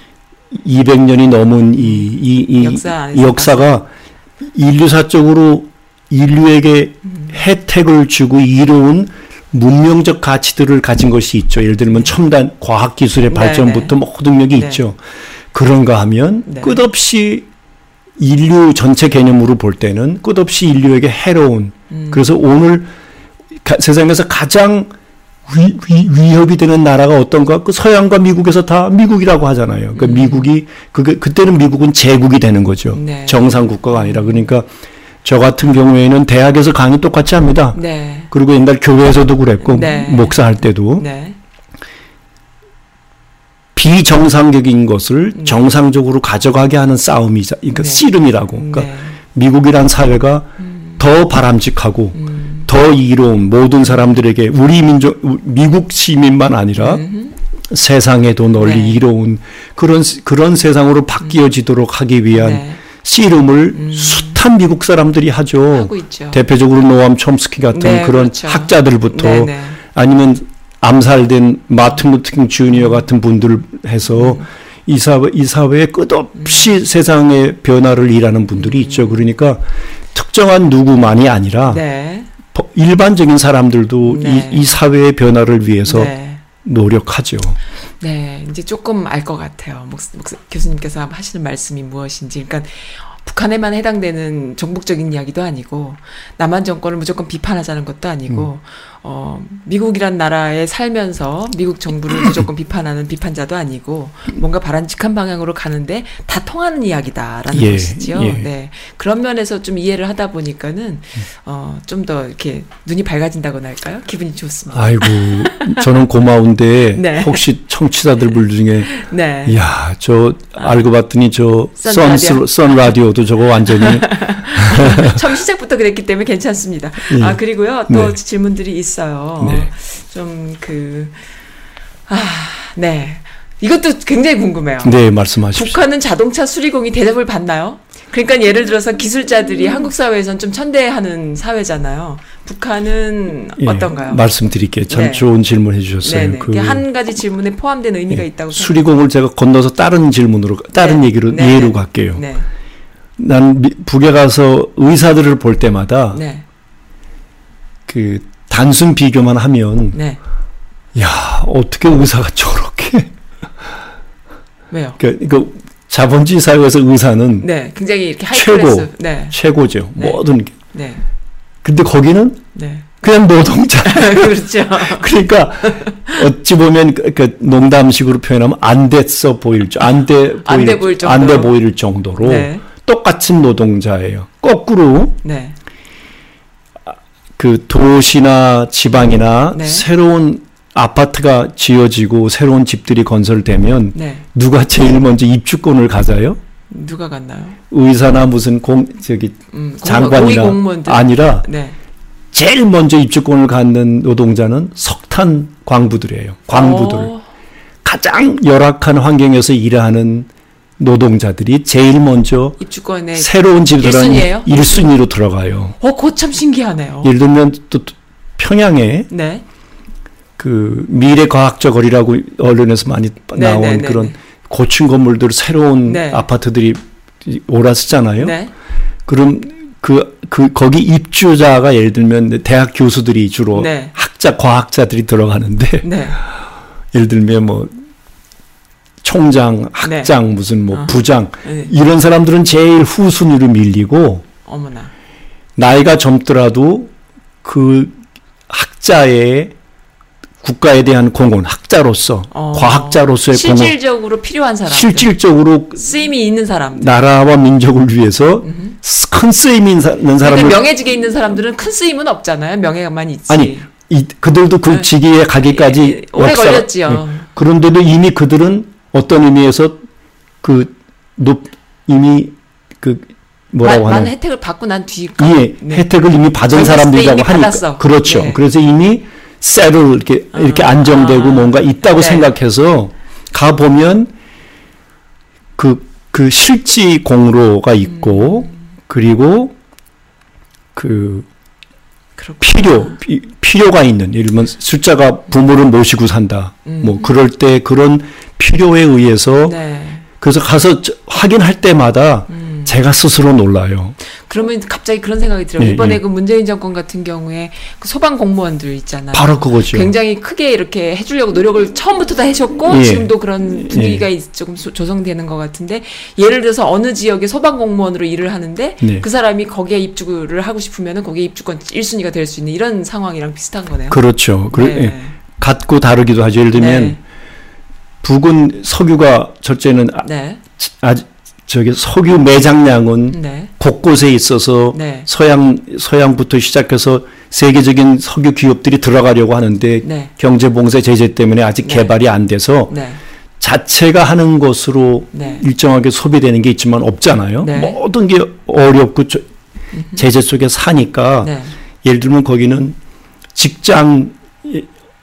200년이 넘은 이, 이, 이, 역사 이 역사가 인류사적으로 인류에게 음. 혜택을 주고 이로운 문명적 가치들을 가진 것이 있죠. 예를 들면 첨단 과학 기술의 네, 발전부터 모든 능력이 네. 있죠. 그런가 하면 네. 끝없이 인류 전체 개념으로 볼 때는 끝없이 인류에게 해로운 음. 그래서 오늘 가- 세상에서 가장 위, 위, 위 협이 되는 나라가 어떤가? 그 서양과 미국에서 다 미국이라고 하잖아요. 그러니까 미국이 그게 그때는 미국은 제국이 되는 거죠. 음. 네. 정상 국가가 아니라 그러니까 저 같은 경우에는 대학에서 강의 똑같이 합니다. 네. 그리고 옛날 교회에서도 그랬고 네. 목사할 때도 네. 비정상적인 것을 정상적으로 가져가게 하는 싸움이자 그러니까 네. 씨름이라고. 그러니까 네. 미국이란 사회가 더 바람직하고 음. 더 이로운 모든 사람들에게 우리 민족 우- 미국 시민만 아니라 세상에도 널리 네. 이로운 그런 시- 그런 세상으로 바뀌어지도록 하기 위한 네. 씨름을 숱한 미국 사람들이 하죠. 대표적으로 노암 촘스키 같은 네, 그런 그렇죠. 학자들부터 네, 네. 아니면 암살된 마틴 루터킹 주니어 같은 분들 해서 음. 이 사회 이 사회에 끝없이 세상의 변화를 일하는 분들이 있죠. 그러니까 특정한 누구만이 아니라 네. 버- 일반적인 사람들도 네. 이, 이 사회의 변화를 위해서 네. 노력하죠. 네, 이제 조금 알 것 같아요. 목, 목, 교수님께서 하시는 말씀이 무엇인지. 그러니까 북한에만 해당되는 정복적인 이야기도 아니고 남한 정권을 무조건 비판하자는 것도 아니고 어, 미국이란 나라에 살면서 미국 정부를 *clears throat* 무조건 비판하는 비판자도 아니고 뭔가 바람직한 방향으로 가는데 다 통하는 이야기다라는 예, 것이죠. 예. 네. 그런 면에서 좀 이해를 하다 보니까는 어, 좀 더 이렇게 눈이 밝아진다고나 할까요? 기분이 좋습니다. 아이고 저는 고마운데 *laughs* 네. 혹시 청취자들 분 중에 *laughs* 네. 이야 저 알고 봤더니 저선 선, 라디오. 선 라디오도 저거 완전히 *laughs* 처음 시작부터 그랬기 때문에 괜찮습니다. 예. 아 그리고요 또 네. 질문들이 있 어요. 네. 좀 그 아, 네. 이것도 굉장히 궁금해요. 네 말씀하십시오. 북한은 자동차 수리공이 대접을 받나요? 그러니까 예를 들어서 기술자들이 한국 사회에선 좀 천대하는 사회잖아요. 북한은 예, 어떤가요? 말씀드릴게요. 참 네. 좋은 질문 해주셨어요. 그 한 가지 질문에 포함된 의미가 예, 있다고 수리공을 제가 건너서 다른 질문으로 다른 네. 얘기로 네, 예로 네. 갈게요. 네. 난 미- 북에 가서 의사들을 볼 때마다 네. 그 단순 비교만 하면 네. 야 어떻게 의사가 저렇게 왜요? 그, 그 자본주의 사회에서 의사는 네. 굉장히 이렇게 최고. 네. 최고죠. 네. 모든 게. 네. 근데 거기는 네. 그냥 노동자. *laughs* 그렇죠. *laughs* 그러니까 어찌 보면 그, 그 농담식으로 표현하면 안 됐어 보일 정- 안돼 *laughs* 보일 안돼 보일 정도로. 안돼 보일 정도로 네. 똑같은 노동자예요. 거꾸로 네. 그 도시나 지방이나 네. 새로운 아파트가 지어지고 새로운 집들이 건설되면 네. 누가 제일 먼저 입주권을 가져요? 누가 갔나요? 의사나 무슨 공 저기 음, 장관이나. 아니라 네. 제일 먼저 입주권을 갖는 노동자는 석탄 광부들이에요. 광부들. 어, 가장 열악한 환경에서 일하는 노동자들이 제일 먼저 입주권에 새로운. 일순위예요? 1순위로 들어가요. 어, 그거 참 신기하네요. 예를 들면 또 평양에 네. 그 미래 과학적 거리라고 언론에서 많이 네, 나온 네, 네, 그런 네. 고층 건물들 새로운 네. 아파트들이. 네. 그럼 그, 그, 거기 입주자가 예를 들면 대학 교수들이 주로 네. 학자, 과학자들이 들어가는데 네. *laughs* 예를 들면 뭐 총장, 학장, 무슨 뭐 네. 어. 부장 네. 이런 사람들은 제일 후순위로 밀리고 어머나. 나이가 젊더라도 그 학자의 국가에 대한 공헌, 학자로서, 어. 과학자로서의 공헌, 실질적으로 필요한 사람. 실질적으로 쓰임이 있는 사람. 나라와 민족을 위해서 큰 쓰임이 있는 근데 사람을 명예직에 있는 사람들은 큰 쓰임은 없잖아요. 명예만 있지. 아니 이, 그들도 그 네. 직위에 가기까지 예, 예, 오래 역사가- 걸렸지요. 예. 그런데도 이미 그들은 어떤 의미에서 그 높, 이미 그 뭐라고 하나 혜택을 받고 난 뒤. 이 네. 혜택을 이미 받은 사람들이라고 하니까 받았어. 그렇죠. 네. 그래서 이미 셀을 이렇게 이렇게 아. 안정되고 아. 뭔가 있다고 네. 생각해서 가 보면 그그 실지 공로가 있고 음. 그리고 그 그렇구나. 필요 피, 필요가 있는 예를 들면 숫자가 부모를 모시고 산다 뭐 그럴 때 그런 필요에 의해서 음. 네. 그래서 가서 저- 확인할 때마다 음. 제가 스스로 놀라요. 그러면 갑자기 그런 생각이 들어요. 예, 이번에 예. 그 문재인 정권 같은 경우에 그 소방 공무원들 있잖아요. 바로 그거죠. 굉장히 크게 이렇게 해주려고 노력을 처음부터 다 해줬고 예. 지금도 그런 분위기가 있- 조금 소- 조성되는 것 같은데 예를 들어서 어느 지역에 소방 공무원으로 일을 하는데 네. 그 사람이 거기에 입주를 하고 싶으면은 거기에 입주권 1순위가 될 수 있는 이런 상황이랑 비슷한 거네요. 그렇죠. 그래, 네. 예. 같고 다르기도 하죠. 예를 들면 네. 북은 석유가 첫째는 아, 네. 아주 저기 석유 매장량은 네. 곳곳에 있어서 네. 서양 서양부터 시작해서 세계적인 석유 기업들이 들어가려고 하는데 네. 경제 봉쇄 제재 때문에 아직 네. 개발이 안 돼서 네. 자체가 하는 것으로 네. 일정하게 소비되는 게 있지만 없잖아요. 네. 모든 게 어렵고 저- 제재 속에 사니까 네. 예를 들면 거기는 직장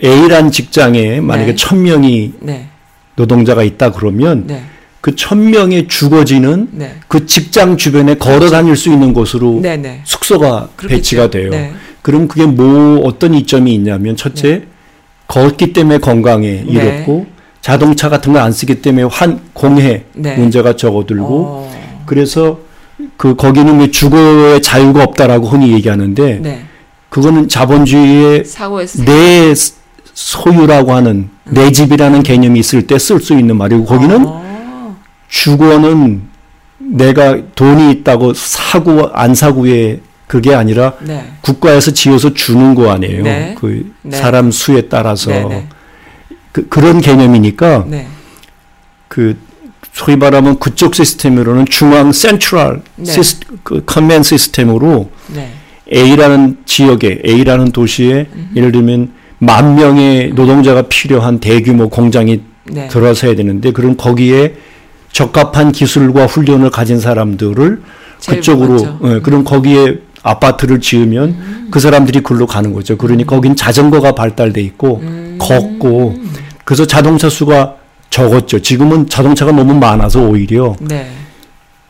A란 직장에 만약에 네. 천 명이 네. 노동자가 있다 그러면 네. 그 천 명의 주거지는 네. 그 직장 주변에 걸어 다닐 수 있는 곳으로 네. 네. 숙소가 그렇겠죠. 배치가 돼요. 네. 그럼 그게 뭐 어떤 이점이 있냐면 첫째 걷기 때문에 건강에 네. 이롭고 자동차 같은 거안 쓰기 때문에 환 공해 네. 문제가 적어들고 어. 그래서 그 거기는 왜 주거의 자유가 없다라고 흔히 얘기하는데 네. 그거는 자본주의의 내 스- 소유라고 하는 내 집이라는 개념이 있을 때 쓸 수 있는 말이고 거기는 어. 주거는 내가 돈이 있다고 사고 안 사고에 그게 아니라 네. 국가에서 지어서 주는 거 아니에요. 네. 그 네. 사람 수에 따라서 네. 네. 그, 그런 개념이니까 네. 그 소위 말하면 그쪽 시스템으로는 중앙 central 네. sys, 그 command 시스템으로 네. A라는 지역에 A라는 도시에 예를 들면 만 명의 노동자가 필요한 대규모 공장이 네. 들어서야 되는데 그럼 거기에 적합한 기술과 훈련을 가진 사람들을 그쪽으로. 음. 예, 그럼 거기에 아파트를 지으면 그 사람들이 글로 가는 거죠. 그러니 거긴 자전거가 발달돼 있고 음. 걷고 그래서 자동차 수가 적었죠. 지금은 자동차가 너무 많아서 오히려 네.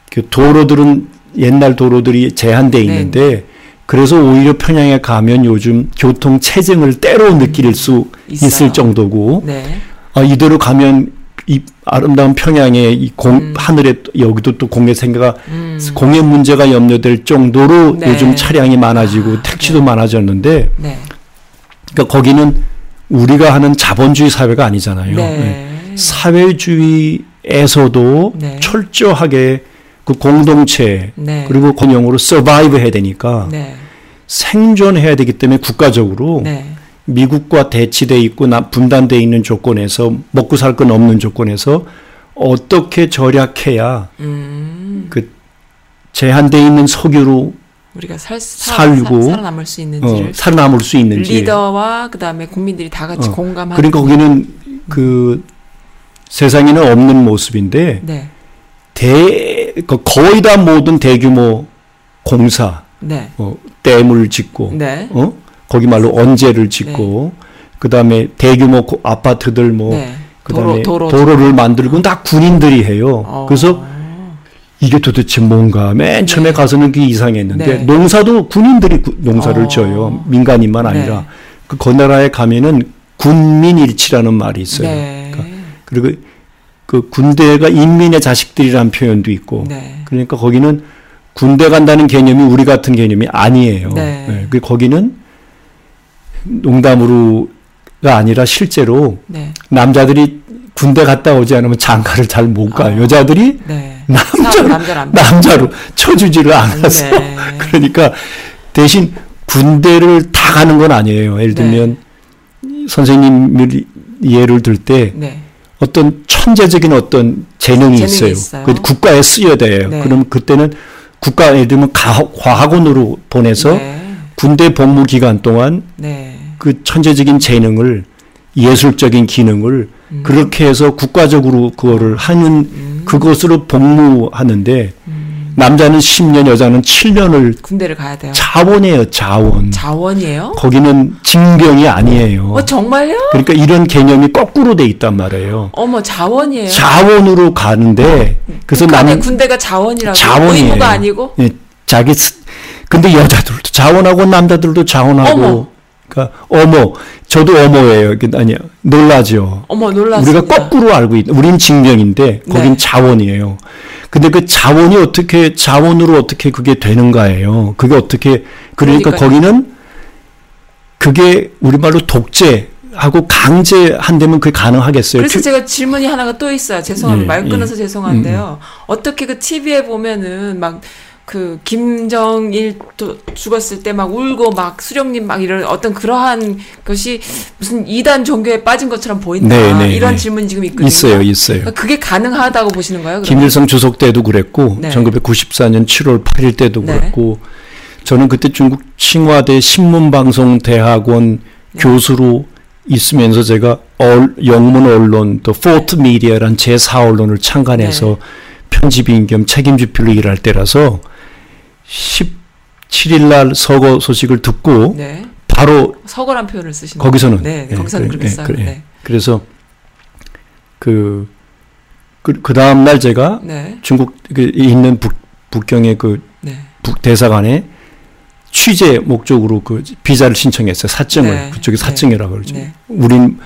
그 도로들은 옛날 도로들이 제한돼 네. 있는데 그래서 오히려 평양에 가면 요즘 교통 체증을 때로 느낄 수 있어요. 있을 정도고 네. 아, 이대로 가면 이 아름다운 평양의 이 공, 음. 하늘에 또- 여기도 또 공해 생각 음. 공해 문제가 염려될 정도로 네. 요즘 차량이 많아지고 아, 택시도 네. 많아졌는데 네. 그러니까 거기는 우리가 하는 자본주의 사회가 아니잖아요. 네. 네. 사회주의에서도 네. 철저하게 그 공동체 네. 그리고 공용으로 서바이브 해야 되니까 네. 생존해야 되기 때문에 국가적으로 네. 미국과 대치돼 있고 나- 분단돼 있는 조건에서 먹고 살 건 없는 조건에서 어떻게 절약해야 음. 그 제한돼 있는 석유로 우리가 살, 살 살고, 살, 아남을 수 있는지를 어, 살아남을 수 있는지 리더와 그다음에 국민들이 다 같이 어, 공감하는 그러니까 거기는 그 세상에는 없는 모습인데 네. 대그 거의 다 모든 대규모 공사 네. 어, 댐을 짓고 네. 어 거기 말로 언제를 짓고 그다음에 대규모 고- 아파트들 뭐 네. 그다음에 도로 도로, 를 만들고 다 군인들이 해요. 어. 그래서 이게 도대체 뭔가 맨 처음에 네. 가서는 그게 이상했는데 네. 농사도 군인들이 구- 농사를 어. 져요. 민간인만 아니라 네. 그 건나라에 가면은 군민일치라는 말이 있어요. 네. 그리고 그 군대가 인민의 자식들이라는 표현도 있고 네. 그러니까 거기는 군대 간다는 개념이 우리 같은 개념이 아니에요. 네. 그 거기는 농담으로가 아니라 실제로 네. 남자들이 군대 갔다 오지 않으면 장가를 잘 못 가요. 아. 여자들이 네. 남자로 남자로 쳐주지를 않아서 네. *laughs* 그러니까 대신 군대를 다 가는 건 아니에요. 예를 들면 선생님을 예를 들때 네. 어떤 천재적인 어떤 재능이, 재능이 있어요. 있어요. 그 국가에 쓰여야 돼요. 네. 그럼 그때는 국가 예를 들면 가- 과학원으로 보내서 네. 군대 복무 기간 동안 네. 그 천재적인 재능을 예술적인 기능을 음. 그렇게 해서 국가적으로 그거를 하는 음. 그것으로 복무하는데 음. 남자는 10년 여자는 7년을 군대를 가야 돼요. 자원이에요 자원 자원이에요? 거기는 징병이 아니에요 어 정말요? 그러니까 이런 개념이 거꾸로 돼 있단 말이에요 어머 자원이에요. 자원으로 가는데 그래서 북한의 나는 군대가 자원이라고 자원이에요. 의무가 아니고 예, 자기 스- 근데 여자들도 자원하고 남자들도 자원하고 어머. 그러니까 어머 저도 어머예요 그- 아니요 놀라죠 어머 놀랐습니다. 우리가 거꾸로 알고 있 우린 징병인데 거긴 네. 자원이에요 근데 그 자원이 어떻게 자원으로 어떻게 그게 되는가예요 그게 어떻게 그러니까 그러니까요. 거기는 그게 우리말로 독재 하고 강제한다면 그게 가능하겠어요 그래서 그- 제가 질문이 하나가 또 있어요. 죄송합니다. 예, 말 끊어서 예. 죄송한데요. 어떻게 그 TV에 보면은 막 그 김정일 도 죽었을 때 막 울고 막 수령님 막 이런 어떤 그러한 것이 무슨 이단 종교에 빠진 것처럼 보인다. 네, 네, 이런 네. 질문이 지금 있거든요. 있어요 있어요 그러니까 그게 가능하다고 보시는 거예요? 그러면? 김일성 주석 때도 그랬고 네. 1994년 7월 8일 때도 네. 그랬고 저는 그때 중국 칭화대 신문방송대학원 네. 교수로 있으면서 제가 얼, 영문 언론 또 포트 미디어란 제4 언론을 창간해서 네. 편집인 겸 책임주필로 일할 때라서 17일 날 서거 소식을 듣고 네. 바로 서거란 표현을 쓰시는 거기서는 네, 예, 거기서는 그래, 그렇게 예, 써요. 그래. 네. 그래서 그, 그, 그 다음 날 제가 네. 중국 그 있는 북, 북경의 그 네. 북 대사관에 취재 목적으로 그 비자를 신청했어요. 사증을 네. 그쪽에 네. 사증이라고 그러죠. 네. 우린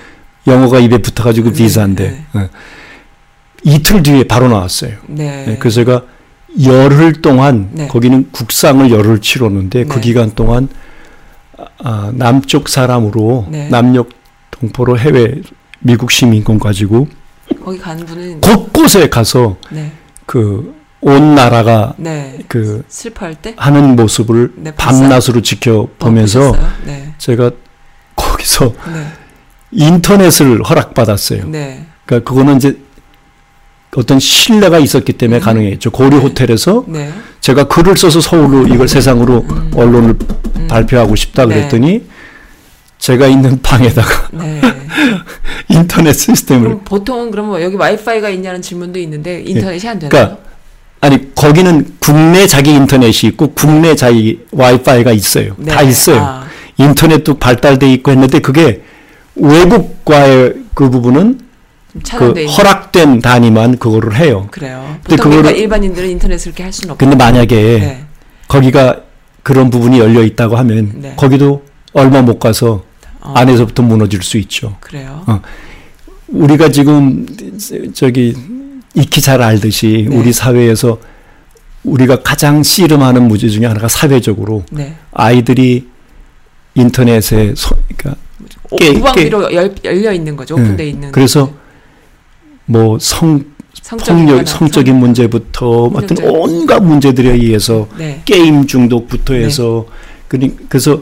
영어가 입에 붙어가지고 네, 비자인데 예. 이틀 뒤에 바로 나왔어요. 네. 예, 그래서 제가 열흘 동안 네. 거기는 국상을 열흘 치렀는데 그 네. 기간 동안 아, 남쪽 사람으로 네. 남녘 동포로 해외 미국 시민권 가지고 거기 간 분은 곳곳에 가서 네. 그온 나라가 네. 그 슬퍼할 때 하는 모습을 네. 밤낮으로 지켜보면서? 네. 제가 거기서 네. 인터넷을 허락받았어요. 네. 그러니까 그거는 이제 어떤 신뢰가 있었기 때문에 음. 가능했죠. 고려 네. 호텔에서 네. 제가 글을 써서 서울로 이걸 세상으로 음. 언론을 음. 발표하고 싶다 네. 그랬더니 제가 있는 방에다가 네. *laughs* 인터넷 시스템을 보통은 그러면 뭐 여기 와이파이가 있냐는 질문도 있는데 인터넷이 안 되나요? 그러니까 아니 거기는 국내 자기 인터넷이 있고 국내 자기 와이파이가 있어요. 네. 다 있어요. 아, 인터넷도 발달돼 있고 했는데 그게 외국과의 그 부분은 좀 그. 허락된 단위만 그거를 해요. 그래요. 근데 그거를- 일반인들은 인터넷을 그렇게 할 수는 없고. 근데 만약에 네. 거기가 그런 부분이 열려 있다고 하면 네. 거기도 얼마 못 가서 어, 안에서부터 무너질 수 있죠. 그래요. 어. 우리가 지금 저기 익히 잘 알듯이 네. 우리 사회에서 우리가 가장 씨름하는 문제 중에 하나가 사회적으로 네. 아이들이 인터넷에 소, 그러니까 오- 깨- 무방비로 열, 열려 있는 거죠. 오픈돼 있는. 그래서 뭐 성, 성적인 폭력, 성적인 문제부터 어떤 온갖 문제들에 의해서 네. 게임 중독부터 해서 그니- 그래서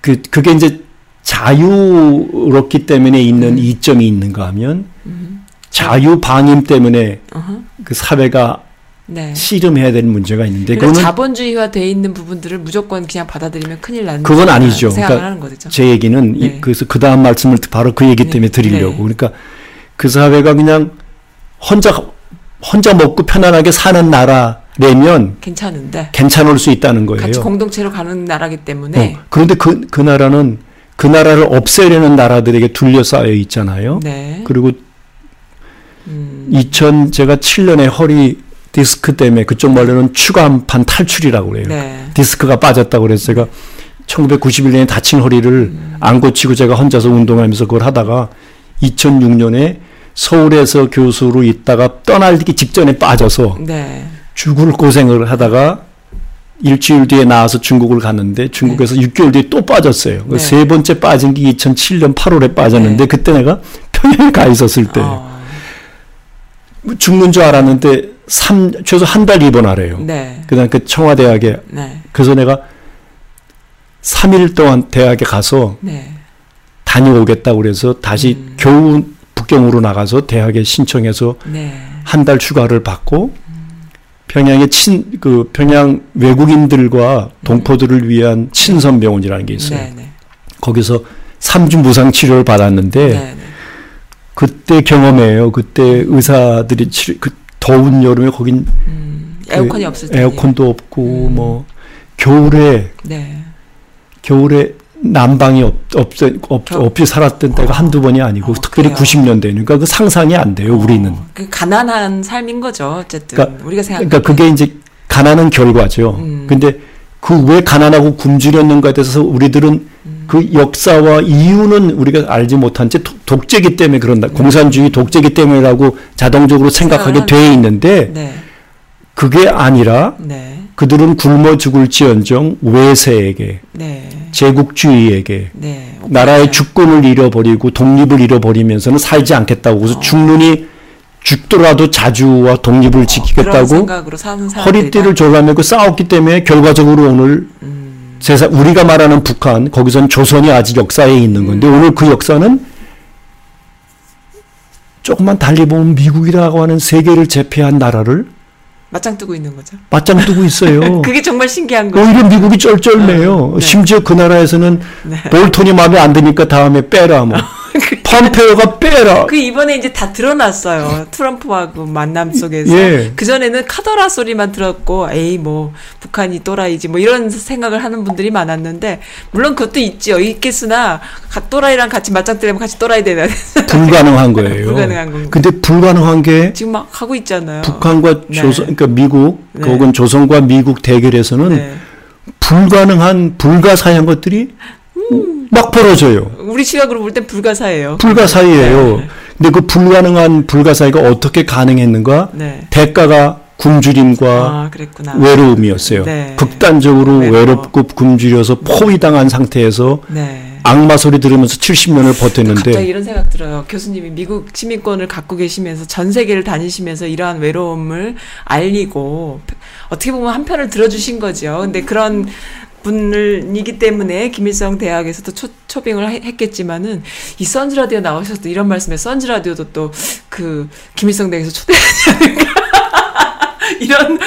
그 그게 이제 자유롭기 때문에 있는 음. 이점이 있는가 하면 음. 자유 방임 때문에 어허. 그 사회가 네. 씨름해야 되는 문제가 있는데 그러니까 그거는 자본주의화 돼 있는 부분들을 무조건 그냥 받아들이면 큰일 나는 그건 아니죠. 그러니까 하는 거죠. 제 얘기는 이- 네. 그래서 그 다음 말씀을 바로 그 얘기 네. 때문에 드리려고 네. 그러니까 그 사회가 그냥 혼자 혼자 먹고 편안하게 사는 나라라면 괜찮은데 괜찮을 수 있다는 거예요. 같이 공동체로 가는 나라기 때문에 어, 그런데 그, 그 나라는 그 나라를 없애려는 나라들에게 둘러싸여 있잖아요. 네. 그리고 음, 2000 제가 7년에 허리 디스크 때문에 그쪽 말로는 추간판 탈출이라고 그래요. 네. 디스크가 빠졌다고 그래서 제가 1991년에 다친 허리를 음. 안 고치고 제가 혼자서 운동하면서 그걸 하다가 2006년에 서울에서 교수로 있다가 떠나기 직전에 빠져서 네. 죽을 고생을 하다가 일주일 뒤에 나와서 중국을 갔는데 중국에서 6개월 뒤에 또 빠졌어요. 그 네. 세 번째 빠진 게 2007년 8월에 빠졌는데 네. 그때 내가 평양에 가 있었을 때 어, 죽는 줄 알았는데 삼 최소 한 달 입원하래요. 네. 그다음 그 청와대학에 네. 그래서 내가 3일 동안 대학에 가서 네. 다녀오겠다고 그래서 다시 음. 겨우 북경으로 나가서 대학에 신청해서 네. 한달 휴가를 받고 평양에 친그 평양 외국인들과 동포들을 위한 친선 병원이라는 게 있어요. 네. 네. 거기서 3주 무상 치료를 받았는데 네. 네. 그때 경험이에요. 그때 의사들이 치료 그 더운 여름에 거긴 음, 그 에어컨이 없을 때 에어컨도 없고 음. 뭐 겨울에 네. 겨울에 난방이 없, 없, 없, 겨- 없이 살았던 때가 한두 번이 아니고 어, 특별히 그래요? 90년대 그러니까 그 상상이 안 돼요 우리는 어, 그 가난한 삶인 거죠. 어쨌든 그러니까- 우리가 생각. 그러니까 그게 이제 가난한 결과죠 음. 근데 그 왜 가난하고 굶주렸는가에 대해서 우리들은 음. 그 역사와 이유는 우리가 알지 못한 채 독- 독재기 때문에 그런다 공산주의 독재기 때문이라고 자동적으로 생각하게 생각을 돼 있는데 네. 그게 아니라 네. 그들은 굶어 죽을지언정 외세에게 네. 제국주의에게 네. 나라의 주권을 잃어버리고 독립을 잃어버리면서는 살지 않겠다고 그래서 어. 죽느니 죽더라도 자주와 독립을 그런 지키겠다고 허리띠를 졸라매고 싸웠기 때문에 결과적으로 오늘 음. 세상 우리가 말하는 북한 거기선 조선이 아직 역사에 있는 음. 건데 오늘 그 역사는 조금만 달리 보면 미국이라고 하는 세계를 제패한 나라를 맞짱 뜨고 있는 거죠. 맞짱 뜨고 있어요. *laughs* 그게 정말 신기한 거예요. 오히려 미국이 쩔쩔매요. 어, 네. 심지어 그 나라에서는 네. 볼턴이 마음에 안 드니까 다음에 빼라 뭐. *laughs* 펌페오가 빼라. 그 이번에 이제 다 드러났어요. 트럼프하고 만남 속에서. 예. 그 전에는 카더라 소리만 들었고, 에이, 뭐, 북한이 또라이지, 뭐, 이런 생각을 하는 분들이 많았는데, 물론 그것도 있죠. 있겠으나, 가- 또라이랑 같이 맞짱 뜨려면 같이 또라이 되나. *laughs* 불가능한 거예요. 불가능한 건가. 근데 불가능한 게 지금 막 하고 있잖아요. 북한과 네. 조선, 그러니까 미국, 네. 혹은 조선과 미국 대결에서는 네. 불가능한 불가사의한 것들이 막 벌어져요. 우리 시각으로 볼 땐 불가사예요. 불가사의예요. 네. 근데 그 불가능한 불가사의가 어떻게 가능했는가? 네. 대가가 굶주림과 아. 외로움이었어요. 네. 극단적으로 외로워. 외롭고 굶주려서 포위당한 상태에서 네. 악마 소리 들으면서 70년을 갑자기 버텼는데 이런 생각 들어요. 교수님이 미국 시민권을 갖고 계시면서 전 세계를 다니시면서 이러한 외로움을 알리고 어떻게 보면 한편을 들어주신 거죠. 근데 그런 분을이기 때문에 김일성 대학에서도 초, 초빙을 하- 했겠지만은 이 선즈 라디오 나오셔서 또 이런 말씀에 선즈 라디오도 또 그 김일성 대학에서 초대하지 않을까 *laughs* 이런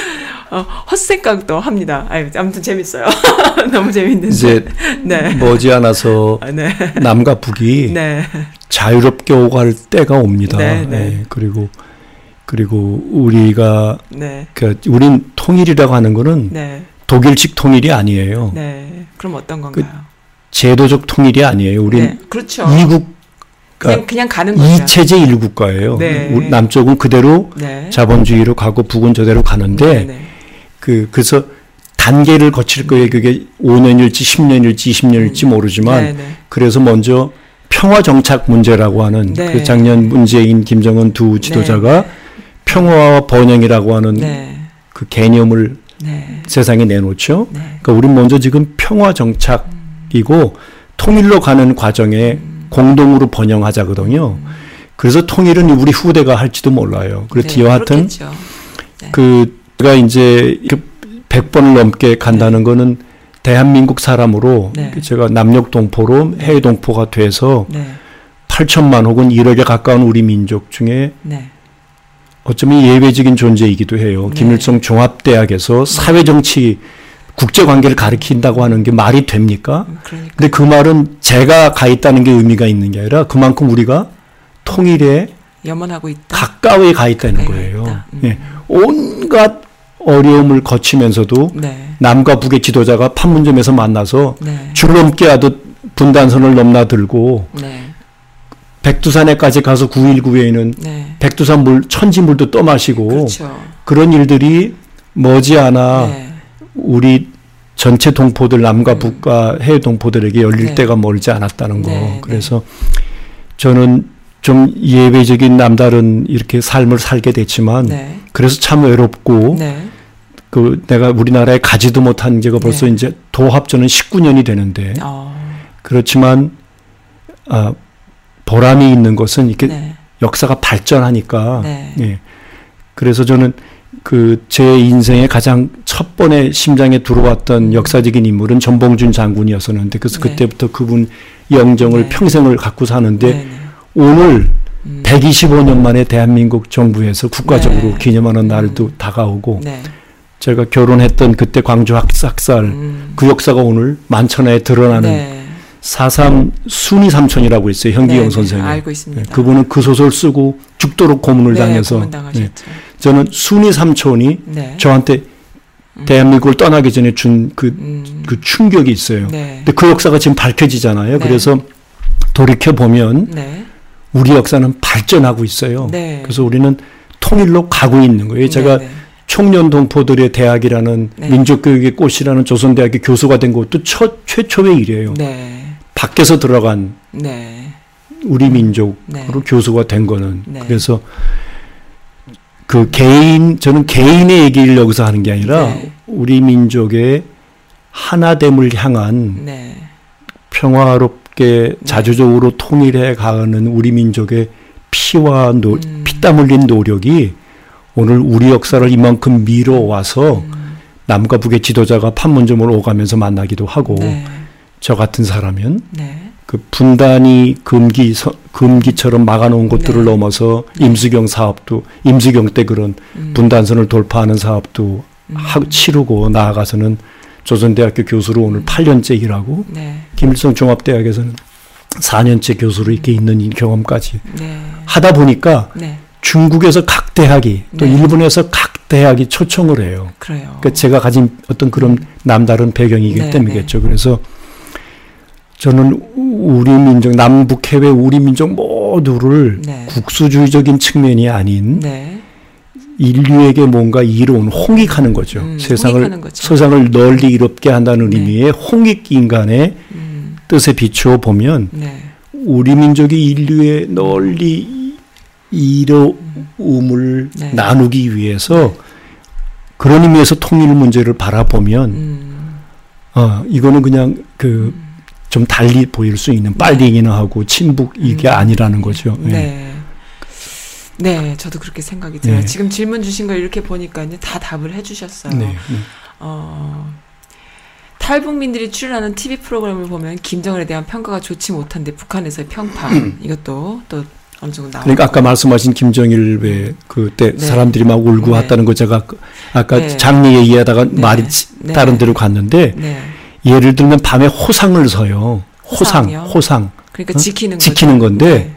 어, 헛생각도 합니다. 아유, 아무튼 재밌어요. *laughs* 너무 재밌는데. 이제 네. 머지않아서 아, 네. 남과 북이 *laughs* 네. 자유롭게 오갈 때가 옵니다. 네, 네. 예, 그리고 그리고 우리가 네. 그 우린 통일이라고 하는 거는 네. 독일식 통일이 아니에요. 네. 그럼 어떤 건가요? 제도적 통일이 아니에요. 우린 네. 그렇죠. 이국 그냥 그냥 가는 거죠. 이체제 일국가예요. 네. 우리 남쪽은 그대로 네. 자본주의로 가고 북은 저대로 가는데 네, 네. 그 그래서 단계를 거칠 거예요. 그게 5년일지 10년일지 20년일지 모르지만 네, 네. 그래서 먼저 평화 정착 문제라고 하는 네. 그 작년 문재인 김정은 두 지도자가 평화와 번영이라고 하는 네. 그 개념을 네. 세상에 내놓죠. 네. 그러니까 우리 먼저 지금 평화 정착이고 통일로 가는 과정에 음. 공동으로 번영하자거든요. 그래서 통일은 우리 후대가 할지도 몰라요. 그래서 네, 여하튼 그렇겠죠. 그 제가 이제 100번을 넘게 간다는 거는 대한민국 사람으로 네. 제가 남녘 동포로 해외 동포가 돼서 네. 8천만 혹은 1억에 가까운 우리 민족 중에 네. 어쩌면 예외적인 존재이기도 해요. 네. 김일성 종합대학에서 사회정치 국제관계를 가르친다고 하는 게 말이 됩니까? 음, 그러니까 근데 그 말은 제가 가 있다는 게 의미가 있는 게 아니라 그만큼 우리가 통일에 염원하고 있다. 가까이 가 있다는 거예요. 있다. 음. 예. 온갖 어려움을 거치면서도 네. 남과 북의 지도자가 판문점에서 만나서 네. 줄넘기 하듯 분단선을 넘나들고 네. 백두산에까지 가서 9.19에 있는 네. 백두산 물, 천지물도 떠마시고 그렇죠. 그런 일들이 머지않아 네. 우리 전체 동포들 남과 북과 해외 동포들에게 열릴 네. 때가 멀지 않았다는 거. 네, 네. 그래서 저는 좀 예외적인 남다른 이렇게 삶을 살게 됐지만 네. 그래서 참 외롭고 네. 그 내가 우리나라에 가지도 못한 지가 벌써 네. 이제 도합전은 19년이 되는데 어. 그렇지만 아 보람이 있는 것은 이렇게 네. 역사가 발전하니까 네. 예. 그래서 저는 그 제 인생의 가장 첫 번에 심장에 들어왔던 역사적인 인물은 전봉준 장군이었었는데 그래서 네. 그때부터 그분 영정을 네. 평생을 갖고 사는데 네. 네. 오늘 음. 125년 만에 대한민국 정부에서 국가적으로 네. 기념하는 날도 다가오고 네. 제가 결혼했던 그때 광주 학살 음. 그 역사가 오늘 만천하에 드러나는 네. 사삼 순위 삼촌이라고 있어요 현기영 네, 선생이 네, 알고 있습니다. 네, 그분은 그 소설 쓰고 죽도록 고문을 네, 당해서 고문당하셨죠. 네, 저는 순위 삼촌이 네. 저한테 대한민국을 떠나기 전에 준그 음. 그 충격이 있어요. 네. 근데 그 역사가 지금 밝혀지잖아요. 네. 그래서 돌이켜 보면 네. 우리 역사는 발전하고 있어요. 네. 그래서 우리는 통일로 가고 있는 거예요. 제가. 청년 동포들의 대학이라는 네. 민족교육의 꽃이라는 조선대학의 교수가 된 것도 첫 최초의 일이에요. 네. 밖에서 들어간 네. 우리 민족으로 네. 교수가 된 거는 네. 그래서 그 개인 저는 개인의 얘기를 여기서 하는 게 아니라 네. 우리 민족의 하나됨을 향한 네. 평화롭게 자주적으로 통일해 가는 우리 민족의 피와 노, 음. 피땀 흘린 노력이 오늘 우리 역사를 이만큼 밀어와서 음. 남과 북의 지도자가 판문점을 오가면서 만나기도 하고 네. 저 같은 사람은 네. 그 분단이 금기 서- 금기처럼 막아놓은 것들을 네. 넘어서 임수경 사업도 임수경 때 그런 음. 분단선을 돌파하는 사업도 하, 치르고 나아가서는 조선대학교 교수로 오늘 8년째 일하고 네. 김일성 종합대학에서는 4년째 교수로 이렇게 있는 이 경험까지 네. 하다 보니까 네. 중국에서 각 대학이 또 네. 일본에서 각 대학이 초청을 해요. 그래요. 그러니까 제가 가진 어떤 그런 남다른 배경이기 네, 때문이겠죠. 그래서 저는 우리 민족 남북 해외 우리 민족 모두를 네. 국수주의적인 측면이 아닌 네. 인류에게 뭔가 이로운 홍익하는 거죠. 음, 세상을 홍익하는 거죠. 세상을 널리 이롭게 한다는 네. 의미의 홍익 인간의 음. 뜻에 비추어 보면 네. 우리 민족이 인류에 널리 이로움을 네. 나누기 위해서 그런 의미에서 통일 문제를 바라보면 음. 어 이거는 그냥 그 좀 달리 보일 수 있는 빨갱이나 하고 친북 이게 음. 아니라는 거죠. 예. 네. 네, 저도 그렇게 생각이 들어요. 네. 지금 질문 주신 거 이렇게 보니까 다 답을 해주셨어요. 네. 네. 어, 탈북민들이 출연하는 TV 프로그램을 보면 김정은에 대한 평가가 좋지 못한데 북한에서의 평파 이것도 또 어느 정도 나오고 그러니까 아까 말씀하신 김정일 왜 그때 네. 사람들이 막 울고 네. 왔다는 거 제가 그- 아까 네. 장례 얘기하다가 네. 말이 치- 네. 다른 데로 갔는데 네, 예를 들면 밤에 호상을 서요. 호상, 호상이요? 호상. 그러니까 어? 지키는. 지키는 건데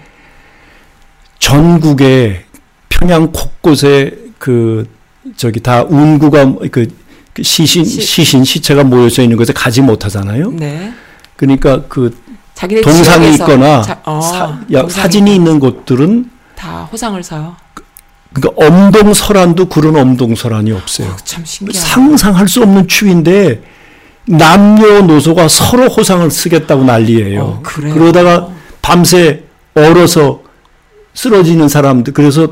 전국에 평양 곳곳에 그 저기 다 운구가 그, 그 시신 시- 시신 시체가 모여져 있는 곳에 가지 못하잖아요. 네, 네. 그러니까 그 동상이 있거나 자- 어, 사, 야, 사진이 있는 곳들은 다 호상을 사요. 그러니까 엄동설안도 그런 엄동설안이 없어요. 어. 상상할 수 없는 추위인데 남녀노소가 서로 호상을 쓰겠다고 난리예요. 어? 그러다가 밤새 얼어서 쓰러지는 사람들 그래서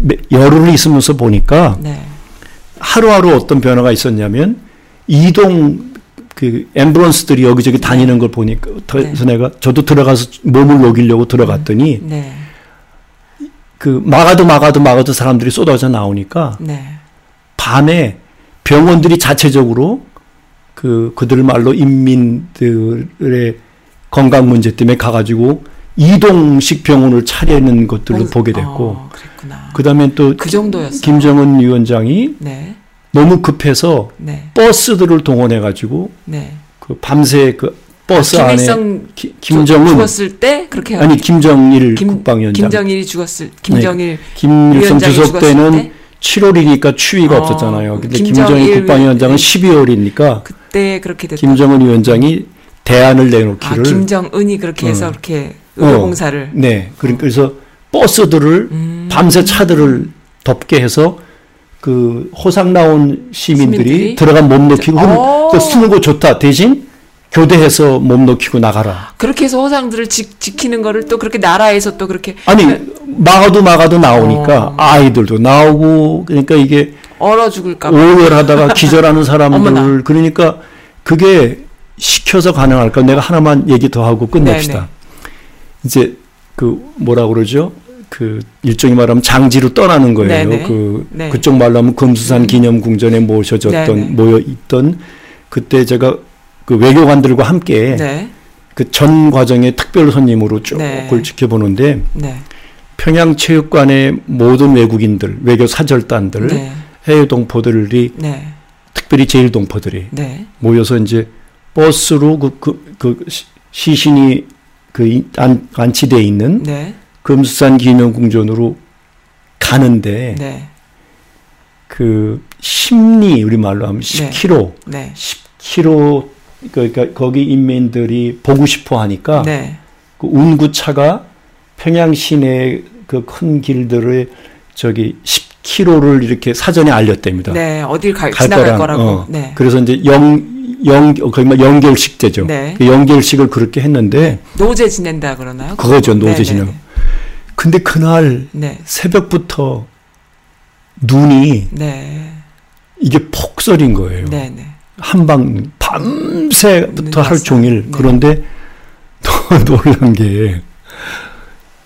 매- 열흘 있으면서 보니까 네. 하루하루 어떤 변화가 있었냐면 이동 그 앰뷸런스들이 여기저기 다니는 걸 보니까 그래서 내가 저도 들어가서 몸을 녹이려고 들어갔더니 네. 그 막아도 막아도 막아도 사람들이 쏟아져 나오니까 네. 밤에 병원들이 자체적으로 그 그들 말로 인민들의 건강 문제 때문에 가가지고 이동식 병원을 차리는 것들도 어, 보게 됐고 어. 그다음에 또 그 정도였어요. 김정은 위원장이 네. 너무 급해서 네. 버스들을 동원해 가지고 네. 그 밤새 그 버스 아, 안에 기- 김정은 죽었을 때 그렇게 아니 김정일 김- 국방위원장 김정일이 죽었을 김정일 김일성 주석 때는 때? 7월이니까 추위가 어, 없었잖아요. 근데 김정일 김정일 국방위원장은 12월이니까 그때 그렇게 됐다. 김정은 위원장이 대안을 아, 내놓기를 김정은이 그렇게 해서 어. 그렇게 어. 의료봉사를 네. 그러니까 그래서 버스들을 음. 밤새 차들을 덮게 해서 그 호상 나온 시민들이, 시민들이? 들어간 몸 어. 그 쓰는 거 좋다. 대신 교대해서 몸 녹이고 나가라. 그렇게 해서 호상들을 지, 지키는 거를 또 그렇게 나라에서 또 그렇게 아니 막아도 막아도 나오니까 어. 아이들도 나오고 그러니까 이게 얼어 죽을까 봐. 오열하다가 *laughs* 기절하는 사람들. 그러니까 그게 시켜서 가능할까? 내가 하나만 얘기 더 하고 끝냅시다. 네네. 이제 그 뭐라 그러죠? 그 일종의 말하면 장지로 떠나는 거예요. 네네. 그 네. 그쪽 말로 하면 금수산 음. 기념궁전에 모셔졌던 네네. 모여 있던 그때 제가 그 외교관들과 함께 네. 그전 과정의 특별 손님으로 쭉 네. 그걸 지켜보는데 네. 평양 체육관의 모든 외국인들, 외교 사절단들, 네. 해외 동포들이 네. 특별히 제일 동포들이 네. 모여서 이제 버스로 그, 그, 그 시- 시신이 그 이- 안, 안치돼 있는 네. 금수산 기념궁전으로 가는데 네. 그 심리 우리 말로 하면 10km, 네. 10km 그러니까 거기 인민들이 보고 싶어 하니까 네. 그 운구차가 평양 시내 그 큰 길들을 저기 10km를 이렇게 사전에 알렸답니다. 네. 어딜 갈, 갈 지나갈 거랑, 거라고. 어. 네. 그래서 이제 영, 영, 거기 막 연결식제죠. 네. 그 연결식을 그렇게 했는데 노제 지낸다 그러나요? 그거죠, 네, 노제 네, 지내고. 네. 근데 그날 네. 새벽부터 눈이 네. 이게 폭설인 거예요. 네. 네. 한방 밤새부터 하루 왔어요. 종일. 네. 그런데 더 *laughs* 놀란 게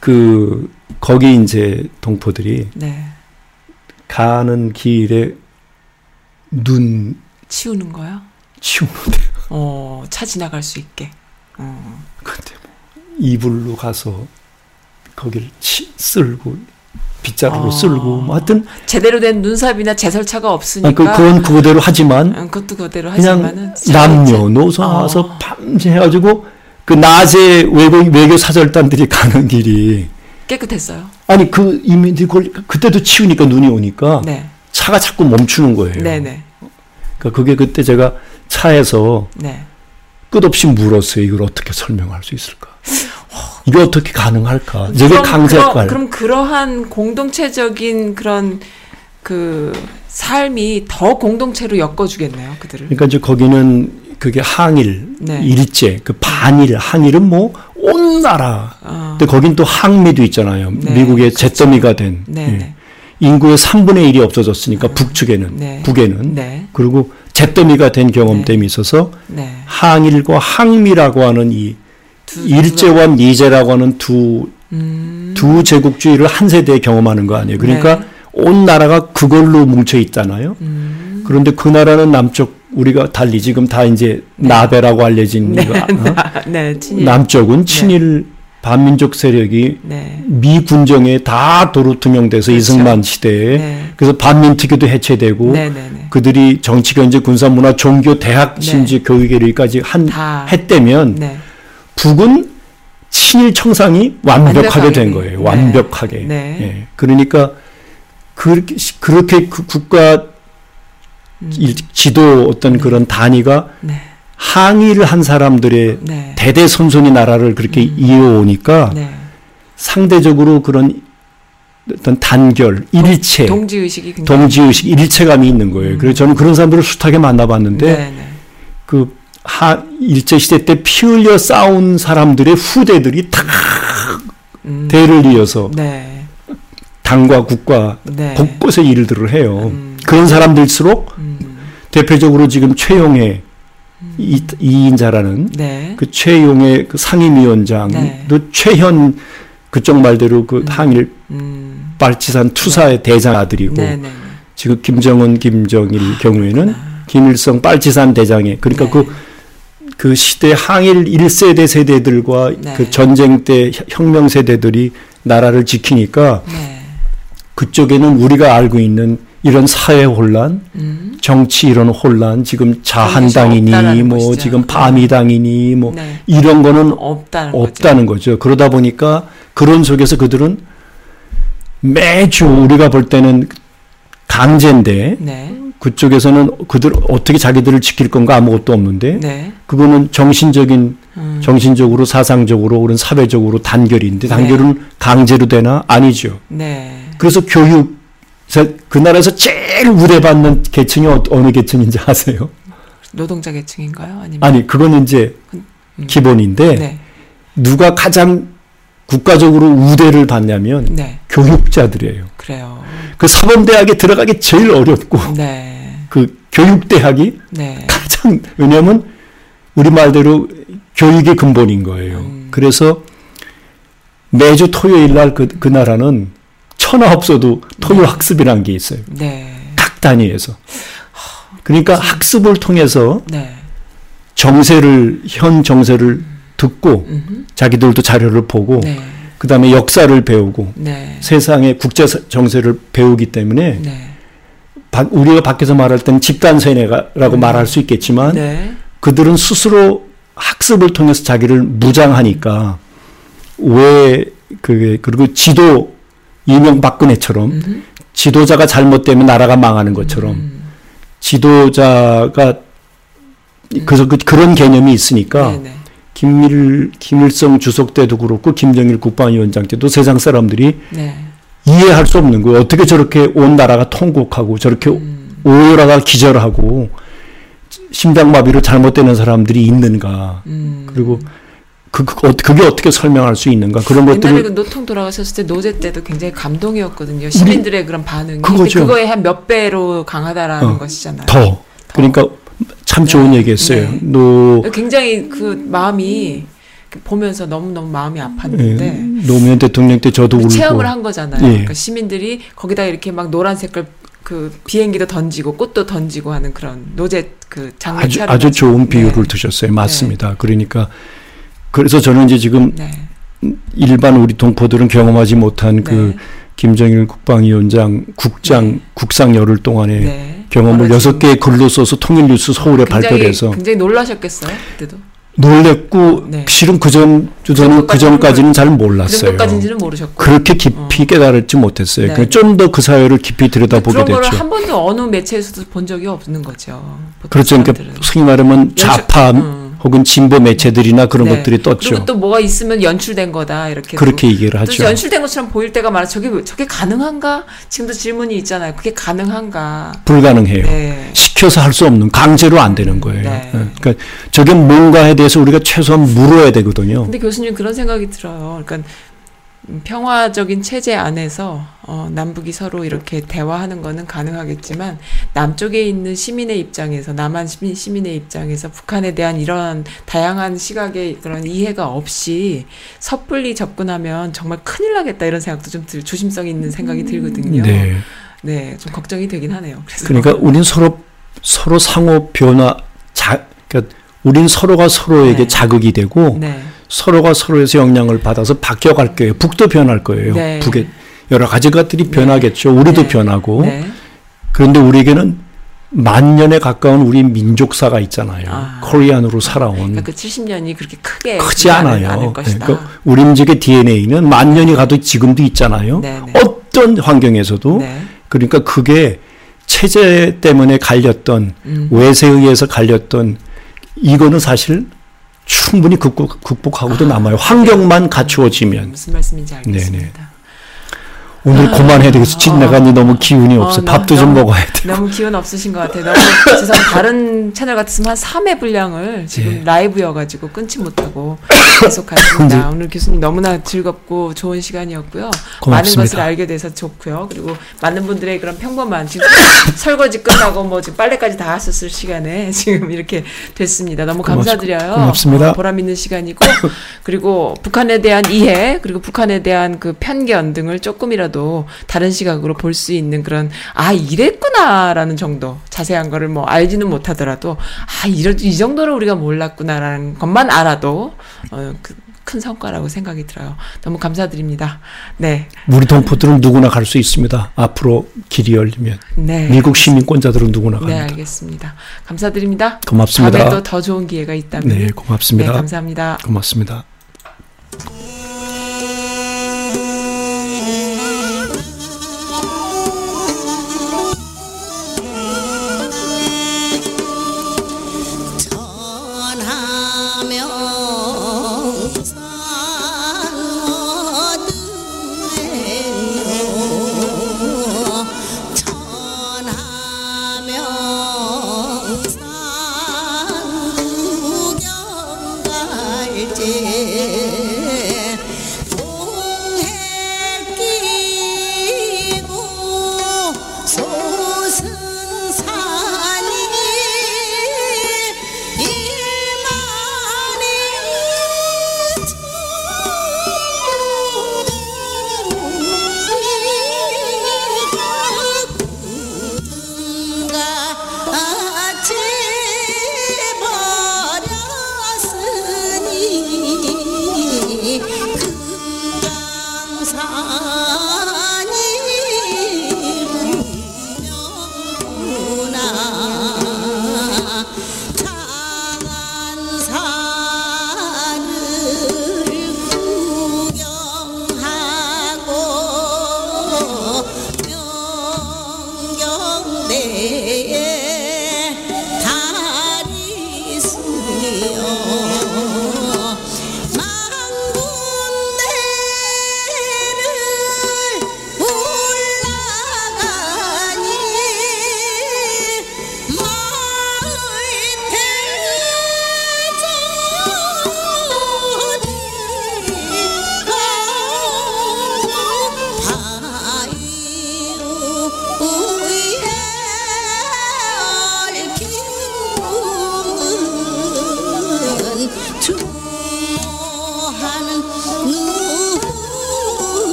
그 거기 이제 동포들이 네. 가는 길에 눈 치우는 거요? 치우는데 어, 차 지나갈 수 있게. 어. 근데 뭐 이불로 가서 거기를 치, 쓸고 빗자루로 아. 쓸고 뭐 하여튼 제대로 된 눈삽이나 제설차가 아, 없으니까 그, 그건 그거대로 하지만 음, 그것도 그대로 그냥 하지만은 남녀노소 어. 나와서 밤새 해가지고 그 낮에 외교, 외교 사절단들이 *laughs* 가는 길이 깨끗했어요. 아니 그 이민들이 그걸 그때도 치우니까 눈이 오니까 네. 차가 자꾸 멈추는 거예요. 네, 네. 그러니까 그게 그때 제가 차에서 네. 끝없이 물었어요. 이걸 어떻게 설명할 수 있을까? *laughs* 이게 어떻게 가능할까? 이게 강제할까? 그럼, 그러한 공동체적인 그런 그 삶이 더 공동체로 엮어주겠네요, 그들을. 그러니까 이제 거기는 그게 항일, 네. 일제, 그 반일, 항일은 뭐 온 나라. 어, 근데 거긴 또 항미도 있잖아요. 네, 미국의 그렇죠. 잿더미가 된 네, 예. 네. 인구의 3분의 1이 없어졌으니까 북쪽에는 네. 북에는 네. 그리고 잿더미가 된 경험됨이 있어서 네. 항일과 항미라고 하는 이 두- 일제와 미제라고 하는 두, 음, 두 제국주의를 한 세대에 경험하는 거 아니에요. 그러니까 네. 온 나라가 그걸로 뭉쳐 있잖아요. 음, 그런데 그 나라는 남쪽 우리가 달리 지금 다 이제 나베라고 알려진 네, 거, *laughs* 어? 네, 친일. 남쪽은 친일 반민족 세력이 네. 미 군정에 다 도로 투명돼서 그렇죠. 이승만 시대에 네. 그래서 반민특위도 해체되고 네, 네, 네. 그들이 정치, 경제, 군사, 문화, 종교, 대학, 네. 심지어 교육에까지 한 다. 했다면 네. 북은 친일 청산이 완벽하게 된 돼. 거예요. 네. 완벽하게. 네. 예. 그러니까 그렇게 그렇게 그 국가 음, 일- 지도 어떤 그런 단위가 네. 항의를 한 사람들의 네. 대대손손이 나라를 그렇게 이어오니까 네. 상대적으로 그런 어떤 단결, 일체, 동지 의식이 굉장히 동지 의식, 일체감이 있는 거예요. 그래서 저는 그런 사람들을 숱하게 만나봤는데 네, 네. 그 하, 일제 시대 때 피 흘려 싸운 사람들의 후대들이 다 음. 대를 이어서 네. 당과 국가 네. 곳곳에 일들을 해요. 음. 그런 사람들일수록 음. 대표적으로 지금 최용의 이, 이인자라는 네. 그 최용의 그 상임위원장도 네. 최현 그쪽 말대로 그 항일 음. 발치산 투사의 대장 아들이고 네, 네. 네. 지금 김정은 김정일 경우에는 김일성 빨치산 대장에 그러니까 네. 그, 그 시대 항일 1세대 세대들과 네. 그 전쟁 때 혁- 혁명 세대들이 나라를 지키니까 네. 그쪽에는 우리가 알고 있는 이런 사회 혼란, 음. 정치 이런 혼란, 지금 자한당이니 뭐 것이죠. 지금 바미당이니 뭐 네. 이런 거는 없다는 거죠. 없다는 거죠. 그러다 보니까 그런 속에서 그들은 매주 우리가 볼 때는 강제인데 네. 그쪽에서는 그들 어떻게 자기들을 지킬 건가 아무것도 없는데 네. 그거는 정신적인 음. 정신적으로 사상적으로 그런 사회적으로 단결인데 단결은 강제로 되나 아니죠. 네. 그래서 교육 자, 그 나라에서 제일 우대받는 계층이 어, 어느 계층인지 아세요? 노동자 계층인가요? 아니면 아니 그건 이제 음. 기본인데 네. 누가 가장 국가적으로 우대를 받냐면 네. 교육자들이에요. 그래요. 그 사범대학에 들어가기 제일 어렵고 네. 그 교육대학이 네. 가장 왜냐하면 우리 말대로 교육이 근본인 거예요. 음. 그래서 매주 토요일 날그 그 나라는 천하 없어도 토요 학습이라는 게 있어요. 네. 각 단위에서. 그러니까 학습을 통해서 네. 정세를 현 정세를 듣고 음흠. 자기들도 자료를 보고 네. 그다음에 역사를 배우고 네. 세상의 국제 정세를 배우기 때문에 네. 바- 우리가 밖에서 말할 때는 집단 세뇌라고 말할 수 있겠지만 네. 그들은 스스로 학습을 통해서 자기를 무장하니까 왜 그게 그리고 지도 이명박근혜처럼 음흠. 지도자가 잘못되면 나라가 망하는 것처럼 음. 지도자가 그래서 그, 그런 개념이 있으니까 네, 네. 김일 김일성 주석 때도 그렇고 김정일 국방위원장 때도 세상 사람들이 네. 이해할 수 없는 거예요. 어떻게 저렇게 온 나라가 통곡하고 저렇게 음. 오열하다 기절하고 심장마비로 잘못되는 사람들이 있는가. 음. 그리고 그, 그 어- 그게 어떻게 설명할 수 있는가 그런 옛날에 그 노통 돌아가셨을 때 노제 때도 굉장히 감동이었거든요. 시민들의 그런 반응이. 그거에 한 몇 배로 강하다라는 어, 것이잖아요. 더 그러니까 참 좋은 네. 얘기했어요. 네. 노 굉장히 그 마음이 보면서 너무너무 마음이 예, 아팠는데 노무현 대통령 때 저도 울고 체험을 한 거잖아요. 예. 그러니까 시민들이 거기다 이렇게 막 노란 색깔 그 비행기도 던지고 꽃도 던지고 하는 그런 노제 그 장면 아주 아주 좋은 비유를 네. 두셨어요. 맞습니다. 그러니까 그래서 저는 이제 지금 네. 일반 우리 동포들은 경험하지 못한 그 네. 김정일 국방위원장 국장 네. 국상 열흘 동안의 네. 경험을 여섯 개의 글로 써서 통일뉴스 서울에 굉장히, 발표를 해서 굉장히 놀라셨겠어요. 그때도. 놀랬고 네. 실은 그전 저는 그 전까지는 잘그 몰랐어요. 정도까지인지는 모르셨고. 그렇게 깊이 깨달지 못했어요. 네. 좀더 그 사회를 깊이 들여다보게 그런 거를 됐죠. 한 번도 어느 매체에서도 본 적이 없는 거죠. 그렇죠. 그러니까. 소위 말하면 좌파 음. 혹은 진보 매체들이나 그런 네. 것들이 떴죠. 그리고 또 뭐가 있으면 연출된 거다 이렇게 그렇게 얘기를 또 하죠. 연출된 것처럼 보일 때가 많아. 저게 저게 가능한가? 지금도 질문이 있잖아요. 그게 가능한가? 불가능해요. 네. 시켜서 할 수 없는 강제로 안 되는 거예요. 네. 예. 그러니까 저게 뭔가에 대해서 우리가 최소한 물어야 되거든요. 근데 교수님 그런 생각이 들어요. 그러니까 음, 평화적인 체제 안에서 어, 남북이 서로 이렇게 대화하는 거는 가능하겠지만 남쪽에 있는 시민의 입장에서 남한 시민, 시민의 입장에서 북한에 대한 이런 다양한 시각의 그런 이해가 없이 섣불리 접근하면 정말 큰일 나겠다 이런 생각도 좀 들, 조심성 있는 생각이 들거든요. 네. 네, 좀 걱정이 되긴 하네요. 그래서 그러니까 우린 서로 서로 상호 변화 자 그러니까 우린 서로가 서로에게 네. 자극이 되고 네, 서로가 서로에서 영향을 받아서 바뀌어갈 거예요. 북도 변할 거예요. 네. 북에 여러 가지 것들이 변하겠죠. 우리도 네. 변하고 네, 그런데 우리에게는 만 년에 가까운 우리 민족사가 있잖아요. 아. 코리안으로 살아온 그러니까 그 70년이 그렇게 크게 크지 않아요. 것이다. 그러니까 우리 민족의 DNA는 만 년이 가도 지금도 있잖아요. 네, 네. 어떤 환경에서도 네. 그러니까 그게 체제 때문에 갈렸던 음. 외세에 의해서 갈렸던 이거는 사실 충분히 극복, 극복하고도 남아요. 환경만 갖추어지면. 무슨 말씀인지 알겠습니다. 오늘 그만해야 되겠어. 진 내가 이제 너무 기운이 없어. 어, 밥도 너무- 좀 먹어야 돼. 너무 기운 없으신 것 같아요. 너무 *laughs* 죄송 다른 채널 같았으면 한 3회 분량을 지금 예. 라이브여가지고 끊지 못하고 *coughs* 계속 하십니다. 오늘 교수님 너무나 즐겁고 좋은 시간이었고요. 많은 고맙습니다. 것을 알게 돼서 좋고요. 그리고 많은 분들의 그런 평범한 지금 *coughs* 설거지 끝나고 뭐 지금 빨래까지 다 하셨을 시간에 *laughs* 지금 이렇게 됐습니다. 너무 감사드려요. 고맙습니다. 어, 보람 있는 시간이고 그리고 북한에 대한 이해 그리고 북한에 대한 그 편견 등을 조금이라도 다른 시각으로 볼 수 있는 그런 아 이랬구나라는 정도 자세한 거를 뭐 알지는 못하더라도 아 이런 이 정도로 우리가 몰랐구나라는 것만 알아도 어, 그, 큰 성과라고 생각이 들어요. 너무 감사드립니다. 네, 우리 동포들은 누구나 갈 수 있습니다. 앞으로 길이 열리면. 네. 미국 시민권자들은 누구나 네, 갑니다. 알겠습니다. 감사드립니다. 고맙습니다. 다음에 또 더 좋은 기회가 있다면 네, 고맙습니다. 네, 감사합니다. 고맙습니다.